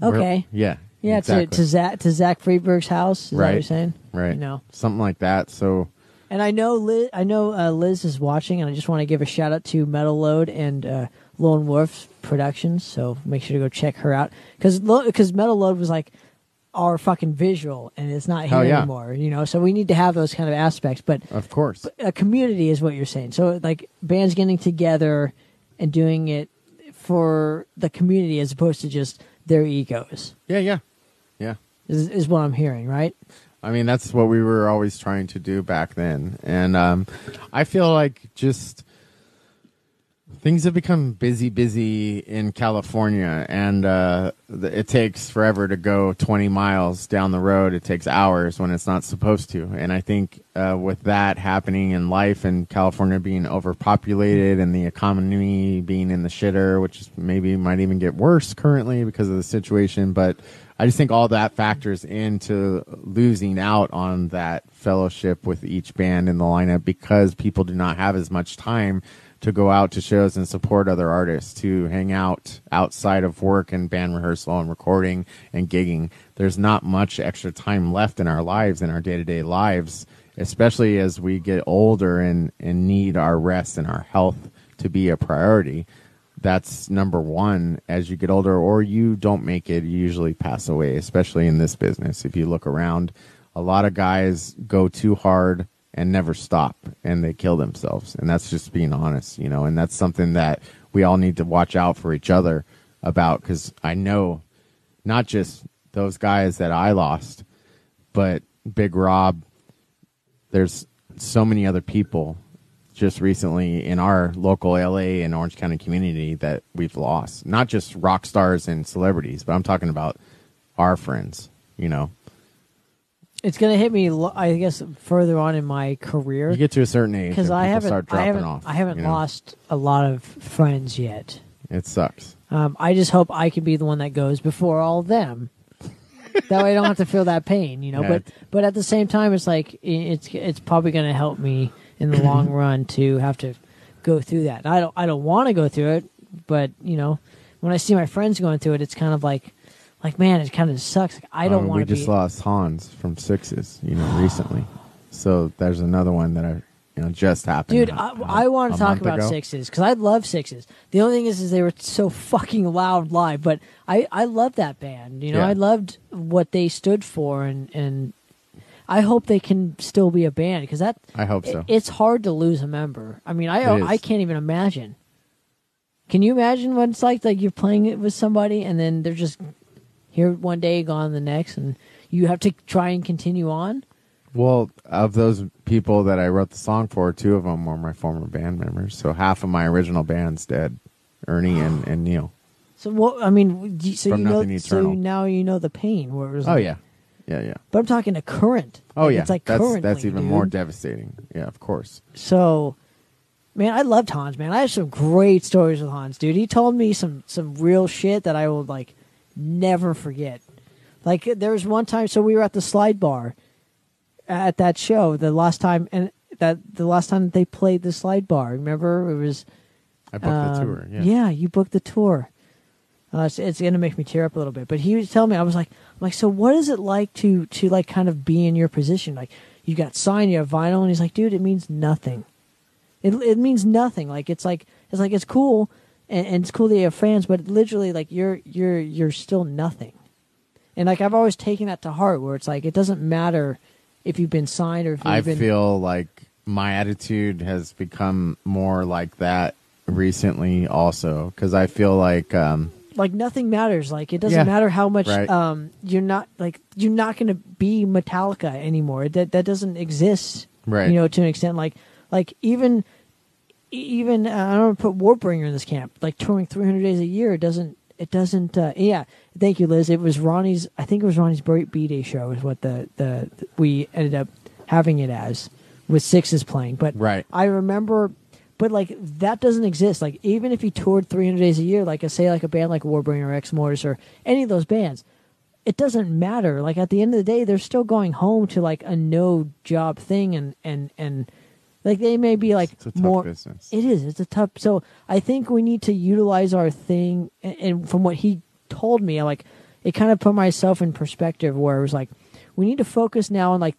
Okay. Yeah. Yeah, exactly. to to Zach to Zach Freeberg's house. Is that what Right. you're saying? right. You know. something like that. So And I know Liz. I know uh, Liz is watching, and I just want to give a shout out to Metal Load and uh, Lone Wolf Productions. So make sure to go check her out because because Metal Load was like our fucking visual, and it's not here Oh, yeah. anymore. You know, so we need to have those kind of aspects. But of course, a community is what you're saying. So like bands getting together and doing it for the community as opposed to just their egos yeah, yeah, yeah. is, is what I'm hearing, right? I mean, that's what we were always trying to do back then, and um, I feel like just Things have become busy, busy in California, and uh, it takes forever to go 20 miles down the road. It takes hours when it's not supposed to. And I think uh, with that happening in life and California being overpopulated and the economy being in the shitter, which maybe might even get worse currently because of the situation, but I just think all that factors into losing out on that fellowship with each band in the lineup because people do not have as much time to go out to shows and support other artists, to hang out outside of work and band rehearsal and recording and gigging. There's not much extra time left in our lives, in our day to day lives, especially as we get older and, and need our rest and our health to be a priority. That's number one as you get older, or you don't make it, you usually pass away, especially in this business. If you look around, a lot of guys go too hard and never stop and they kill themselves. And that's just being honest, you know, and that's something that we all need to watch out for each other about because I know not just those guys that I lost, but Big Rob, there's so many other people just recently in our local LA and Orange County community that we've lost. Not just rock stars and celebrities, but I'm talking about our friends, you know. It's gonna hit me, lo- I guess, further on in my career You get to a certain age because and I people haven't, start I dropping haven't, off. I haven't you know? lost a lot of friends yet. It sucks. Um, I just hope I can be the one that goes before all of them. that way, I don't have to feel that pain, you know. Yeah, but but at the same time, it's like i- it's it's probably going to help me in the long run to have to go through that. And I don't I don't want to go through it, but you know, when I see my friends going through it, it's kind of like like man, it kind of sucks. Like, I don't Um, want We just be. lost Hans from Sixes, you know, recently. So there's another one that I, you know, just happened. Dude, I, want to talk about ago. sixes because I love sixes. The only thing is, is they were so fucking loud live, but I I love that band. You know, Yeah. I loved what they stood for, and and I hope they can still be a band because that I hope so. it- it's hard to lose a member. I mean, I. I can't even imagine. Can you imagine what it's like? Like you're playing it with somebody, and then they're just here one day, gone the next, and you have to try and continue on. Well, of those people that I wrote the song for, two of them were my former band members. So half of my original band's dead, Ernie and, and Neil. So what? I mean, you- so From you know, Nothing so Eternal. now you know the pain. Where it was Oh like- yeah, yeah, yeah. But I'm talking a current. Oh Like, yeah, It's like that's currently, that's even dude. more devastating. Yeah, of course. So, man, I loved Hans. Man, I have some great stories with Hans, dude. He told me some some real shit that I will like never forget. Like there was one time, so we were at the slide bar at that show the last time, and that the last time that they played the slide bar. Remember, it was I booked the um, tour. Yeah. you booked the tour. Uh, it's, it's gonna make me tear up a little bit. But he was telling me, I was like, I'm like, so what is it like to to like kind of be in your position? Like you got signed, you have vinyl, and he's like, dude, it means nothing. It it means nothing. Like it's like it's like it's cool, and, and it's cool that you have fans, but literally, like you're you're you're still nothing. And like I've always taken that to heart, where it's like it doesn't matter if you've been signed or if you've I been. feel like my attitude has become more like that recently, also because I feel like um, like nothing matters. Like it doesn't Yeah. matter how much Right. um you're not like you're not going to be Metallica anymore. That that doesn't exist. Right. You know, to an extent, like like even even uh, I don't want to put Warbringer in this camp. Like touring 300 days a year, it doesn't it doesn't. Uh, yeah, thank you, Liz. It was Ronnie's. I think it was Ronnie's B Day show is what the, the the we ended up having it as with sixes playing. But Right. I remember, but like that doesn't exist. Like even if you toured 300 days a year, like I say, like a band like Warbringer or Exmortus or any of those bands, it doesn't matter. Like at the end of the day, they're still going home to like a no job thing, and and and like they may be like It's a tough more. business. It is. It's a tough. So I think we need to utilize our thing, and, and from what he told me, I like it kind of put myself in perspective where it was like we need to focus now on like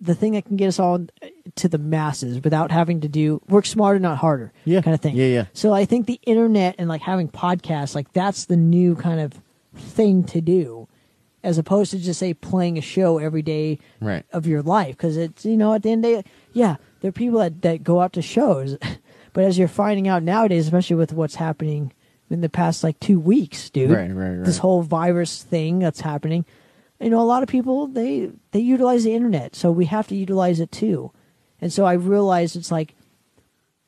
the thing that can get us all uh, to the masses without having to do work smarter, not harder. Yeah. kind of thing. Yeah, yeah. So I think the internet and like having podcasts, like that's the new kind of thing to do, as opposed to just say playing a show every day Right. of your life. Because it's you know at the end of the day, yeah, there are people that that go out to shows, but as you're finding out nowadays, especially with what's happening in the past like two weeks, dude, Right, right, right. this whole virus thing that's happening. You know, a lot of people they they utilize the internet, so we have to utilize it too. And so I realized it's like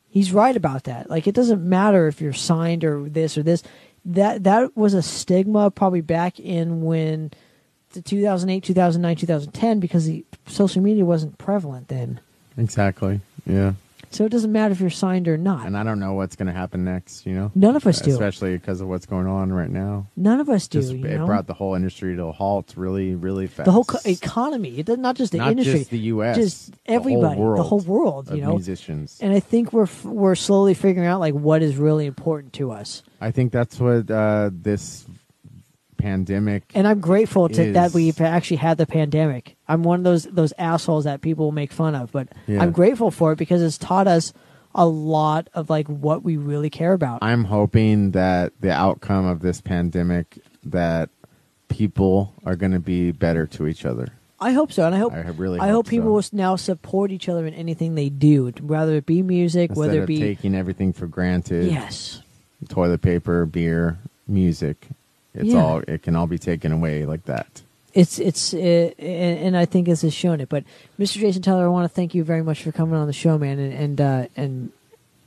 he's right about that. Like it doesn't matter if you're signed or this or this. That that was a stigma probably back in when the 2008, 2009, 2010 because the social media wasn't prevalent then. Exactly. Yeah. So it doesn't matter if you're signed or not. And I don't know what's going to happen next. You know. None of us do. Especially because of what's going on right now. None of us do. Just it know? brought the whole industry to a halt really, really fast. the whole co- economy. It not just the Not industry, just the U.S. just the whole everybody, world the whole world. You know, musicians. and I think we're f- we're slowly figuring out like what is really important to us. I think that's what uh, this pandemic. And I'm grateful to, that Is- we've actually had the pandemic. I'm one of those those assholes that people make fun of, but Yeah. I'm grateful for it because it's taught us a lot of like what we really care about. I'm hoping that the outcome of this pandemic that people are going to be better to each other. I hope so, and I hope I really I hope hope people so. will now support each other in anything they do, whether it be music, Instead whether it be taking everything for granted, yes, toilet paper, beer, music, it's Yeah. all it can all be taken away like that. it's it's uh, and, and I think this has shown it. But Mr. Jason Tyler, I want to thank you very much for coming on the show, man, and and uh, and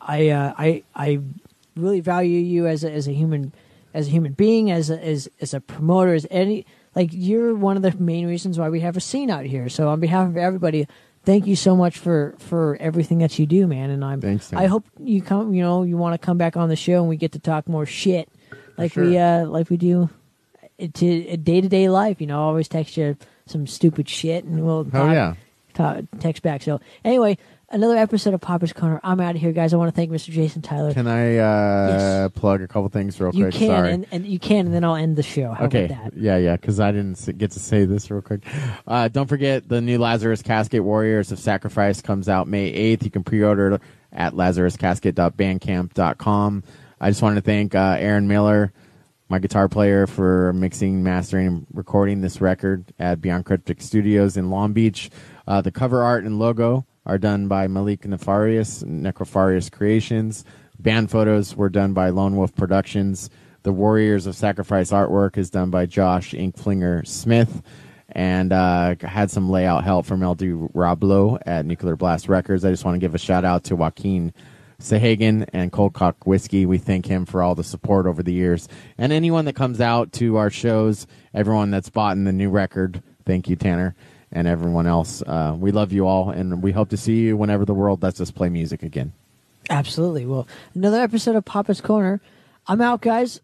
I uh, I I really value you as a, as a human as a human being, as a, as as a promoter, as any like you're one of the main reasons why we have a scene out here. So on behalf of everybody. Thank you so much for, for everything that you do, man. And I'm Thanks, I hope you come. You know, you want to come back on the show and we get to talk more shit, like sure. we uh like we do to day to day life. You know, I'll always text you some stupid shit, and we'll Oh yeah. talk, text back. So anyway, another episode of Poppitt's Corner. I'm out of here, guys. I want to thank Mr. Jason Tyler. Can I uh, Yes. plug a couple things real you quick? can, Sorry. and, and you can, and then I'll end the show. How okay. about that? Yeah, yeah, because I didn't get to say this real quick. Uh, don't forget the new Lazarus Casket Warriors of Sacrifice comes out May 8th. You can pre order at lazaruscasket.bandcamp.com. I just wanted to thank uh, Aaron Miller, my guitar player, for mixing, mastering, and recording this record at Beyond Cryptic Studios in Long Beach. Uh, the cover art and logo are done by Malik Nefarious, Necropharius Creations. Band photos were done by Lone Wolf Productions. The Warriors of Sacrifice artwork is done by Josh Inkflinger Smith. And uh, had some layout help from LD Roblo at Nuclear Blast Records. I just want to give a shout out to Joaquin Sahagan and Cold Cock Whiskey. We thank him for all the support over the years. And anyone that comes out to our shows, everyone that's bought in the new record, thank you, Tanner, and everyone else. Uh, we love you all, and we hope to see you whenever the world lets us play music again. Absolutely. Well, another episode of Poppitt's Corner. I'm out, guys.